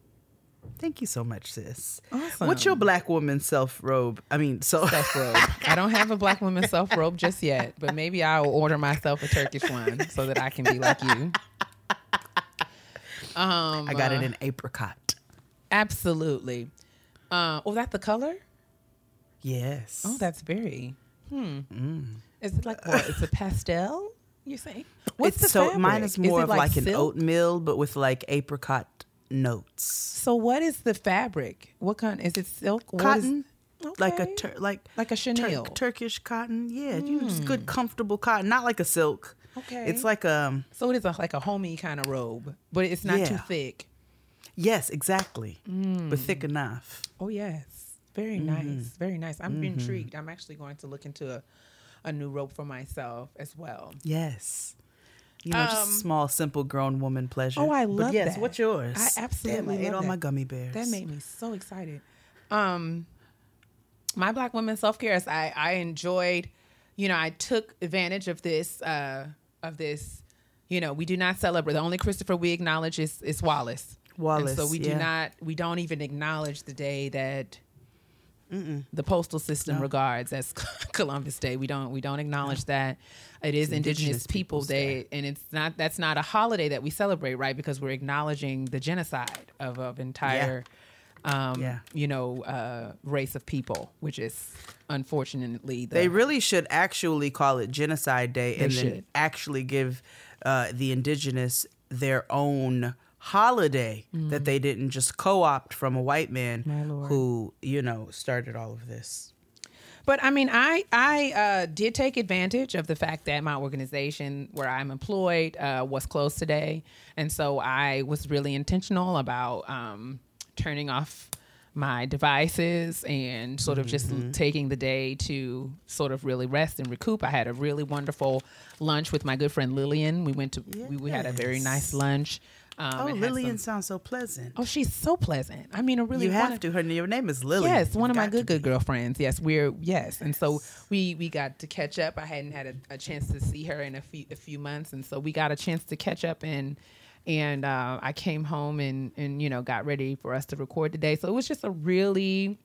Thank you so much, sis. Awesome. What's your black woman self robe? I mean, so (laughs) Self robe. I don't have a black woman self robe just yet, but maybe I'll order myself a Turkish one so that I can be like you. Um, I got it in apricot. absolutely. Uh, oh, that the color? Yes. Oh, that's very. Hmm. Mm. Is it like what? It's a pastel. You say? What's it's the so mine is more it of like, an oatmeal, but with like apricot notes. So what is the fabric? What kind? Is it silk? Is- Cotton, like a tur- like Like a Tur- chenille. Turkish cotton. Yeah, you know, just good comfortable cotton, not like a silk. Okay. It's like um So it is a, like a homey kind of robe, but it's not too thick. yes, exactly, Mm. but thick enough. Oh yes, very Mm-hmm. nice, very nice. I'm intrigued. I'm actually going to look into a, a new robe for myself as well. Yes. You know, just Um, small, simple, grown woman pleasure. Oh, I love But yes, that. what's yours? I absolutely Damn, I ate all that. my gummy bears. That made me so excited. Um, my Black women self care. I I enjoyed. You know, I took advantage of this. Uh, of this. You know, we do not celebrate. The only Christopher we acknowledge is is Wallace. Wallace, And so we do yeah. not. We don't even acknowledge the day that. The postal system regards as (laughs) Columbus Day. We don't we don't acknowledge that. It is Indigenous, Indigenous People Peoples Day, and it's not that's not a holiday that we celebrate, right? Because we're acknowledging the genocide of of entire, um, Yeah. you know, uh, race of people, which is unfortunately the, They really should actually call it Genocide Day and then should. actually give uh, the indigenous their own holiday that they didn't just co-opt from a white man Mm. Who, you know, started all of this. But I mean, I I uh, did take advantage of the fact that my organization where I'm employed uh, was closed today, and so I was really intentional about um, turning off my devices and sort of just taking the day to sort of really rest and recoup. I had a really wonderful lunch with my good friend Lillian. We went to we, we had a very nice lunch. Um, Oh, Lillian some- sounds so pleasant. oh, she's so pleasant. I mean, a really you have of- to. Her your name is Lillian. Yes, one of my good good girlfriends. Yes, we're yes, and so we we got to catch up. I hadn't had a, a chance to see her in a few a few months, and so we got a chance to catch up and and uh, I came home and and you know got ready for us to record today. So it was just a really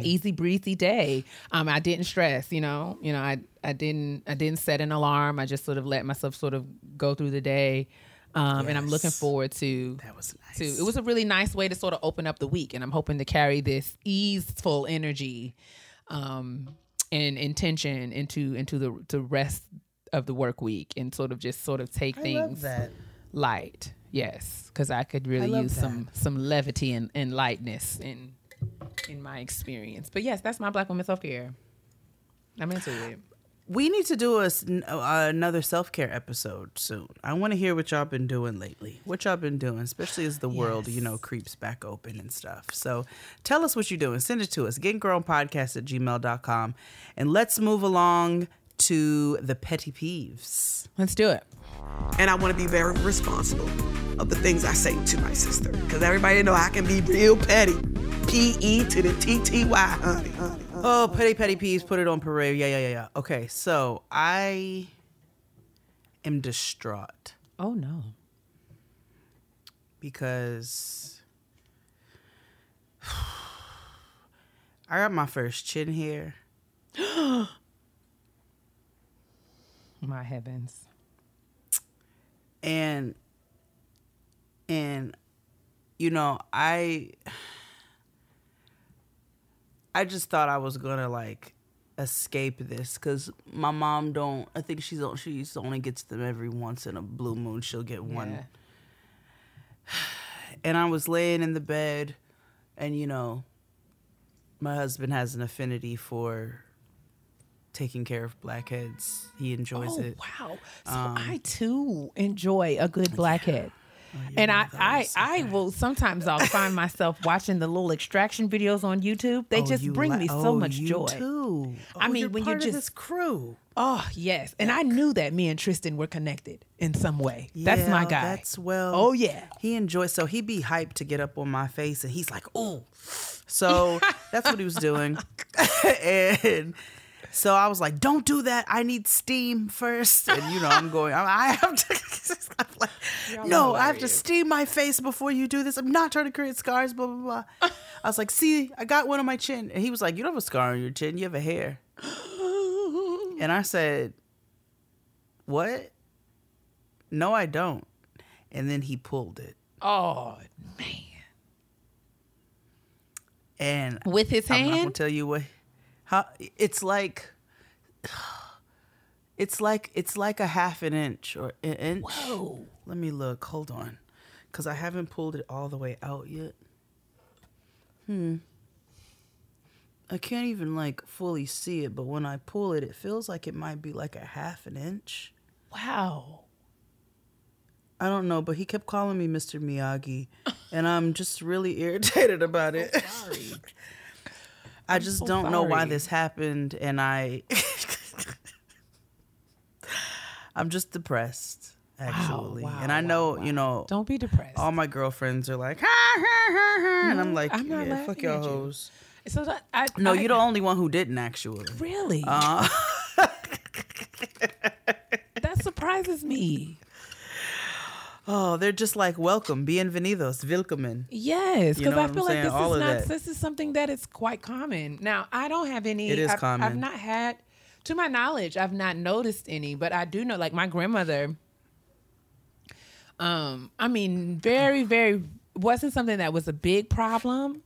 easy breezy day. Um, I didn't stress. You know, you know, I I didn't I didn't set an alarm. I just sort of let myself sort of go through the day. Um, and I'm looking forward to That was nice. to it was a really nice way to sort of open up the week and i'm hoping to carry this easeful energy um and intention into into the the rest of the work week and sort of just sort of take I things. Light yes because i could really love use that. some some levity and, and lightness in in my experience but yes that's my black woman self-care i'm into it We need to do a, uh, another self care episode soon. I want to hear what y'all been doing lately. What y'all been doing, especially as the (sighs) world, you know, creeps back open and stuff. So tell us what you're doing. Send it to us. Gettinggirlpodcast at gmail.com. And let's move along to the petty peeves. let's do it and I want to be very responsible of the things I say to my sister because everybody know I can be real petty. P E to the T T Y, honey, honey. Oh, petty petty peas, put it on parade. Yeah, yeah, yeah, yeah. Okay, so I am distraught Oh no. because (sighs) I got my first chin hair. (gasps) My heavens. And and you know i i just thought i was gonna like escape this because my mom don't i think she's she's only gets them every once in a blue moon she'll get one Yeah. (sighs) and i was laying in the bed and you know my husband has an affinity for taking care of blackheads he enjoys Oh it wow! So Um, I too enjoy a good blackhead. And I, I, so I will sometimes I'll find myself watching the little extraction videos on YouTube. They Oh, just you bring li- me so oh, much you joy. Too. I Oh, mean, you're when you're just- this crew. Oh yes, and I knew that me and Tristan were connected in some way. that's my guy. That's well. Oh, yeah. He enjoys. So he be hyped to get up on my face, and he's like, "Oh." So that's what he was doing, (laughs) and so I was like, "Don't do that. I need steam first. And you know, I'm (laughs) going. I, have to. (laughs) I'm like, no, I have to steam my face before you do this. I'm not trying to create scars. Blah blah blah. I was like, "See, I got one on my chin," and he was like, "You don't have a scar on your chin. You have a hair." (gasps) And I said, What? No, I don't. And then he pulled it. oh man, And with his hand? I'm not gonna tell you what how it's like (sighs) it's like it's like a half an inch or an inch. Whoa. Let me look. Hold on. Cause I haven't pulled it all the way out yet. Hmm. I can't even like fully see it, but when I pull it, it feels like it might be like a half an inch. Wow. I don't know, but he kept calling me Mr. Miyagi, and I'm just really (laughs) irritated about it. Sorry. (laughs) I just so don't know why this happened, and I, (laughs) I'm just depressed actually, wow, and I wow, know wow. you know Don't be depressed. all my girlfriends are like, ha, ha, ha, ha, and I'm like, I'm not yeah, fuck at you. hoes. so that, I, No, I, you're the only one who didn't actually. really. Uh, that surprises me. (laughs) oh, they're just like, welcome, bienvenidos, willkommen. Yes, You know because I feel like this All is not. that. This is something that is quite common. Now, I don't have any. It is I've, I've not had, to my knowledge, I've not noticed any. But I do know, like my grandmother. Um, I mean, very, very wasn't something that was a big problem.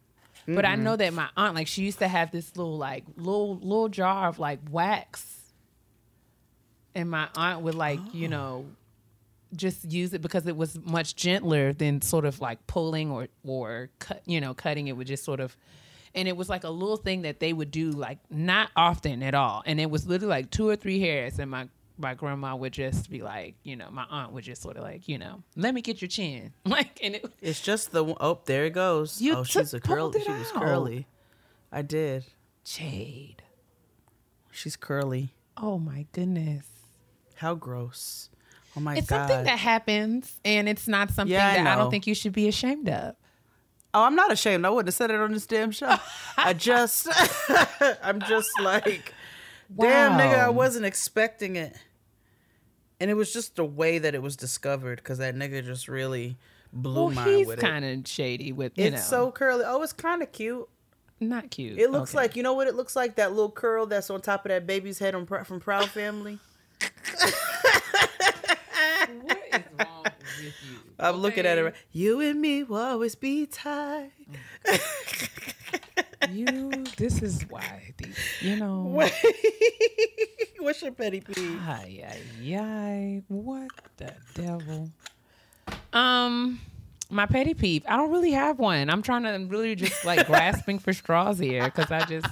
But I know that my aunt, like, she used to have this little, like, little, little jar of like wax, and my aunt would like, you know, just use it because it was much gentler than sort of like pulling or or cut you know cutting it would just sort of and it was like a little thing that they would do like not often at all and it was literally like two or three hairs and my my grandma would just be like you know my aunt would just sort of like you know let me get your chin (laughs) like and it It's just the oh, there it goes. You oh, she's a curly. She was curly. I did. jade She's curly. oh my goodness How gross. Oh my it's god. something that happens and it's not something Yeah, I that I don't think you should be ashamed of oh, I'm not ashamed. I wouldn't have said it on this damn show. I just (laughs) I'm just like damn nigga, I wasn't expecting it. And it was just the way that it was discovered because that nigga just really blew well my he's with kind of shady with you It's know so curly. Oh, it's kind of cute. not cute It looks Okay. like you know what it looks like that little curl that's on top of that baby's head on from Proud Family. (laughs) What is wrong (laughs) with you? I'm looking at Okay. it. You and me will always be tied. You, this is why, these, you know. (laughs) What's your petty peeve? Ay, ay, ay. What the devil? Um, my petty peeve. I don't really have one. I'm trying to really just like (laughs) grasping for straws here because I just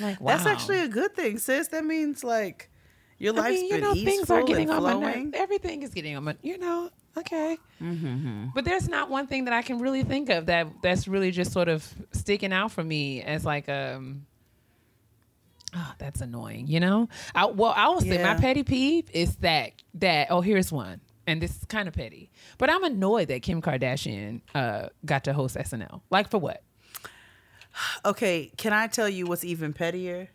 like wow. That's actually a good thing, sis. That means like your I life's mean, you been know, things are getting on my flowing. nerves. Everything is getting on my, you know, okay. Mm-hmm. But there's not one thing that I can really think of that that's really just sort of sticking out for me as like um. Oh, that's annoying. You know, I, well, I will say my petty peeve is that that oh here's one, and this is kind of petty, but I'm annoyed that Kim Kardashian uh got to host SNL. Like for what? Okay, can I tell you what's even pettier?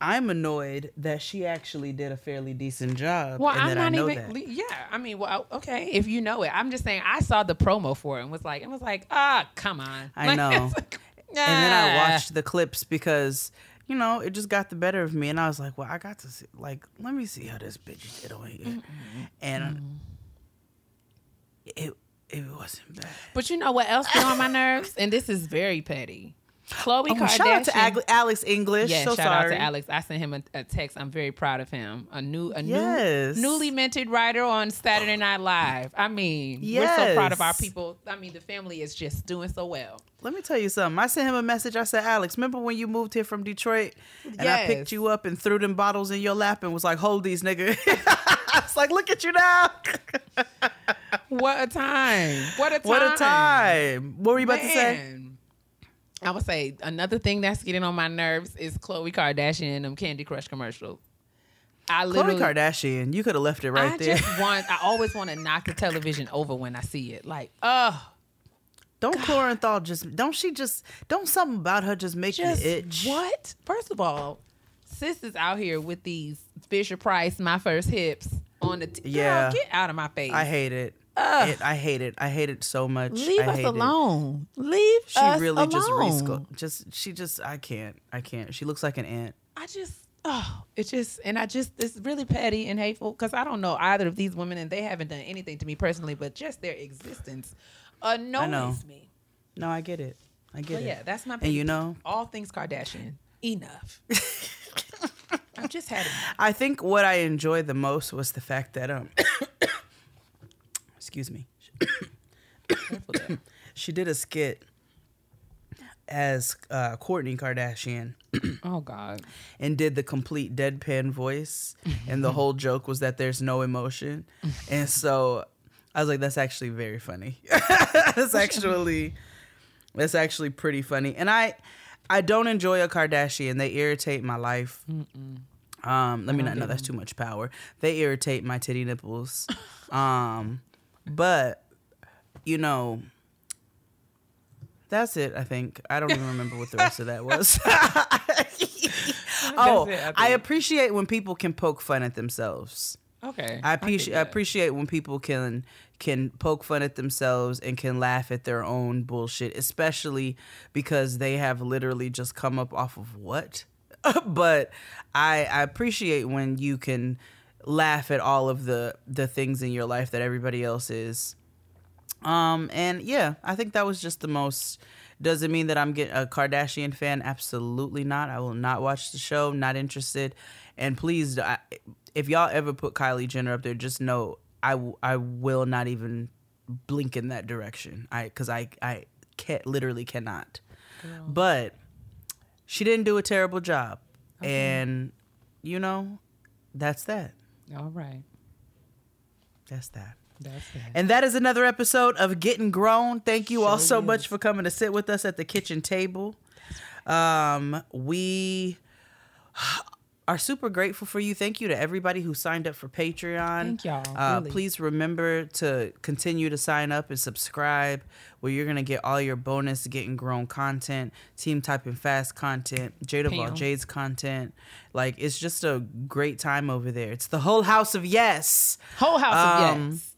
I'm annoyed that she actually did a fairly decent job, Well, and I'm that not even. that. Yeah, I mean, well, okay, if you know it, I'm just saying. I saw the promo for it and was like, it was like, ah, come on. I Like, (laughs) know. like, And then I ah. watched the clips because you know it just got the better of me, and I was like, well, I got to see, like, let me see how this bitch did on here, and it it wasn't bad. But you know what else get on my nerves? And this is very petty. Khloe Oh, Kardashian. shout out to Ag- Alex English. Yeah, so shout sorry. out to Alex. I sent him a, a text. I'm very proud of him. A new, a Yes. new, newly minted writer on Saturday Night Live. I mean, we're so proud of our people. I mean, the family is just doing so well. Let me tell you something. I sent him a message. I said, Alex, remember when you moved here from Detroit and I picked you up and threw them bottles in your lap and was like, hold these, nigga. (laughs) I was like, look at you now. What a time! What a time! what a time. What were you about to say? I would say another thing that's getting on my nerves is Khloe Kardashian and them Candy Crush commercials. I Khloe Kardashian, you could have left it right I there. just want. I always want to knock the television over when I see it. Like, oh, Don't Chloranthal just, don't she just, don't something about her just make just you itch? what? First of all, sis is out here with these Fisher Price, my first hips on the. T- Girl, get out of my face. I hate it. It. I hate it. I hate it so much. Leave I us hate it. alone. Leave She us really just alone. resco- just she just I can't. I can't. She looks like an ant. I just, oh, it's just, and I just, it's really petty and hateful because I don't know either of these women and they haven't done anything to me personally, but just their existence annoys me. No, I get it. I get But it. yeah, that's my. And you know, all things Kardashian. Enough. (laughs) I've just had enough. I think what I enjoyed the most was the fact that um excuse me. (coughs) (coughs) She did a skit as uh, Kourtney Kardashian (coughs) Oh God. and did the complete deadpan voice and the whole joke was that there's no emotion. And so I was like that's actually very funny. (laughs) that's actually that's actually pretty funny. And I I don't enjoy a Kardashian. They irritate my life. Um, let me not know that's too much power. They irritate my titty nipples. Um, but you know, that's it. I think I don't even remember what the rest of that was. (laughs) (laughs) oh, it, I I, appreciate when people can poke fun at themselves. Okay. I I appreciate when people can can poke fun at themselves and can laugh at their own bullshit, especially because they have literally just come up off of what. (laughs) but I I appreciate when you can laugh at all of the the things in your life that everybody else is. Um and yeah, I think that was just the most does it mean that I'm get a Kardashian fan? Absolutely not. I will not watch the show. Not interested. And please, I, if y'all ever put Kylie Jenner up there, just know I, w- I will not even blink in that direction. I because I I can't literally cannot. But she didn't do a terrible job, and you know that's that. All right. That's that. That's it. And that is another episode of Getting Grown. Thank you all so is. much for coming to sit with us at the kitchen table. Um, we are super grateful for you. Thank you to everybody who signed up for Patreon. Thank y'all, Uh, really. Please remember to continue to sign up and subscribe, where you're gonna get all your bonus Getting Grown content, Team Typing Fast content, Jada Ball Pam. Jade's content. Like it's just a great time over there. It's the whole house of yes. Whole house of Um, yes.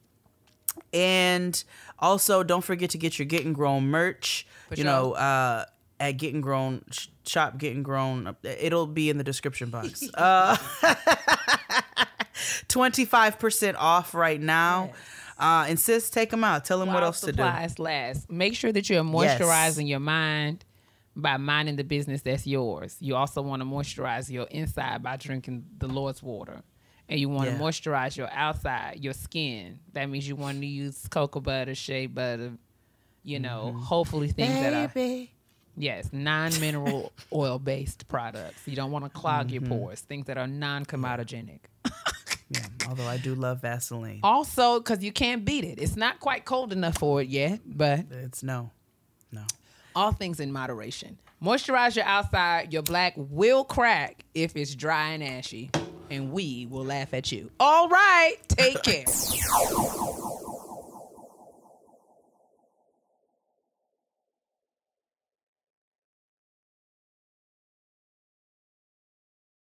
And also, don't forget to get your Getting Grown merch. For you sure. know, uh, at Getting Grown sh- shop, Getting Grown. It'll be in the description box. (laughs) Uh, (laughs) Twenty five percent off right now. Uh, and sis, take them out. Tell them what While else to do. supplies last. Make sure that you're Yes. moisturizing your mind by minding the business that's yours. You also want to moisturize your inside by drinking the Lord's water. And you want Yeah. to moisturize your outside, your skin. That means you want to use cocoa butter, shea butter, you know, Mm-hmm. hopefully things that are Baby. Yes, non-mineral (laughs) oil based products. You don't want to clog your Mm-hmm. pores, things that are non-comedogenic. (laughs) Yeah, although I do love Vaseline. Also, because you can't beat it. It's not quite cold enough for it yet, but It's no, no. all things in moderation. Moisturize your outside. Your black will crack if it's dry and ashy, and we will laugh at you. All right, take (laughs) care.